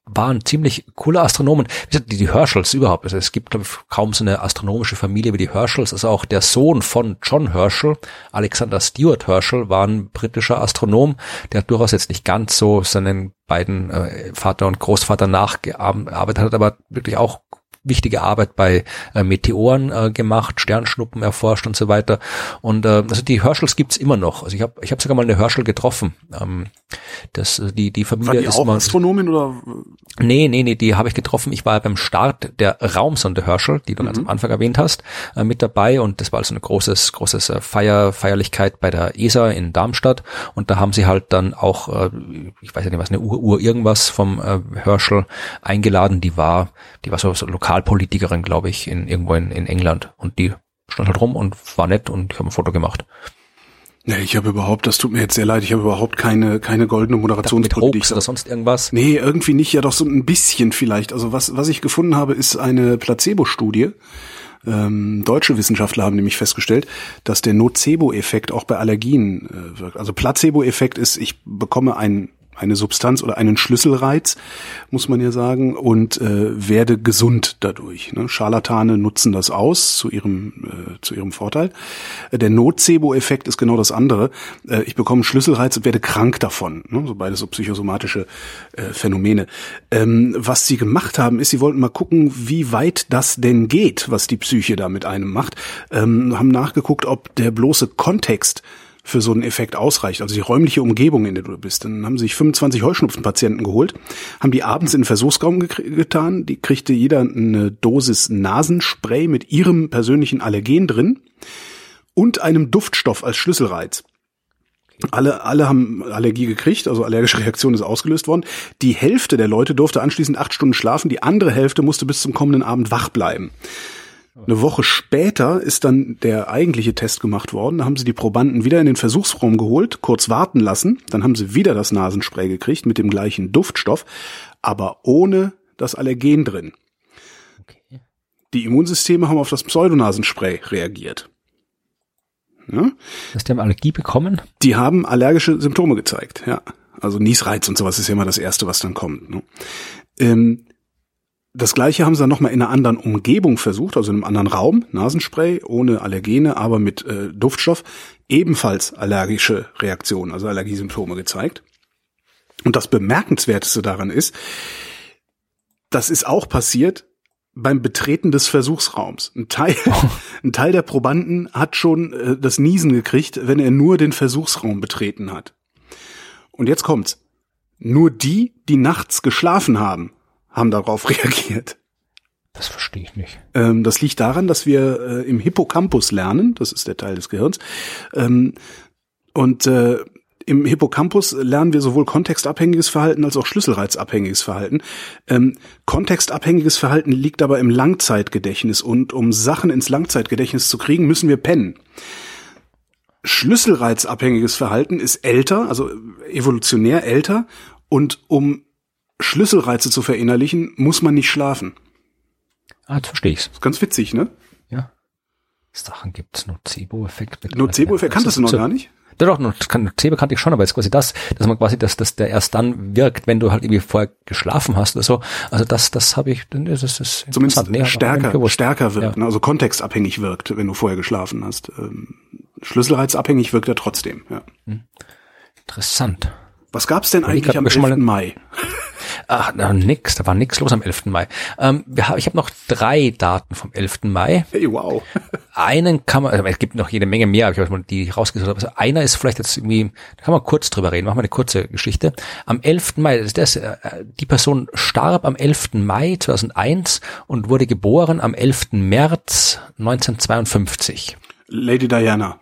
waren ziemlich coole Astronomen. Die, die Herschels überhaupt. Also es gibt, glaube ich, kaum so eine astronomische Familie wie die Herschels. Also auch der Sohn von John Herschel, Alexander Stewart Herschel, war ein britischer Astronom, der durchaus jetzt nicht ganz so seinen beiden äh, Vater und Großvater nachgearbeitet hat, aber wirklich auch wichtige Arbeit bei äh, Meteoren äh, gemacht, Sternschnuppen erforscht und so weiter. Und äh, also die Herschels gibt's immer noch. Also ich habe ich hab sogar mal eine Herschel getroffen. Ähm, das, die, die Familie War die ist auch mal, Astronomin oder? Nee, nee, nee, die habe ich getroffen. Ich war beim Start der Raumsonde Herschel, die du mhm. ganz am Anfang erwähnt hast, äh, mit dabei. Und das war also eine großes, großes äh, Feier, Feierlichkeit bei der ESA in Darmstadt. Und da haben sie halt dann auch, äh, ich weiß ja nicht was, eine Uhr, Uhr irgendwas vom äh, Herschel eingeladen. Die war, die war so, so lokal Lokalpolitikerin, glaube ich, in irgendwo in, in England. Und die stand halt rum und war nett und ich habe ein Foto gemacht. Nee, ich habe überhaupt, das tut mir jetzt sehr leid, ich habe überhaupt keine keine goldene Moderationspolitik. oder sonst irgendwas? Nee, irgendwie nicht, ja doch so ein bisschen vielleicht. Also was was ich gefunden habe, ist eine Placebo-Studie. Ähm, deutsche Wissenschaftler haben nämlich festgestellt, dass der Nocebo-Effekt auch bei Allergien äh, wirkt. Also Placebo-Effekt ist, ich bekomme ein eine Substanz oder einen Schlüsselreiz, muss man ja sagen, und äh, werde gesund dadurch. Ne? Scharlatane nutzen das aus zu ihrem äh, zu ihrem Vorteil. Äh, der Nocebo-Effekt ist genau das andere. Äh, ich bekomme Schlüsselreiz und werde krank davon. Ne? So beides so psychosomatische äh, Phänomene. Ähm, was sie gemacht haben, ist, sie wollten mal gucken, wie weit das denn geht, was die Psyche da mit einem macht. Ähm, haben nachgeguckt, ob der bloße Kontext für so einen Effekt ausreicht, also die räumliche Umgebung, in der du bist. Dann haben sich 25 Heuschnupfenpatienten geholt, haben die abends in den Versuchsraum getan, die kriegte jeder eine Dosis Nasenspray mit ihrem persönlichen Allergen drin und einem Duftstoff als Schlüsselreiz. Alle, alle haben Allergie gekriegt, also allergische Reaktion ist ausgelöst worden. Die Hälfte der Leute durfte anschließend acht Stunden schlafen, die andere Hälfte musste bis zum kommenden Abend wach bleiben. Eine Woche später ist dann der eigentliche Test gemacht worden. Da haben sie die Probanden wieder in den Versuchsraum geholt, kurz warten lassen. Dann haben sie wieder das Nasenspray gekriegt mit dem gleichen Duftstoff, aber ohne das Allergen drin. Die Immunsysteme haben auf das Pseudonasenspray reagiert. Ja? Dass die haben Allergie bekommen? Die haben allergische Symptome gezeigt, ja. Also Niesreiz und sowas ist ja immer das Erste, was dann kommt. Ne? Ähm, das gleiche haben sie dann nochmal in einer anderen Umgebung versucht, also in einem anderen Raum, Nasenspray, ohne Allergene, aber mit äh, Duftstoff, ebenfalls allergische Reaktionen, also Allergiesymptome gezeigt. Und das Bemerkenswerteste daran ist, das ist auch passiert beim Betreten des Versuchsraums. Ein Teil, oh. ein Teil der Probanden hat schon äh, das Niesen gekriegt, wenn er nur den Versuchsraum betreten hat. Und jetzt kommt's. Nur die, die nachts geschlafen haben, haben darauf reagiert. Das verstehe ich nicht. Ähm, das liegt daran, dass wir äh, im Hippocampus lernen, das ist der Teil des Gehirns, ähm, und äh, im Hippocampus lernen wir sowohl kontextabhängiges Verhalten als auch schlüsselreizabhängiges Verhalten. Ähm, kontextabhängiges Verhalten liegt aber im Langzeitgedächtnis und um Sachen ins Langzeitgedächtnis zu kriegen, müssen wir pennen. Schlüsselreizabhängiges Verhalten ist älter, also evolutionär älter und um Schlüsselreize zu verinnerlichen, muss man nicht schlafen. Ah, jetzt verstehe ich's. Ist ganz witzig, ne? Ja. Sachen gibt's, Nocebo-Effekt. Nocebo-Effekt, kanntest du noch gar nicht? Doch, doch, Nocebo kannte ich schon, aber jetzt quasi das, dass man quasi, dass, dass der erst dann wirkt, wenn du halt irgendwie vorher geschlafen hast oder so. Also das, das habe ich, das ist zumindest nee, stärker, stärker wirkt, ja. ne? also kontextabhängig wirkt, wenn du vorher geschlafen hast. Ähm, Schlüsselreizabhängig wirkt er trotzdem, ja. Hm. Interessant. Was gab's denn eigentlich am 11. Mai? Ach, na, nix, da war nix los am 11. Mai. Ähm, haben, ich habe noch drei Daten vom 11. Mai. Hey, wow. Einen kann man, also es gibt noch jede Menge mehr, aber ich habe die rausgesucht. Also einer ist vielleicht jetzt irgendwie, da kann man kurz drüber reden, machen wir eine kurze Geschichte. Am 11. Mai, das, das, äh, die Person starb am 11. Mai 2001 und wurde geboren am 11. März 1952. Lady Diana.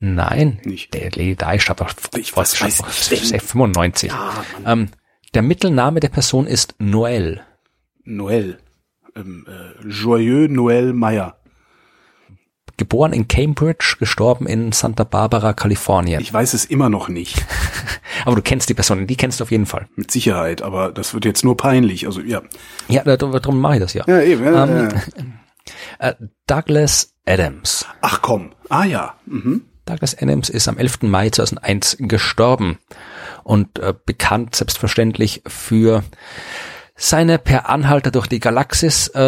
Nein, nicht. Der Lady Di starb doch ich weiß, weiß 95. Ja, ähm, der Mittelname der Person ist Noël. Noël. Ähm, äh, Joyeux Noël Meyer. Geboren in Cambridge, gestorben in Santa Barbara, Kalifornien. Ich weiß es immer noch nicht. aber du kennst die Person, die kennst du auf jeden Fall. Mit Sicherheit, aber das wird jetzt nur peinlich. Also ja. Ja, darum mache ich das ja. Ja, eben. Ja, ähm, ja. Äh, Douglas Adams. Ach komm. Ah ja. Mhm. Douglas Adams ist am 11. Mai 2001 gestorben und äh, bekannt selbstverständlich für seine Per Anhalter durch die Galaxis äh,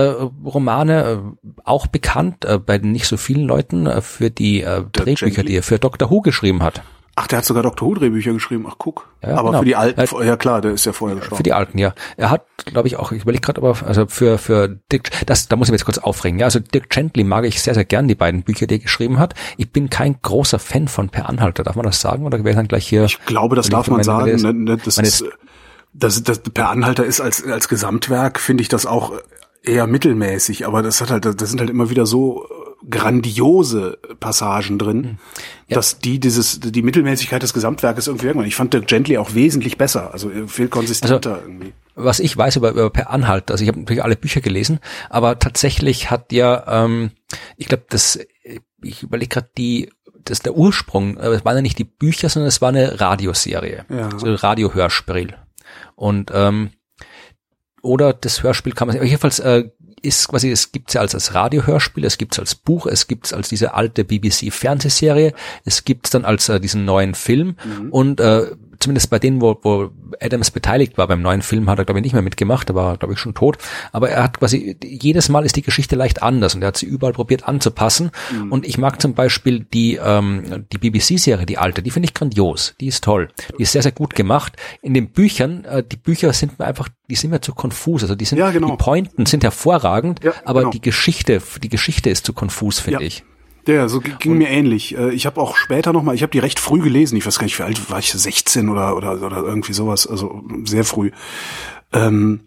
Romane äh, auch bekannt äh, bei nicht so vielen Leuten äh, für die äh, Drehbücher, die er für Doctor Who geschrieben hat. Ach, der hat sogar Doctor Who Drehbücher geschrieben. Ach, guck. Ja, Aber genau. für die alten, ja klar, der ist ja vorher gestorben. Für die alten, ja. Er hat, glaube ich, auch, ich überlege gerade, aber also für für Dick, das, da muss ich mich jetzt kurz aufregen. Ja, also Dick Gently mag ich sehr sehr gern die beiden Bücher, die er geschrieben hat. Ich bin kein großer Fan von Per Anhalter. Darf man das sagen oder wäre dann gleich hier? Ich glaube, das darf man sagen. Ist, ne, ne, das, ist, das, das Per Anhalter ist als als Gesamtwerk finde ich das auch eher mittelmäßig. Aber das hat halt, das sind halt immer wieder so grandiose Passagen drin, hm. ja. dass die dieses die Mittelmäßigkeit des Gesamtwerkes irgendwie irgendwann. Ich fand Dirk Gently auch wesentlich besser, also viel konsistenter also, irgendwie. Was ich weiß über, über Per Anhalt, also ich habe natürlich alle Bücher gelesen, aber tatsächlich hat ja, ähm, ich glaube, das, ich überlege gerade die das der Ursprung, äh, es waren ja nicht die Bücher, sondern es war eine Radioserie, ja. also Radiohörspiel. Und ähm, oder das Hörspiel kann man jedenfalls äh, ist quasi, es gibt's ja als, als Radiohörspiel, es gibt's als Buch, es gibt's als diese alte BBC-Fernsehserie, es gibt's dann als äh, diesen neuen Film mhm. und äh, zumindest bei denen, wo, wo Adams beteiligt war beim neuen Film, hat er glaube ich nicht mehr mitgemacht, er war glaube ich schon tot, aber er hat quasi, jedes Mal ist die Geschichte leicht anders und er hat sie überall probiert anzupassen mhm. und ich mag zum Beispiel die, ähm, die BBC-Serie, die alte, die finde ich grandios, die ist toll, die ist sehr, sehr gut gemacht. In den Büchern, äh, die Bücher sind mir einfach, die sind mir zu konfus, also die sind, ja, genau. die Pointen sind hervorragend, ja, aber genau. die Geschichte, die Geschichte ist zu konfus, finde ja. ich. Ja, so ging und, mir ähnlich. Äh, ich habe auch später noch mal, ich habe die recht früh gelesen. Ich weiß gar nicht, wie alt war ich, 16 oder oder oder irgendwie sowas, also sehr früh. Ähm,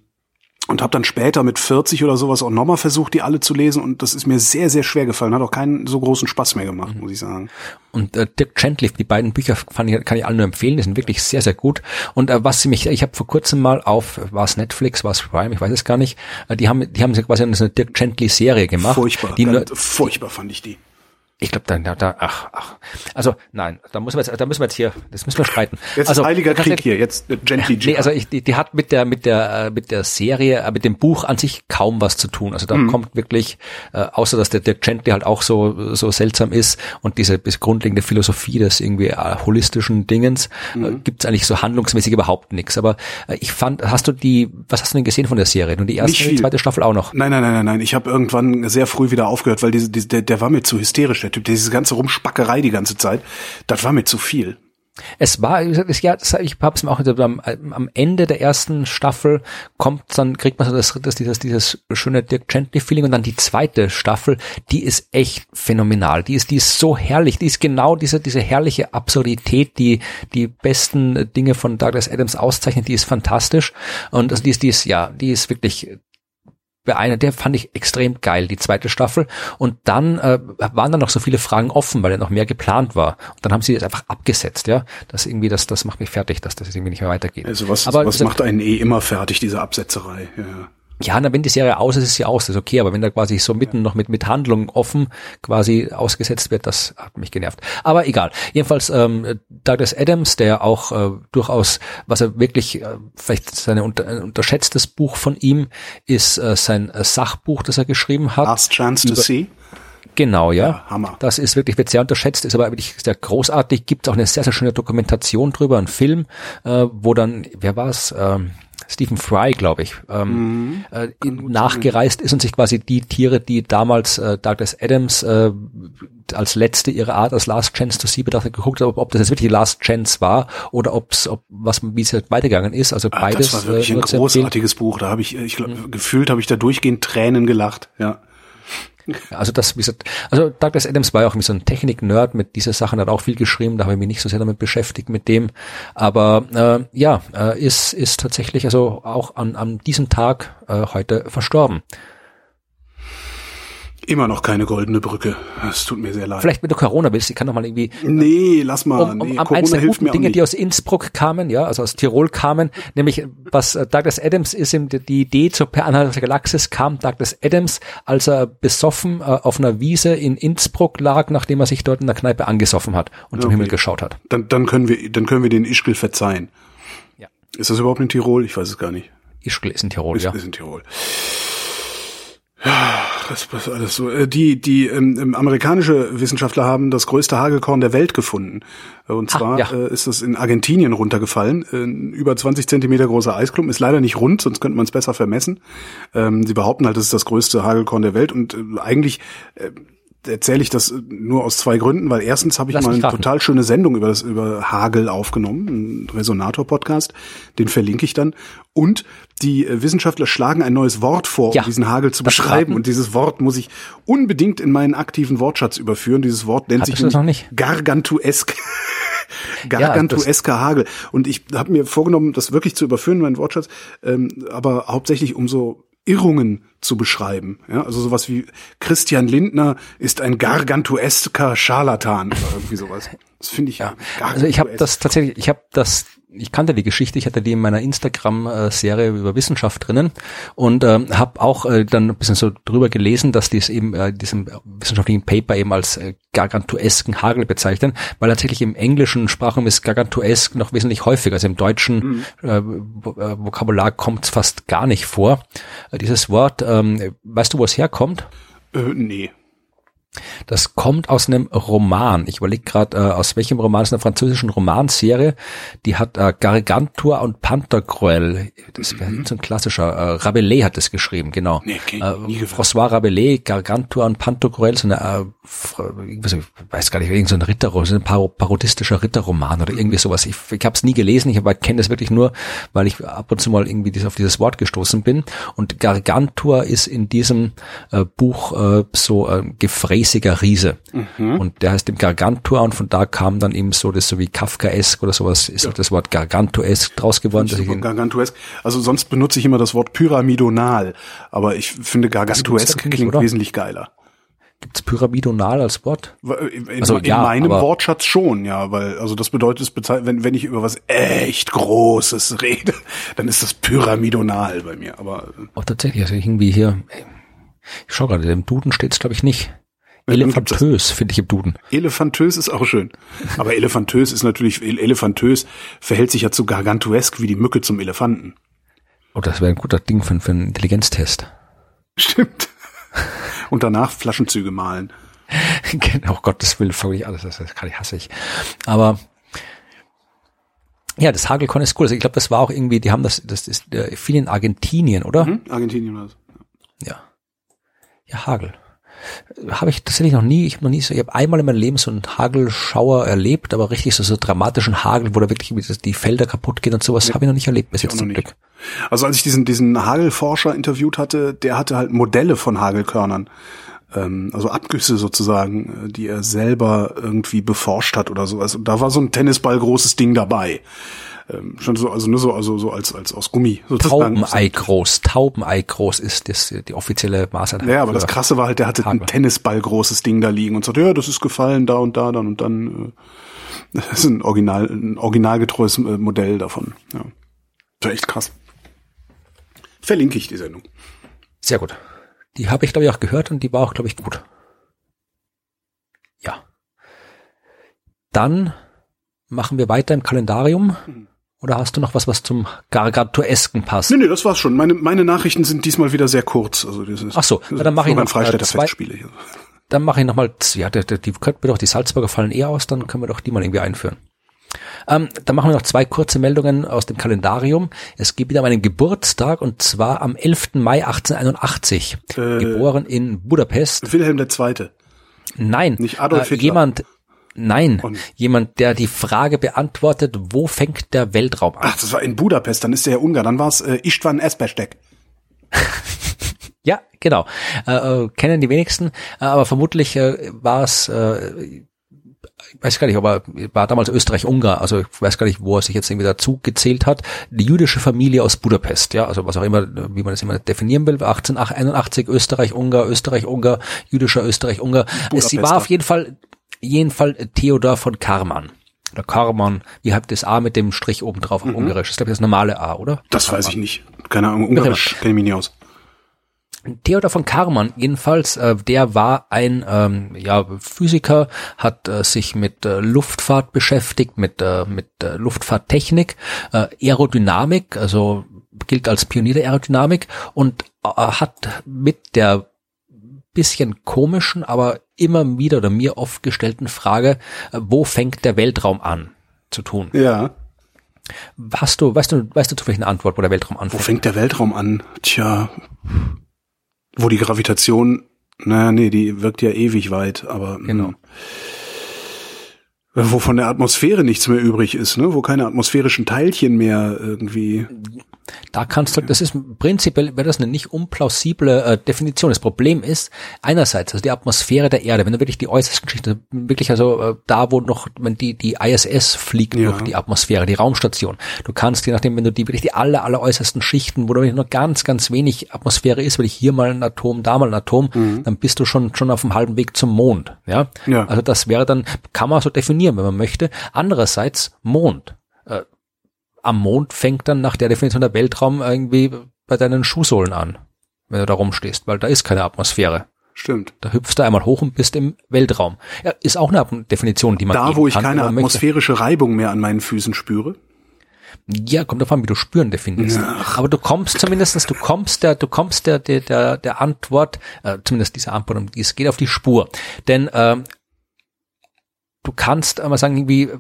und habe dann später mit 40 oder sowas auch nochmal versucht, die alle zu lesen und das ist mir sehr, sehr schwer gefallen. Hat auch keinen so großen Spaß mehr gemacht, mhm. muss ich sagen. Und äh, Dick Gently, die beiden Bücher fand ich, kann ich alle nur empfehlen, die sind wirklich sehr, sehr gut. Und äh, was sie mich, ich habe vor kurzem mal auf, war es Netflix, war es Prime, ich weiß es gar nicht, äh, die haben, die haben quasi eine Dick Gently Serie gemacht. Furchtbar, die nur, furchtbar fand ich die Ich glaube, da, da, da, ach, ach. Also nein, da müssen wir jetzt, da müssen wir jetzt hier, das müssen wir streiten. Jetzt also, ist Heiliger Krieg hier, jetzt äh, Gently Nee, also ich, die, die hat mit der, mit der, äh, mit der Serie, äh, mit dem Buch an sich kaum was zu tun. Also da Mhm. kommt wirklich, äh, außer dass der, der Gently halt auch so, so seltsam ist und diese bis grundlegende Philosophie des irgendwie äh, holistischen Dingens, Mhm. äh, gibt's eigentlich so handlungsmäßig überhaupt nichts. Aber äh, ich fand, hast du die, was hast du denn gesehen von der Serie? Nur die erste und die zweite Staffel auch noch? Nein, nein, nein, nein, nein. Ich habe irgendwann sehr früh wieder aufgehört, weil diese, diese, der, der war mir zu hysterisch, der Typ. Diese ganze Rumspackerei die ganze Zeit, das war mir zu viel. Es war, es- ja, ich hab's mir auch am, am Ende der ersten Staffel kommt dann, kriegt man so das, das dieses, dieses schöne Dirk Gently Feeling und dann die zweite Staffel, die ist echt phänomenal. Die ist, die ist so herrlich. Die ist genau diese, diese herrliche Absurdität, die, die besten Dinge von Douglas Adams auszeichnet. Die ist fantastisch. Und also die ist, die ist, ja, die ist wirklich einer, der fand ich extrem geil, die zweite Staffel. Und dann äh, waren dann noch so viele Fragen offen, weil ja noch mehr geplant war. Und dann haben sie das einfach abgesetzt, ja. Das irgendwie, das, das macht mich fertig, dass das irgendwie nicht mehr weitergeht. Also was, Aber was macht einen eh immer fertig, diese Absetzerei. Ja. Ja, na, wenn die Serie aus ist, ist sie aus, das ist okay, aber wenn da quasi so mitten noch mit, mit Handlung offen quasi ausgesetzt wird, das hat mich genervt. Aber egal. Jedenfalls ähm, Douglas Adams, der auch äh, durchaus, was er wirklich, äh, vielleicht sein unter, ein unterschätztes Buch von ihm, ist äh, sein äh, Sachbuch, das er geschrieben hat. Last Chance to See. Genau, ja. Ja, Hammer. Das ist wirklich, wird sehr unterschätzt, ist aber wirklich sehr großartig. Gibt auch eine sehr, sehr schöne Dokumentation drüber, ein Film, äh, wo dann, wer war es? Ähm, Stephen Fry, glaube ich, ähm, äh, in, nachgereist ist und sich quasi die Tiere, die damals äh, Douglas Adams äh, als letzte ihrer Art, als Last Chance to See betrachtet, geguckt hat, ob, ob das jetzt wirklich die Last Chance war oder ob's, ob was wie es halt weitergegangen ist. Also Ah, beides. das war wirklich äh, ein großartiges Buch. Da habe ich, ich glaub, gefühlt habe ich da durchgehend Tränen gelacht. Ja. Also das, wie gesagt, also Douglas Adams war ja auch so ein Technik-Nerd mit dieser Sachen, hat auch viel geschrieben, da habe ich mich nicht so sehr damit beschäftigt mit dem. Aber äh, ja, äh, ist, ist tatsächlich also auch an, an diesem Tag äh, heute verstorben. Immer noch keine goldene Brücke. Es tut mir sehr leid. Vielleicht, wenn du Corona willst, ich kann noch mal irgendwie nee, lass mal. um, um nee, eins der hilft guten Dinge, die aus Innsbruck kamen, ja, also aus Tirol kamen, nämlich was äh, Douglas Adams ist, die Idee zur Per Anhalter der Galaxis kam Douglas Adams, als er besoffen äh, auf einer Wiese in Innsbruck lag, nachdem er sich dort in der Kneipe angesoffen hat und zum Okay. Himmel geschaut hat. Dann, dann können wir, dann können wir den Ischgl verzeihen. Ja. Ist das überhaupt in Tirol? Ich weiß es gar nicht. Ischgl ist in Tirol, Ist, ja. ist in Tirol. Ja, das ist alles so. Äh, Die, die ähm, ähm, amerikanische Wissenschaftler haben das größte Hagelkorn der Welt gefunden. Äh, Und Ah, zwar ja. äh, ist es in Argentinien runtergefallen. Äh, Ein über 20 Zentimeter großer Eisklumpen. Ist leider nicht rund, sonst könnte man es besser vermessen. Ähm, Sie behaupten halt, es ist das größte Hagelkorn der Welt. Und äh, eigentlich äh, erzähle ich das nur aus zwei Gründen, weil erstens habe ich Lass mal eine total schöne Sendung über das über Hagel aufgenommen, ein Resonator-Podcast, den verlinke ich dann. Und die Wissenschaftler schlagen ein neues Wort vor, Ja, um diesen Hagel zu beschreiben. raten. Und dieses Wort muss ich unbedingt in meinen aktiven Wortschatz überführen. Dieses Wort nennt Hattest sich noch nicht? gargantuesk. Gargantuesker Hagel. Und ich habe mir vorgenommen, das wirklich zu überführen, meinen Wortschatz, ähm, aber hauptsächlich um so Irrungen zu beschreiben. Ja, also sowas wie Christian Lindner ist ein gargantuesker Scharlatan oder irgendwie sowas. Das finde ich ja. Also ich habe das tatsächlich, ich habe das, ich kannte die Geschichte, ich hatte die in meiner Instagram-Serie über Wissenschaft drinnen und ähm, habe auch äh, dann ein bisschen so drüber gelesen, dass die es eben äh, diesem wissenschaftlichen Paper eben als äh, gargantuesken Hagel bezeichnen, weil tatsächlich im englischen Sprachraum ist gargantuesk noch wesentlich häufiger. Also im deutschen äh, Vo- äh, Vokabular kommt es fast gar nicht vor. Äh, dieses Wort, ähm, weißt du, wo es herkommt? Äh, nee. Das kommt aus einem Roman. Ich überlege gerade, äh, aus welchem Roman, aus einer französischen Romanserie. Die hat äh, Gargantua und Pantagruel. Das wäre so ein klassischer. Äh, Rabelais hat das geschrieben, genau. Nee, äh. François Rabelais, Gargantua und Pantagruel, so eine, äh, ich weiß gar nicht, irgend so ein Ritter, so ein par parodistischer Ritterroman oder irgendwie sowas. Ich, ich habe es nie gelesen, ich kenne das wirklich nur, weil ich ab und zu mal irgendwie dies- auf dieses Wort gestoßen bin. Und Gargantua ist in diesem äh, Buch äh, so ein gefräßiger Riese. Mhm. Und der heißt im Gargantua und von da kam dann eben so das so wie Kafkaesk oder sowas, ist auch das Wort Gargantuesk draus geworden. Super ihn, gargantuesk. Also sonst benutze ich immer das Wort pyramidonal, aber ich finde gargantuesk Das klingt nicht, wesentlich geiler. gibt's pyramidonal als Wort? In, Also, in ja, meinem Wortschatz schon, ja, weil also das bedeutet, es wenn wenn ich über was echt Großes rede, dann ist das pyramidonal bei mir. Aber äh, Oh, tatsächlich, also irgendwie hier, ich schau gerade, im Duden steht's glaube ich nicht. Elefantös finde ich im Duden. Elefantös ist auch schön. Aber elefantös ist natürlich, elefantös verhält sich ja zu gargantuesk wie die Mücke zum Elefanten. Oh, das wäre ein guter Ding für, für einen Intelligenztest. Stimmt. Und danach Flaschenzüge malen. genau, Gottes Willen, wirklich alles, das, das kann ich, hasse ich. Aber ja, das Hagelkorn ist cool. Also ich glaube, das war auch irgendwie, die haben das, das ist äh, viel in Argentinien, oder? Mhm, Argentinien war es. Ja. Ja, Hagel. Habe ich tatsächlich noch nie, ich habe noch nie so, ich habe einmal in meinem Leben so einen Hagelschauer erlebt, aber richtig so, so dramatischen Hagel, wo da wirklich die Felder kaputt gehen und sowas, nee, habe ich noch nicht erlebt bis jetzt zum Glück. Also als ich diesen, diesen Hagelforscher interviewt hatte, der hatte halt Modelle von Hagelkörnern ähm, also Abgüsse sozusagen, äh, die er selber irgendwie beforscht hat oder sowas. Und da war so ein Tennisball großes Ding dabei. Ähm, schon so, also nur so, also so als als aus Gummi. Sozusagen. Taubenei groß, Taubenei groß ist das die offizielle Maßeinheit. Ja, aber das Krasse war halt, der hatte Hagel. ein Tennisball großes Ding da liegen und sagt, ja, das ist gefallen da und da, dann und dann. Äh, das ist ein original, ein originalgetreues äh, Modell davon. Ja, das war echt krass. Verlinke ich die Sendung. Sehr gut. Die habe ich, glaube ich, auch gehört und die war auch, glaube ich, gut. Ja. Dann machen wir weiter im Kalendarium. Oder hast du noch was, was zum Gargatuesken passt? Nee, nee, das war's schon. Meine, meine Nachrichten sind diesmal wieder sehr kurz. Also ist, Ach so, dann mache ich noch Freistädter zwei, Festspiele hier. Dann mache ich noch mal, ja, die, die, die könnten mir doch, die Salzburger fallen eher aus, dann können wir doch die mal irgendwie einführen. Ähm, dann machen wir noch zwei kurze Meldungen aus dem Kalendarium. Es geht wieder um einen Geburtstag und zwar am 11. Mai 1881. Äh, geboren in Budapest. Wilhelm II. Nein. Nicht Adolf Hitler. Äh, jemand, Nein, und jemand, der die Frage beantwortet, wo fängt der Weltraum an? Ach, das war in Budapest, dann ist der ja Ungar, dann war es äh, Istvan Esperstek. ja, genau. Äh, äh, kennen die wenigsten, äh, aber vermutlich äh, war es äh, ich weiß gar nicht, aber war damals Österreich-Ungar, also ich weiß gar nicht, wo er sich jetzt irgendwie dazu gezählt hat, die jüdische Familie aus Budapest, ja, also was auch immer, wie man das immer definieren will, 1881 Österreich-Ungar, Österreich-Ungar, jüdischer Österreich-Ungar. Sie war auf jeden Fall, jeden Fall Theodor von Karman. Oder Karman, wie habt das A mit dem Strich oben drauf auf mhm. Ungarisch? Das ist glaube ich das normale A, oder? Das Karman. weiß ich nicht. Keine Ahnung, Ungarisch kenne ich mich nicht aus. Theodor von Karman jedenfalls, äh, der war ein ähm, ja, Physiker, hat äh, sich mit äh, Luftfahrt beschäftigt, mit, äh, mit äh, Luftfahrttechnik, äh, Aerodynamik, also gilt als Pionier der Aerodynamik und äh, hat mit der bisschen komischen, aber immer wieder oder mir oft gestellten Frage, äh, wo fängt der Weltraum an zu tun? Ja. Hast du, weißt du, weißt du zufällig eine Antwort, wo der Weltraum anfängt? Wo fängt der Weltraum an? Tja, wo die Gravitation, naja, nee, die wirkt ja ewig weit, aber. Hm. Genau. Wo von der Atmosphäre nichts mehr übrig ist, ne? wo keine atmosphärischen Teilchen mehr irgendwie. Da kannst du, das ist prinzipiell, wäre das eine nicht unplausible äh, Definition. Das Problem ist, einerseits, also die Atmosphäre der Erde, wenn du wirklich die äußersten Geschichten, wirklich also äh, da, wo noch, wenn die, die ISS fliegt ja. durch die Atmosphäre, die Raumstation, du kannst, je nachdem, wenn du die wirklich die aller, aller äußersten Schichten, wo da nur ganz, ganz wenig Atmosphäre ist, weil ich hier mal ein Atom, da mal ein Atom, mhm. dann bist du schon, schon auf dem halben Weg zum Mond, ja? ja. Also das wäre dann, kann man so definieren, wenn man möchte. Andererseits Mond. Äh, am Mond fängt dann nach der Definition der Weltraum irgendwie bei deinen Schuhsohlen an, wenn du da rumstehst, weil da ist keine Atmosphäre. Stimmt. Da hüpfst du einmal hoch und bist im Weltraum. Ja, ist auch eine Definition, die man Da, wo ich kann, keine atmosphärische möchte. Reibung mehr an meinen Füßen spüre? Ja, kommt davon, wie du spüren definierst. Ach. Aber du kommst zumindestens, du kommst der, du kommst der, der, der, der Antwort, äh, zumindest diese Antwort, um die es geht auf die Spur. Denn ähm, du kannst einmal sagen, irgendwie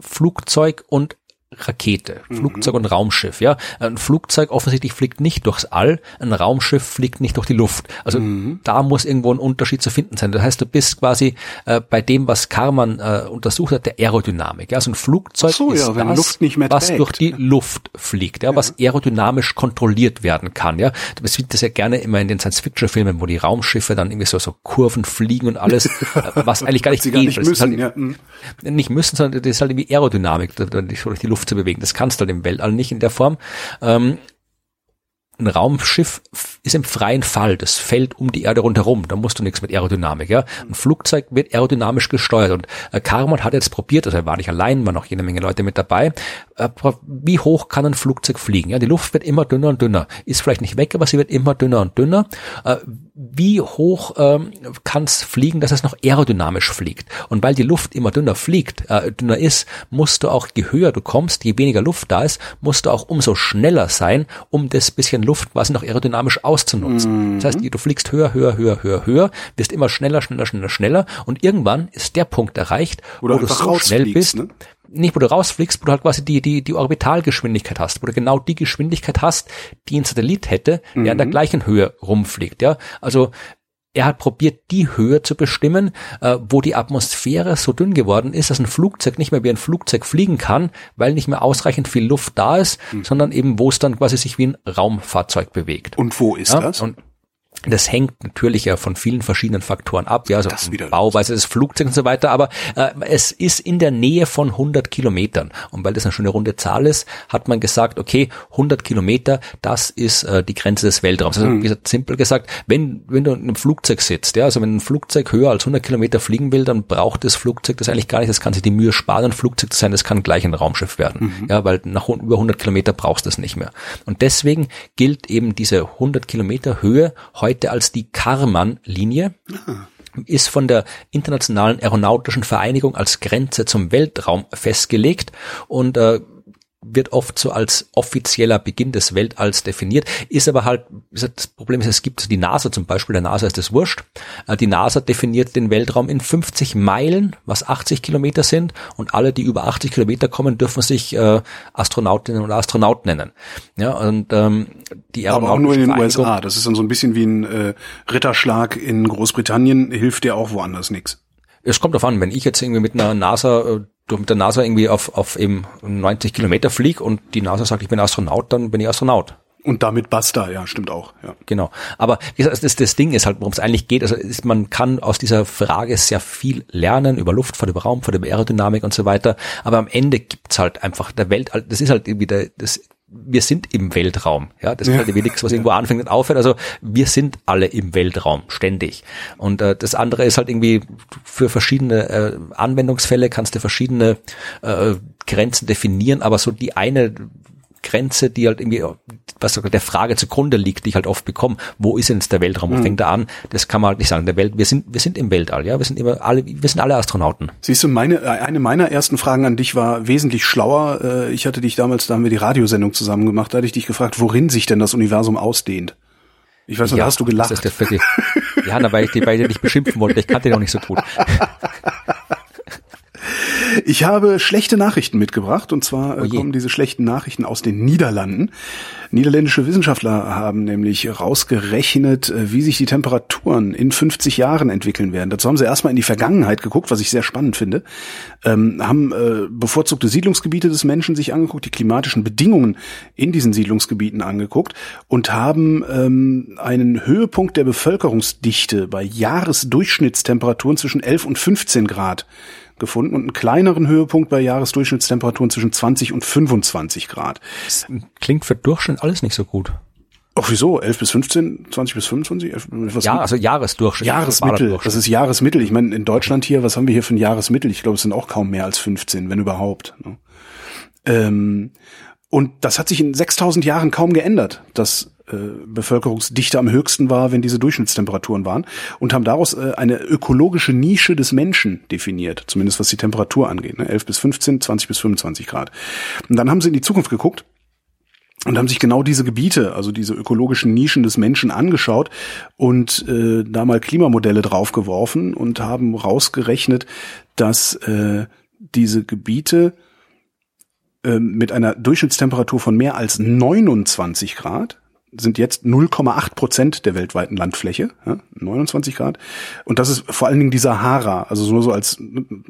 Flugzeug und Rakete, mhm. Flugzeug und Raumschiff, ja. Ein Flugzeug offensichtlich fliegt nicht durchs All, ein Raumschiff fliegt nicht durch die Luft. Also mhm. da muss irgendwo ein Unterschied zu finden sein. Das heißt, du bist quasi äh, bei dem, was Karman äh, untersucht hat, der Aerodynamik. Ja, also ein Flugzeug so, ist ja, das, was trägt. durch die Luft fliegt, ja, ja, was aerodynamisch kontrolliert werden kann. Ja, du siehst das ja gerne immer in den Science-Fiction-Filmen, wo die Raumschiffe dann irgendwie so, so Kurven fliegen und alles, was eigentlich gar nicht geht. Gar nicht müssen, halt, ja. Mhm. Nicht müssen, sondern das ist halt irgendwie Aerodynamik, durch die Luft zu bewegen. Das kannst du halt im Weltall nicht in der Form. Ähm, ein Raumschiff ist im freien Fall, das fällt um die Erde rundherum, da musst du nichts mit Aerodynamik, ja. Ein Flugzeug wird aerodynamisch gesteuert und äh, hat jetzt probiert, also er war nicht allein, waren noch jede Menge Leute mit dabei, wie hoch kann ein Flugzeug fliegen? Ja, die Luft wird immer dünner und dünner, ist vielleicht nicht weg, aber sie wird immer dünner und dünner. Äh, wie hoch ähm, kann es fliegen, dass es noch aerodynamisch fliegt? Und weil die Luft immer dünner fliegt, äh, dünner ist, musst du auch, je höher du kommst, je weniger Luft da ist, musst du auch umso schneller sein, um das bisschen Luft quasi noch aerodynamisch auszunutzen. Mhm. Das heißt, du fliegst höher, höher, höher, höher, höher, wirst immer schneller, schneller, schneller, schneller und irgendwann ist der Punkt erreicht, Oder wo du so schnell bist. Ne? Nicht, wo du rausfliegst, wo du halt quasi die, die, die Orbitalgeschwindigkeit hast, wo du genau die Geschwindigkeit hast, die ein Satellit hätte, der mhm. in der gleichen Höhe rumfliegt, ja. Also, er hat probiert, die Höhe zu bestimmen, äh, wo die Atmosphäre so dünn geworden ist, dass ein Flugzeug nicht mehr wie ein Flugzeug fliegen kann, weil nicht mehr ausreichend viel Luft da ist, mhm. sondern eben, wo es dann quasi sich wie ein Raumfahrzeug bewegt. Und wo ist ja? das? Und das hängt natürlich ja von vielen verschiedenen Faktoren ab, ja, also Bauweise des Flugzeugs und so weiter, aber äh, es ist in der Nähe von 100 Kilometern. Und weil das eine schöne runde Zahl ist, hat man gesagt, okay, 100 Kilometer, das ist äh, die Grenze des Weltraums. Also, mhm. wie gesagt, simpel gesagt, wenn, wenn du in einem Flugzeug sitzt, ja, also wenn ein Flugzeug höher als 100 Kilometer fliegen will, dann braucht das Flugzeug das eigentlich gar nicht, das kann sich die Mühe sparen, ein Flugzeug zu sein, das kann gleich ein Raumschiff werden. Mhm. Ja, weil nach über 100 Kilometer brauchst du es nicht mehr. Und deswegen gilt eben diese 100 Kilometer Höhe heute heute als die Karman-Linie. ist von der Internationalen Aeronautischen Vereinigung als Grenze zum Weltraum festgelegt und äh, wird oft so als offizieller Beginn des Weltalls definiert, ist aber halt, das Problem ist, es gibt die NASA zum Beispiel, der NASA ist das wurscht. Äh, die NASA definiert den Weltraum in 50 Meilen, was 80 Kilometer sind, und alle, die über 80 Kilometer kommen, dürfen sich äh, Astronautinnen oder Astronaut nennen. Ja, und ähm, die Aber auch nur in den USA. Das ist dann so ein bisschen wie ein äh, Ritterschlag in Großbritannien, hilft dir auch woanders nichts. Es kommt darauf an, wenn ich jetzt irgendwie mit einer NASA äh, mit der NASA irgendwie auf, auf eben 90 Kilometer flieg und die NASA sagt, ich bin Astronaut, dann bin ich Astronaut. Und damit basta, ja, stimmt auch. Ja. Genau. Aber wie gesagt, das, das Ding ist halt, worum es eigentlich geht. Also ist, man kann aus dieser Frage sehr viel lernen über Luftfahrt, über Raumfahrt, über Aerodynamik und so weiter. Aber am Ende gibt's halt einfach der Welt, das ist halt irgendwie der, das wir sind im Weltraum. Ja, das ist halt nichts, was irgendwo anfängt und aufhört. Also wir sind alle im Weltraum ständig. Und äh, das andere ist halt irgendwie für verschiedene äh, Anwendungsfälle kannst du verschiedene äh, Grenzen definieren, aber so die eine Grenze, die halt irgendwie, was der Frage zugrunde liegt, die ich halt oft bekomme, wo ist denn jetzt der Weltraum? Wo mhm. fängt er an? Das kann man halt nicht sagen. Der Welt, wir sind, wir sind im Weltall, ja, wir sind immer alle, wir sind alle Astronauten. Siehst du, meine, eine meiner ersten Fragen an dich war wesentlich schlauer. Äh, ich hatte dich damals, da haben wir die Radiosendung zusammen gemacht, da hatte ich dich gefragt, worin sich denn das Universum ausdehnt. Ich weiß nicht, ja, hast du gelacht. Das ist der, ja, na, weil ich, weil ich dich beschimpfen wollte. Ich kannte den auch nicht so gut. Ich habe schlechte Nachrichten mitgebracht und zwar äh, oh kommen diese schlechten Nachrichten aus den Niederlanden. Niederländische Wissenschaftler haben nämlich rausgerechnet, äh, wie sich die Temperaturen in 50 Jahren entwickeln werden. Dazu haben sie erstmal in die Vergangenheit geguckt, was ich sehr spannend finde, ähm, haben äh, bevorzugte Siedlungsgebiete des Menschen sich angeguckt, die klimatischen Bedingungen in diesen Siedlungsgebieten angeguckt und haben ähm, einen Höhepunkt der Bevölkerungsdichte bei Jahresdurchschnittstemperaturen zwischen 11 und 15 Grad gefunden und einen kleineren Höhepunkt bei Jahresdurchschnittstemperaturen zwischen 20 und 25 Grad. Das klingt für Durchschnitt alles nicht so gut. Ach, wieso? 11 bis 15, 20 bis 25? Was ja, also Jahresdurchschnitt. Jahresmittel. Das ist Jahresmittel. Ich meine, in Deutschland hier, was haben wir hier für ein Jahresmittel? Ich glaube, es sind auch kaum mehr als 15, wenn überhaupt. Ne? Ähm, und das hat sich in 6000 Jahren kaum geändert, dass Bevölkerungsdichte am höchsten war, wenn diese Durchschnittstemperaturen waren und haben daraus äh, eine ökologische Nische des Menschen definiert, zumindest was die Temperatur angeht, ne? 11 bis 15, 20 bis 25 Grad. Und dann haben sie in die Zukunft geguckt und haben sich genau diese Gebiete, also diese ökologischen Nischen des Menschen angeschaut und äh, da mal Klimamodelle draufgeworfen und haben rausgerechnet, dass äh, diese Gebiete äh, mit einer Durchschnittstemperatur von mehr als 29 Grad sind jetzt 0,8 Prozent der weltweiten Landfläche, ja, 29 Grad. Und das ist vor allen Dingen die Sahara, also nur so als,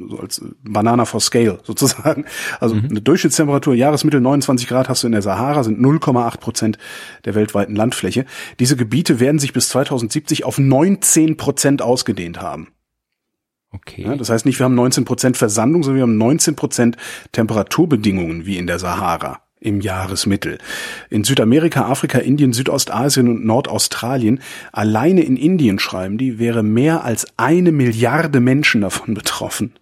so als Banana for Scale sozusagen. Also mhm. eine Durchschnittstemperatur, Jahresmittel 29 Grad hast du in der Sahara, sind 0,8 Prozent der weltweiten Landfläche. Diese Gebiete werden sich bis 2070 auf 19 Prozent ausgedehnt haben. Okay. Ja, das heißt nicht, wir haben 19 Prozent Versandung, sondern wir haben 19 Prozent Temperaturbedingungen wie in der Sahara im Jahresmittel. In Südamerika, Afrika, Indien, Südostasien und Nordaustralien, alleine in Indien schreiben die, wäre mehr als eine Milliarde Menschen davon betroffen.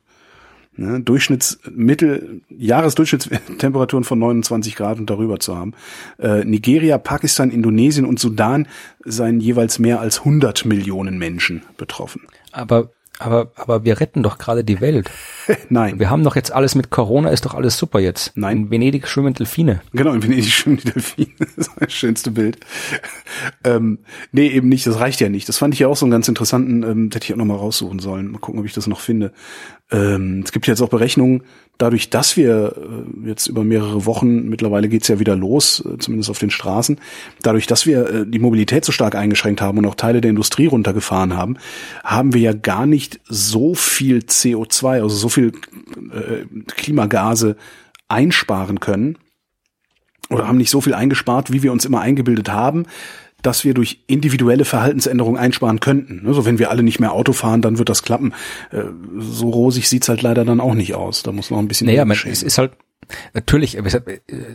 Ne, Durchschnittsmittel, Jahresdurchschnittstemperaturen von 29 Grad und darüber zu haben. Äh, Nigeria, Pakistan, Indonesien und Sudan seien jeweils mehr als 100 Millionen Menschen betroffen. Aber aber, aber wir retten doch gerade die Welt. Nein. Wir haben doch jetzt alles mit Corona, ist doch alles super jetzt. Nein. In Venedig schwimmen Delfine. Genau, in Venedig schwimmen die Delfine. Das ist das schönste Bild. Ähm, nee, eben nicht, das reicht ja nicht. Das fand ich ja auch so einen ganz interessanten, ähm, hätte ich auch noch mal raussuchen sollen. Mal gucken, ob ich das noch finde. Ähm, es gibt jetzt auch Berechnungen, dadurch, dass wir äh, jetzt über mehrere Wochen, mittlerweile geht's ja wieder los, äh, zumindest auf den Straßen, dadurch, dass wir äh, die Mobilität so stark eingeschränkt haben und auch Teile der Industrie runtergefahren haben, haben wir ja gar nicht so viel CO2, also so viel Klimagase einsparen können oder haben nicht so viel eingespart, wie wir uns immer eingebildet haben dass wir durch individuelle Verhaltensänderungen einsparen könnten. Also wenn wir alle nicht mehr Auto fahren, dann wird das klappen. Äh, so rosig sieht's halt leider dann auch nicht aus. Da muss noch ein bisschen naja, man, es ist halt Natürlich,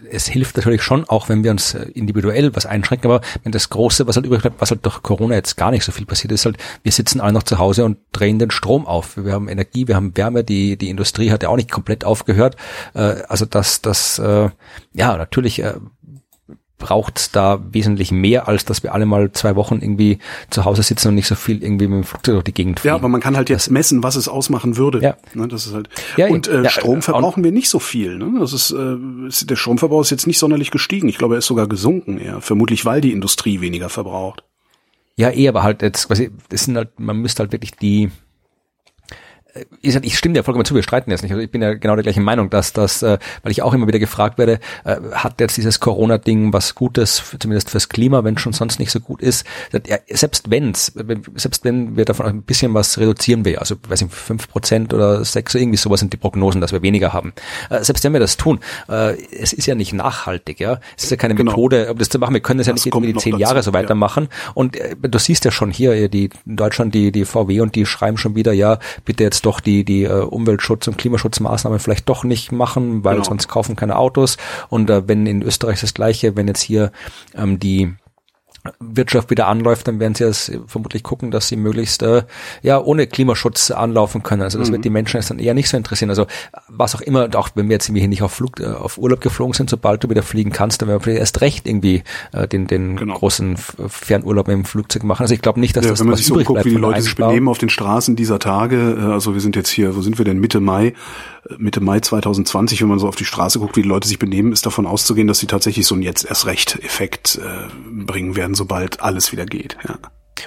es hilft natürlich schon, auch wenn wir uns äh, individuell was einschränken, aber wenn das Große, was halt übrig bleibt, was halt durch Corona jetzt gar nicht so viel passiert ist, halt, wir sitzen alle noch zu Hause und drehen den Strom auf. Wir haben Energie, wir haben Wärme, die, die Industrie hat ja auch nicht komplett aufgehört. Äh, also das, das, ja, natürlich braucht da wesentlich mehr, als dass wir alle mal zwei Wochen irgendwie zu Hause sitzen und nicht so viel irgendwie mit dem Flugzeug durch die Gegend fliegen. Ja, aber man kann halt jetzt messen, was es ausmachen würde. Ja. Ne, das ist halt. Ja, und äh, ja, Strom verbrauchen wir nicht so viel. Ne? Das ist, äh, der Stromverbrauch ist jetzt nicht sonderlich gestiegen. Ich glaube, er ist sogar gesunken. Ja, vermutlich, weil die Industrie weniger verbraucht. Ja, eh, aber halt jetzt quasi, das sind halt, man müsste halt wirklich die ich, stimme dir vollkommen zu, wir streiten jetzt nicht. Also ich bin ja genau der gleichen Meinung, dass das, äh, weil ich auch immer wieder gefragt werde, äh, hat jetzt dieses Corona-Ding was Gutes, zumindest fürs Klima, wenn schon sonst nicht so gut ist. Ja, selbst wenn's, selbst wenn wir davon ein bisschen was reduzieren will, also weiß ich, fünf Prozent oder sechs, irgendwie sowas sind die Prognosen, dass wir weniger haben. Äh, selbst wenn wir das tun, äh, es ist ja nicht nachhaltig, ja. Es ist ja keine genau. Methode, um das zu machen. Wir können das, das ja nicht irgendwie zehn Jahre so weitermachen. Ja. Und äh, du siehst ja schon hier, die in Deutschland, die, die VW und die schreiben schon wieder, ja, bitte jetzt doch die, die äh, Umweltschutz- und Klimaschutzmaßnahmen vielleicht doch nicht machen, weil genau. sonst kaufen keine Autos. Und äh, wenn in Österreich das Gleiche, wenn jetzt hier ähm, die Wirtschaft wieder anläuft, dann werden sie es vermutlich gucken, dass sie möglichst äh, ja ohne Klimaschutz anlaufen können. Also das mhm. wird die Menschen jetzt dann eher nicht so interessieren. Also was auch immer, auch wenn wir jetzt irgendwie nicht auf Flug, äh, auf Urlaub geflogen sind, sobald du wieder fliegen kannst, dann werden wir vielleicht erst recht irgendwie äh, den, den genau. großen Fernurlaub im Flugzeug machen. Also ich glaube nicht, dass ja, das wenn man sich so guckt, wie die Leute sich benehmen auf den Straßen dieser Tage. Äh, also wir sind jetzt hier, wo sind wir denn? Mitte Mai. Mitte Mai 2020, wenn man so auf die Straße guckt, wie die Leute sich benehmen, ist davon auszugehen, dass sie tatsächlich so einen jetzt erst recht Effekt äh, bringen werden, sobald alles wieder geht. Ja.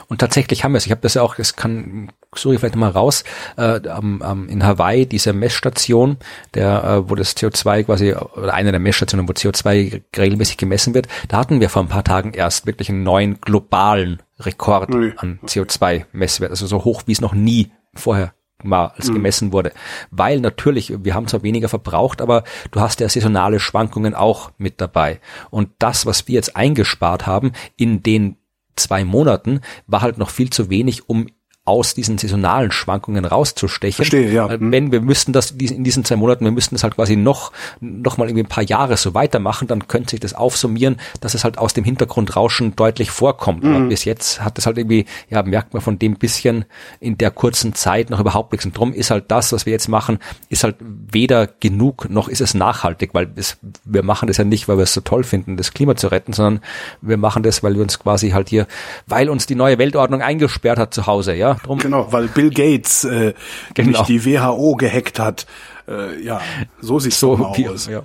Und tatsächlich haben wir es. Ich habe das ja auch, das kann, suche ich vielleicht mal raus, äh, ähm, ähm, in Hawaii, diese Messstation, der, äh, wo das CO2 quasi, oder eine der Messstationen, wo CO2 regelmäßig gemessen wird, da hatten wir vor ein paar Tagen erst wirklich einen neuen globalen Rekord Ui. an CO2-Messwert, also so hoch wie es noch nie vorher mal als mhm. gemessen wurde. Weil natürlich, wir haben zwar weniger verbraucht, aber du hast ja saisonale Schwankungen auch mit dabei. Und das, was wir jetzt eingespart haben in den zwei Monaten, war halt noch viel zu wenig, um aus diesen saisonalen Schwankungen rauszustechen. Verstehe, ja. Äh, wenn wir müssten das in diesen zwei Monaten, wir müssten das halt quasi noch, noch mal irgendwie ein paar Jahre so weitermachen, dann könnte sich das aufsummieren, dass es halt aus dem Hintergrundrauschen deutlich vorkommt. Mhm. Aber bis jetzt hat es halt irgendwie, ja, merkt man von dem bisschen in der kurzen Zeit noch überhaupt nichts. Und drum ist halt das, was wir jetzt machen, ist halt weder genug, noch ist es nachhaltig, weil es, wir machen das ja nicht, weil wir es so toll finden, das Klima zu retten, sondern wir machen das, weil wir uns quasi halt hier, weil uns die neue Weltordnung eingesperrt hat zu Hause, ja, Drum genau, weil Bill Gates äh, genau. die WHO gehackt hat. Äh, ja, so sieht's so aus. Ja.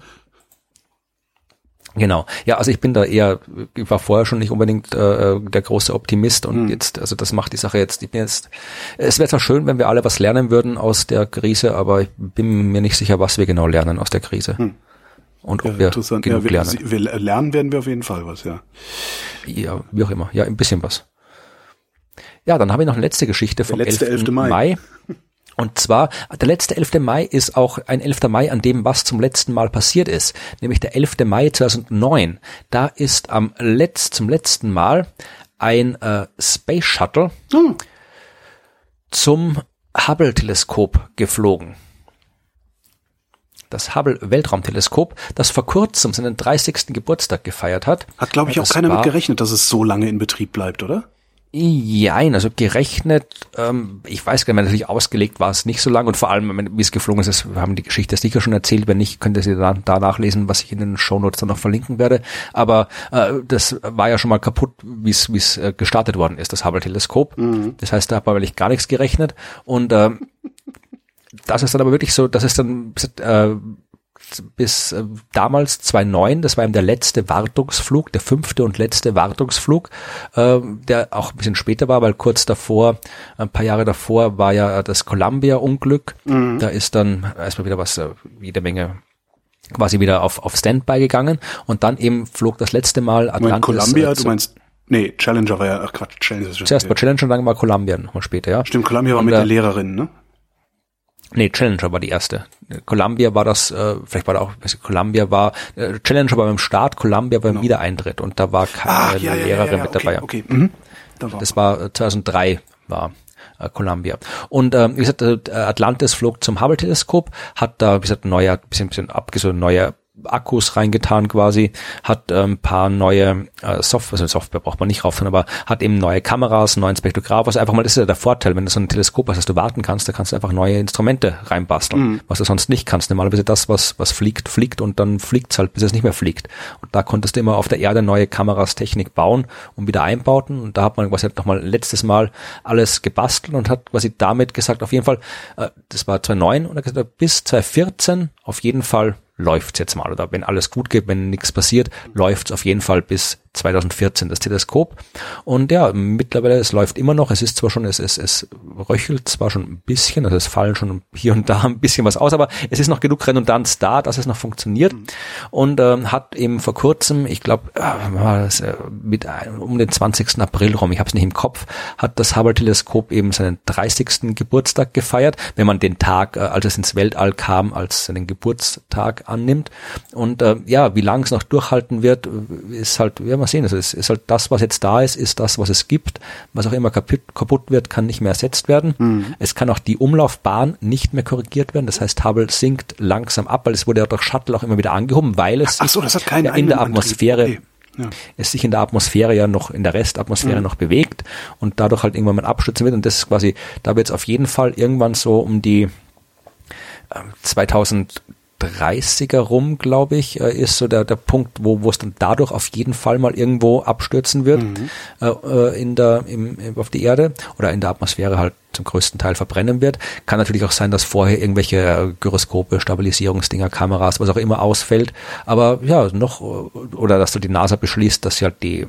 Genau. Ja, also ich bin da eher, ich war vorher schon nicht unbedingt äh, der große Optimist und hm. jetzt, also das macht die Sache jetzt, ich bin jetzt, es wäre zwar schön, wenn wir alle was lernen würden aus der Krise, aber ich bin mir nicht sicher, was wir genau lernen aus der Krise. Hm. Und ob ja, wir genug ja, wir, lernen. Wir lernen werden wir auf jeden Fall was, ja. Ja, wie auch immer. Ja, ein bisschen was. Ja, dann habe ich noch eine letzte Geschichte vom der letzte 11. 11. Mai. Mai. Und zwar, der letzte 11. Mai ist auch ein 11. Mai, an dem was zum letzten Mal passiert ist. Nämlich der 11. Mai 2009. Da ist am Letz, zum letzten Mal ein äh, Space Shuttle hm. zum Hubble-Teleskop geflogen. das Hubble Weltraumteleskop, das vor kurzem seinen 30. Geburtstag gefeiert hat. Hat, glaube ich, auch keiner mit gerechnet, dass es so lange in Betrieb bleibt, oder? Jein, also gerechnet, ähm, ich weiß gar nicht, natürlich ausgelegt war es nicht so lang und vor allem, wie es geflogen ist, ist, wir haben die Geschichte sicher schon erzählt, wenn nicht, könnt ihr sie da, da nachlesen, was ich in den Shownotes dann noch verlinken werde, aber äh, das war ja schon mal kaputt, wie es wie es äh, gestartet worden ist, das Hubble-Teleskop, mhm. das heißt, da hat man wirklich gar nichts gerechnet. Und äh, das ist dann aber wirklich so, das ist dann äh, bis äh, damals 2009, das war eben der letzte Wartungsflug, der fünfte und letzte Wartungsflug, äh, der auch ein bisschen später war, weil kurz davor, ein paar Jahre davor war ja das Columbia-Unglück. Mhm. Da ist dann erstmal wieder was, äh, jede Menge quasi wieder auf, auf Standby gegangen und dann eben flog das letzte Mal Atlantis. Du Columbia, äh, du meinst Nee, Challenger war ja, ach Quatsch, Challenger. Zuerst war Challenger und dann war Columbia nochmal später, ja. Stimmt, Columbia war und, mit der Lehrerin, ne? Nee, Challenger war die erste. Columbia war das, äh, vielleicht war da auch, Columbia war, äh, Challenger war beim Start, Columbia beim genau. Wiedereintritt und da war keine Ach, ja, Lehrerin ja, ja, mit okay, dabei. Okay. Mhm. Das war 2003 äh, war äh, Columbia. Und äh, wie gesagt, äh, Atlantis flog zum Hubble-Teleskop, hat da, wie gesagt, neue, bisschen, bisschen abgesucht, neue Akkus reingetan quasi, hat ein ähm, paar neue äh, Software, also Software braucht man nicht rauf, aber hat eben neue Kameras, neuen Spektrograph, was einfach mal, das ist ja der Vorteil, wenn du so ein Teleskop hast, dass du warten kannst, da kannst du einfach neue Instrumente reinbasteln, mhm. was du sonst nicht kannst. Normalerweise das, was, was fliegt, fliegt und dann fliegt's halt, bis es nicht mehr fliegt. Und da konntest du immer auf der Erde neue Kameras, Technik bauen und wieder einbauten und da hat man quasi nochmal letztes Mal alles gebastelt und hat quasi damit gesagt, auf jeden Fall, äh, das war 2009 und er gesagt, bis 2014 auf jeden Fall läuft's jetzt mal. Oder wenn alles gut geht, wenn nichts passiert, läuft's auf jeden Fall bis 2014 das Teleskop. Und ja, mittlerweile, es läuft immer noch. Es ist zwar schon, es, es, es röchelt zwar schon ein bisschen, also es fallen schon hier und da ein bisschen was aus, aber es ist noch genug Redundanz da, dass es noch funktioniert. Und ähm, hat eben vor kurzem, ich glaube, äh, äh, mit um den 20. April rum, ich habe es nicht im Kopf, hat das Hubble-Teleskop eben seinen 30. Geburtstag gefeiert, wenn man den Tag, äh, als es ins Weltall kam, als seinen Geburtstag annimmt. Und äh, ja, wie lange es noch durchhalten wird, ist halt, ja, mal sehen. Also es ist halt das, was jetzt da ist, ist das, was es gibt. Was auch immer kaputt, kaputt wird, kann nicht mehr ersetzt werden. Mhm. Es kann auch die Umlaufbahn nicht mehr korrigiert werden. Das heißt, Hubble sinkt langsam ab, weil es wurde ja durch Shuttle auch immer wieder angehoben, weil es so, hat keine in der Atmosphäre okay. Ja. es sich in der Atmosphäre ja noch, in der Restatmosphäre mhm. noch bewegt und dadurch halt irgendwann mal abstürzen wird. Und das ist quasi, da wird es auf jeden Fall irgendwann so um die äh, 2000 30er rum, glaube ich, äh, ist so der, der Punkt, wo, wo es dann dadurch auf jeden Fall mal irgendwo abstürzen wird mhm. äh, äh in der, im, auf die Erde oder in der Atmosphäre halt zum größten Teil verbrennen wird. Kann natürlich auch sein, dass vorher irgendwelche äh, Gyroskope, Stabilisierungsdinger, Kameras, was auch immer ausfällt. Aber ja, noch, oder dass du die NASA beschließt, dass sie halt die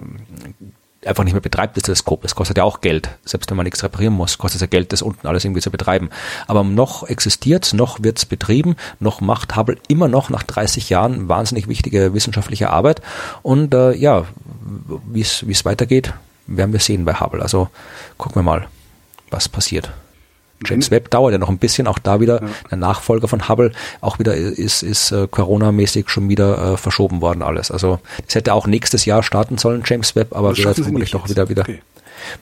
einfach nicht mehr betreibt, das Teleskop. Es kostet ja auch Geld. Selbst wenn man nichts reparieren muss, kostet es ja Geld, das unten alles irgendwie zu betreiben. Aber noch existiert noch wird es betrieben, noch macht Hubble immer noch nach 30 Jahren wahnsinnig wichtige wissenschaftliche Arbeit. Und äh, ja, wie es weitergeht, werden wir sehen bei Hubble. Also gucken wir mal, was passiert. James Webb dauert ja noch ein bisschen, auch da wieder ja. der Nachfolger von Hubble, auch wieder ist, ist äh, Corona-mäßig schon wieder äh, verschoben worden alles. Also das hätte auch nächstes Jahr starten sollen, James Webb, aber wird vermutlich doch wieder wieder. Okay.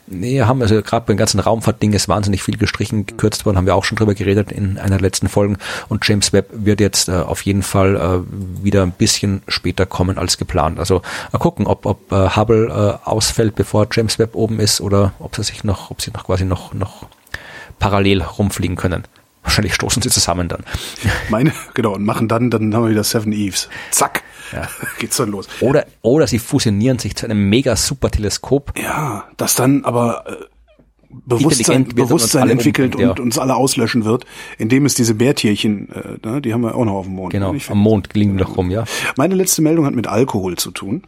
Nee, haben also gerade beim ganzen Raumfahrtding ist wahnsinnig viel gestrichen, gekürzt worden, haben wir auch schon drüber geredet in einer der letzten Folgen. Und James Webb wird jetzt äh, auf jeden Fall äh, wieder ein bisschen später kommen als geplant. Also mal gucken, ob, ob äh, Hubble äh, ausfällt, bevor James Webb oben ist, oder ob sie sich noch, ob sie noch quasi noch noch parallel rumfliegen können. Wahrscheinlich stoßen sie zusammen dann. Meine, genau, und machen dann, dann haben wir wieder Seven Eves. Zack. Ja. Geht's dann los. Oder, oder sie fusionieren sich zu einem mega super Teleskop. Ja, das dann aber äh, Bewusstsein, Bewusstsein entwickelt und, und uns alle auslöschen wird, indem es diese Bärtierchen, äh, ne, die haben wir auch noch auf dem Mond. Genau, am Mond liegen noch rum, ja. Meine letzte Meldung hat mit Alkohol zu tun.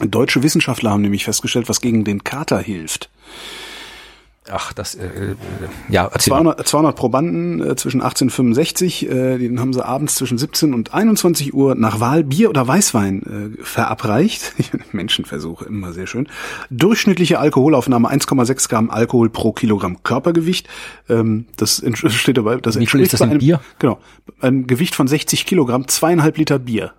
Deutsche Wissenschaftler haben nämlich festgestellt, was gegen den Kater hilft. Ach, das, äh, äh ja, 200, 200 Probanden äh, zwischen 1865, äh, den haben sie abends zwischen 17 und 21 Uhr nach Wahl Bier oder Weißwein äh, verabreicht. Menschenversuche, immer sehr schön. Durchschnittliche Alkoholaufnahme 1,6 Gramm Alkohol pro Kilogramm Körpergewicht. Ähm, das steht dabei, das Wie viel ist das in einem, Bier? Genau, ein Gewicht von 60 Kilogramm, zweieinhalb Liter Bier.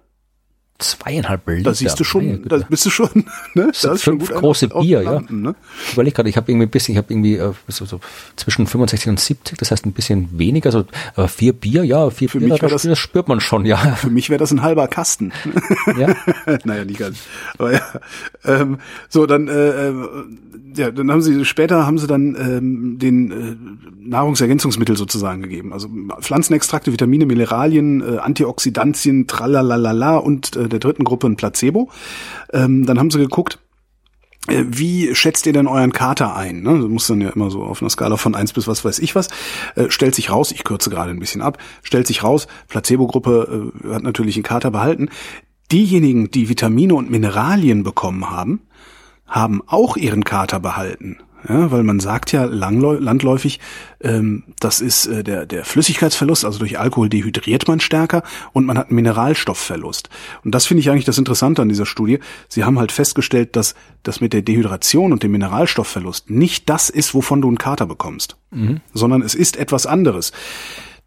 Zweieinhalb Liter. Da siehst du schon, da bist du schon, ne? Das Da ist schon fünf gut große Bier, ja. Ne? Ich überlege gerade, ich habe irgendwie ein bisschen, ich habe irgendwie äh, so, so zwischen 65 und 70, das heißt ein bisschen weniger, so, aber vier Bier, ja, vier Für Bier, mich das, wär das- das spürt man schon, ja. Für mich wäre das ein halber Kasten. ja. naja, nicht ganz. Aber ja. Ähm, so, dann, äh, äh, ja, dann haben sie später haben sie dann ähm, den äh, Nahrungsergänzungsmittel sozusagen gegeben. Also Pflanzenextrakte, Vitamine, Mineralien, äh, Antioxidantien, tralalala und äh, der dritten Gruppe ein Placebo. Ähm, dann haben sie geguckt, äh, wie schätzt ihr denn euren Kater ein? Ne? Das muss dann ja immer so auf einer Skala von eins bis was weiß ich was. Äh, stellt sich raus, ich kürze gerade ein bisschen ab, stellt sich raus, Placebo-Gruppe äh, hat natürlich den Kater behalten. Diejenigen, die Vitamine und Mineralien bekommen haben, haben auch ihren Kater behalten. Ja, weil man sagt ja landläufig, ähm, das ist äh, der, der Flüssigkeitsverlust, also durch Alkohol dehydriert man stärker und man hat einen Mineralstoffverlust. Und das finde ich eigentlich das Interessante an dieser Studie. Sie haben halt festgestellt, dass das mit der Dehydration und dem Mineralstoffverlust nicht das ist, wovon du einen Kater bekommst, sondern es ist etwas anderes.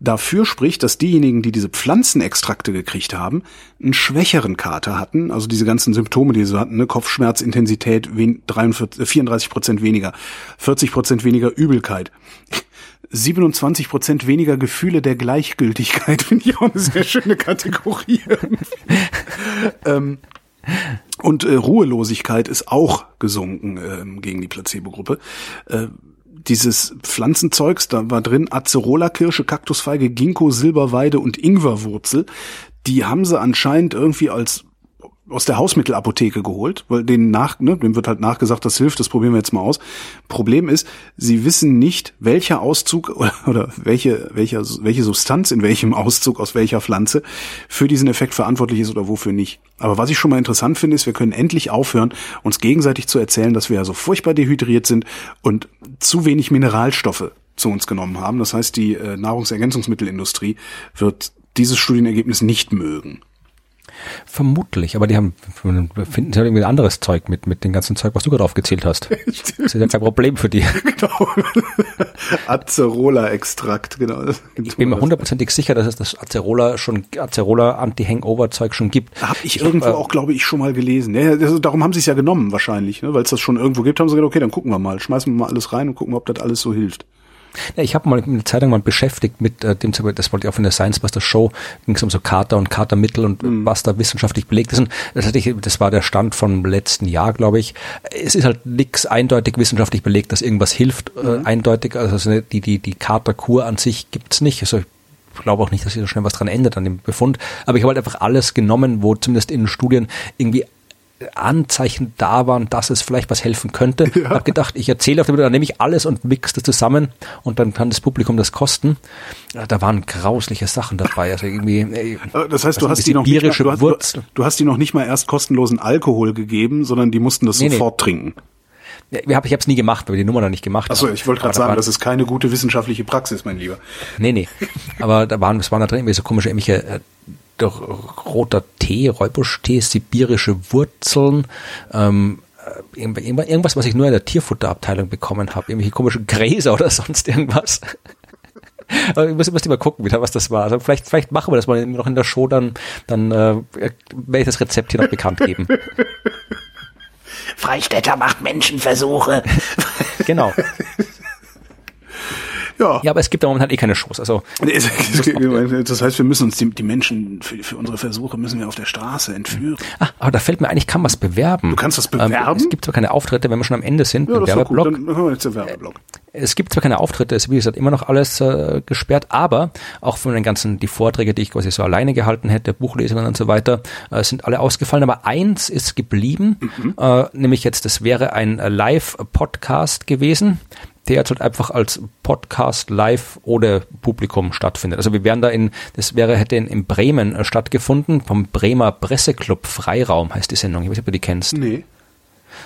Dafür spricht, dass diejenigen, die diese Pflanzenextrakte gekriegt haben, einen schwächeren Kater hatten, also diese ganzen Symptome, die sie hatten, ne, Kopfschmerzintensität wen- 43, äh, 34 Prozent weniger, 40 Prozent weniger Übelkeit. 27 Prozent weniger Gefühle der Gleichgültigkeit, finde ich auch eine sehr schöne Kategorie. ähm, und äh, Ruhelosigkeit ist auch gesunken ähm, gegen die Placebo-Gruppe. Äh, dieses Pflanzenzeugs, da war drin Acerola-Kirsche, Kaktusfeige, Ginkgo, Silberweide und Ingwerwurzel. Die haben sie anscheinend irgendwie als aus der Hausmittelapotheke geholt, weil denen nach, ne, dem wird halt nachgesagt, das hilft, das probieren wir jetzt mal aus. Problem ist, sie wissen nicht, welcher Auszug oder, oder welche, welcher, welche Substanz in welchem Auszug aus welcher Pflanze für diesen Effekt verantwortlich ist oder wofür nicht. Aber was ich schon mal interessant finde, ist, wir können endlich aufhören, uns gegenseitig zu erzählen, dass wir ja so furchtbar dehydriert sind und zu wenig Mineralstoffe zu uns genommen haben. Das heißt, die äh, Nahrungsergänzungsmittelindustrie wird dieses Studienergebnis nicht mögen. Vermutlich, aber die haben, finden sie halt irgendwie ein anderes Zeug mit, mit dem ganzen Zeug, was du gerade aufgezählt hast. Das ist ja kein Problem für die. Genau. Acerola-Extrakt, genau. Ich bin mir hundertprozentig sicher, dass es das Acerola schon, Acerola Anti-Hangover-Zeug schon gibt. Habe ich irgendwo äh, auch, glaube ich, schon mal gelesen. Ja, also darum haben sie es ja genommen wahrscheinlich, ne? weil es das schon irgendwo gibt, haben sie gesagt, okay, dann gucken wir mal, schmeißen wir mal alles rein und gucken, ob das alles so hilft. Ja, ich habe mal eine Zeit lang mal beschäftigt mit äh, dem, das wollte ich auch in der Science Buster Show, ging es um so Kater und Katermittel und Mhm. was da wissenschaftlich belegt ist. Und das, hatte ich, das war der Stand vom letzten Jahr, glaube ich. Es ist halt nix eindeutig wissenschaftlich belegt, dass irgendwas hilft, Mhm. äh, eindeutig. Also so eine- die, die, die Katerkur an sich gibt's nicht. Also ich glaube auch nicht, dass sich so schnell was dran ändert an dem Befund. Aber ich habe halt einfach alles genommen, wo zumindest in den Studien irgendwie Anzeichen da waren, dass es vielleicht was helfen könnte. Ich habe gedacht, ich erzähle auf dem Video, dann nehme ich alles und mix das zusammen und dann kann das Publikum das kosten. Ja, Da waren grausliche Sachen dabei. Also irgendwie, ey, Das heißt, du hast die noch nicht mal, du, hast, du, hast die noch nicht mal erst kostenlosen Alkohol gegeben, sondern die mussten das Nee, nee. sofort trinken. Ja, ich habe es nie gemacht, weil wir die Nummer noch nicht gemacht Achso, ich wollte gerade da sagen, waren- das ist keine gute wissenschaftliche Praxis, mein Lieber. Nee, nee. Aber da waren, es waren da drin irgendwie so komische, irgendwelche äh, roter Tee, Räubusch-Tee, sibirische Wurzeln, ähm, äh, irgend- irgendwas, irgendwas, was ich nur in der Tierfutterabteilung bekommen habe. Irgendwelche komischen Gräser oder sonst irgendwas. Aber ich muss, ich muss mal gucken, wieder, was das war. Also vielleicht, vielleicht machen wir das mal noch in der Show, dann, dann äh, werde ich das Rezept hier noch bekannt geben. Freistädter macht Menschenversuche. Genau. Ja. Ja, aber es gibt da momentan eh keine Shows. Also Das heißt, wir müssen uns die, die Menschen für, für unsere Versuche müssen wir auf der Straße entführen. Ah, aber da fällt mir ein, ich kann was bewerben. Du kannst was Ähm, bewerben? es gibt zwar keine Auftritte, wenn wir schon am Ende sind, Ja, gut. Werbeblock. Dann hören wir jetzt den Werbeblock. Es gibt zwar keine Auftritte, es ist wie gesagt immer noch alles äh, gesperrt, aber auch von den ganzen, die Vorträge, die ich quasi so alleine gehalten hätte, Buchlesungen und so weiter, äh, sind alle ausgefallen. Aber eins ist geblieben, äh, nämlich jetzt, das wäre ein äh, Live-Podcast gewesen, der jetzt halt einfach als Podcast live ohne Publikum stattfindet. Also wir wären da in, das wäre, hätte in, in Bremen äh, stattgefunden, vom Bremer Presseclub Freiraum heißt die Sendung. Ich weiß nicht, ob du die kennst. Nee.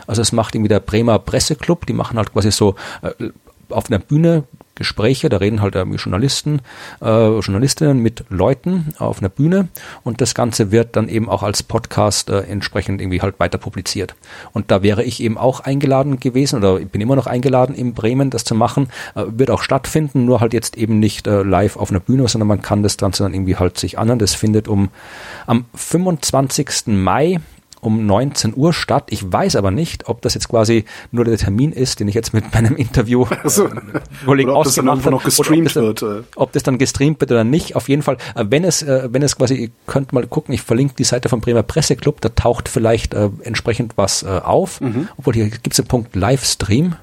Also es macht irgendwie der Bremer Presseclub, die machen halt quasi so äh, auf einer Bühne Gespräche, da reden halt irgendwie Journalisten, äh, Journalistinnen mit Leuten auf einer Bühne und das Ganze wird dann eben auch als Podcast äh, entsprechend irgendwie halt weiter publiziert. Und da wäre ich eben auch eingeladen gewesen oder bin immer noch eingeladen in Bremen, das zu machen. Äh, wird auch stattfinden, nur halt jetzt eben nicht äh, live auf einer Bühne, sondern man kann das Ganze dann irgendwie halt sich anhören. Das findet um am 25. Mai um 19 Uhr statt. Ich weiß aber nicht, ob das jetzt quasi nur der Termin ist, den ich jetzt mit meinem Interview also, Kollegen ob das ausgemacht dann noch gestreamt ob das, wird. äh. ob das dann gestreamt wird oder nicht. Auf jeden Fall, äh, wenn es, äh, wenn es quasi, ihr könnt mal gucken, ich verlinke die Seite vom Bremer Presseclub, da taucht vielleicht äh, entsprechend was äh, auf. Obwohl hier gibt es den Punkt Livestream.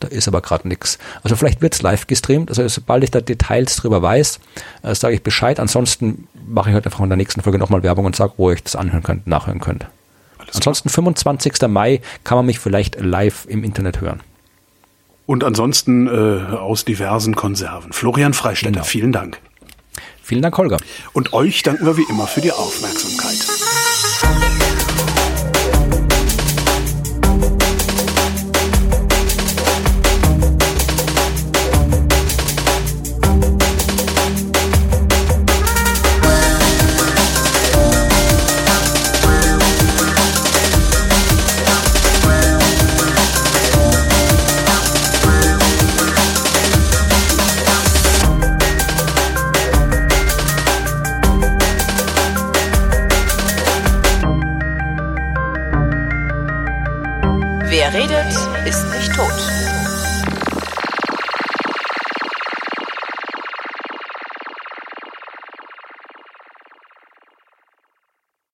Da ist aber gerade nichts. Also vielleicht wird's live gestreamt. Also sobald ich da Details drüber weiß, äh, sage ich Bescheid. Ansonsten mache ich heute einfach in der nächsten Folge nochmal Werbung und sage, wo ihr euch das anhören könnt, nachhören könnt. Ansonsten 25. Mai kann man mich vielleicht live im Internet hören. Und ansonsten äh, aus diversen Konserven. Florian Freistetter, Genau. vielen Dank. Vielen Dank, Holger. Und euch danken wir wie immer für die Aufmerksamkeit.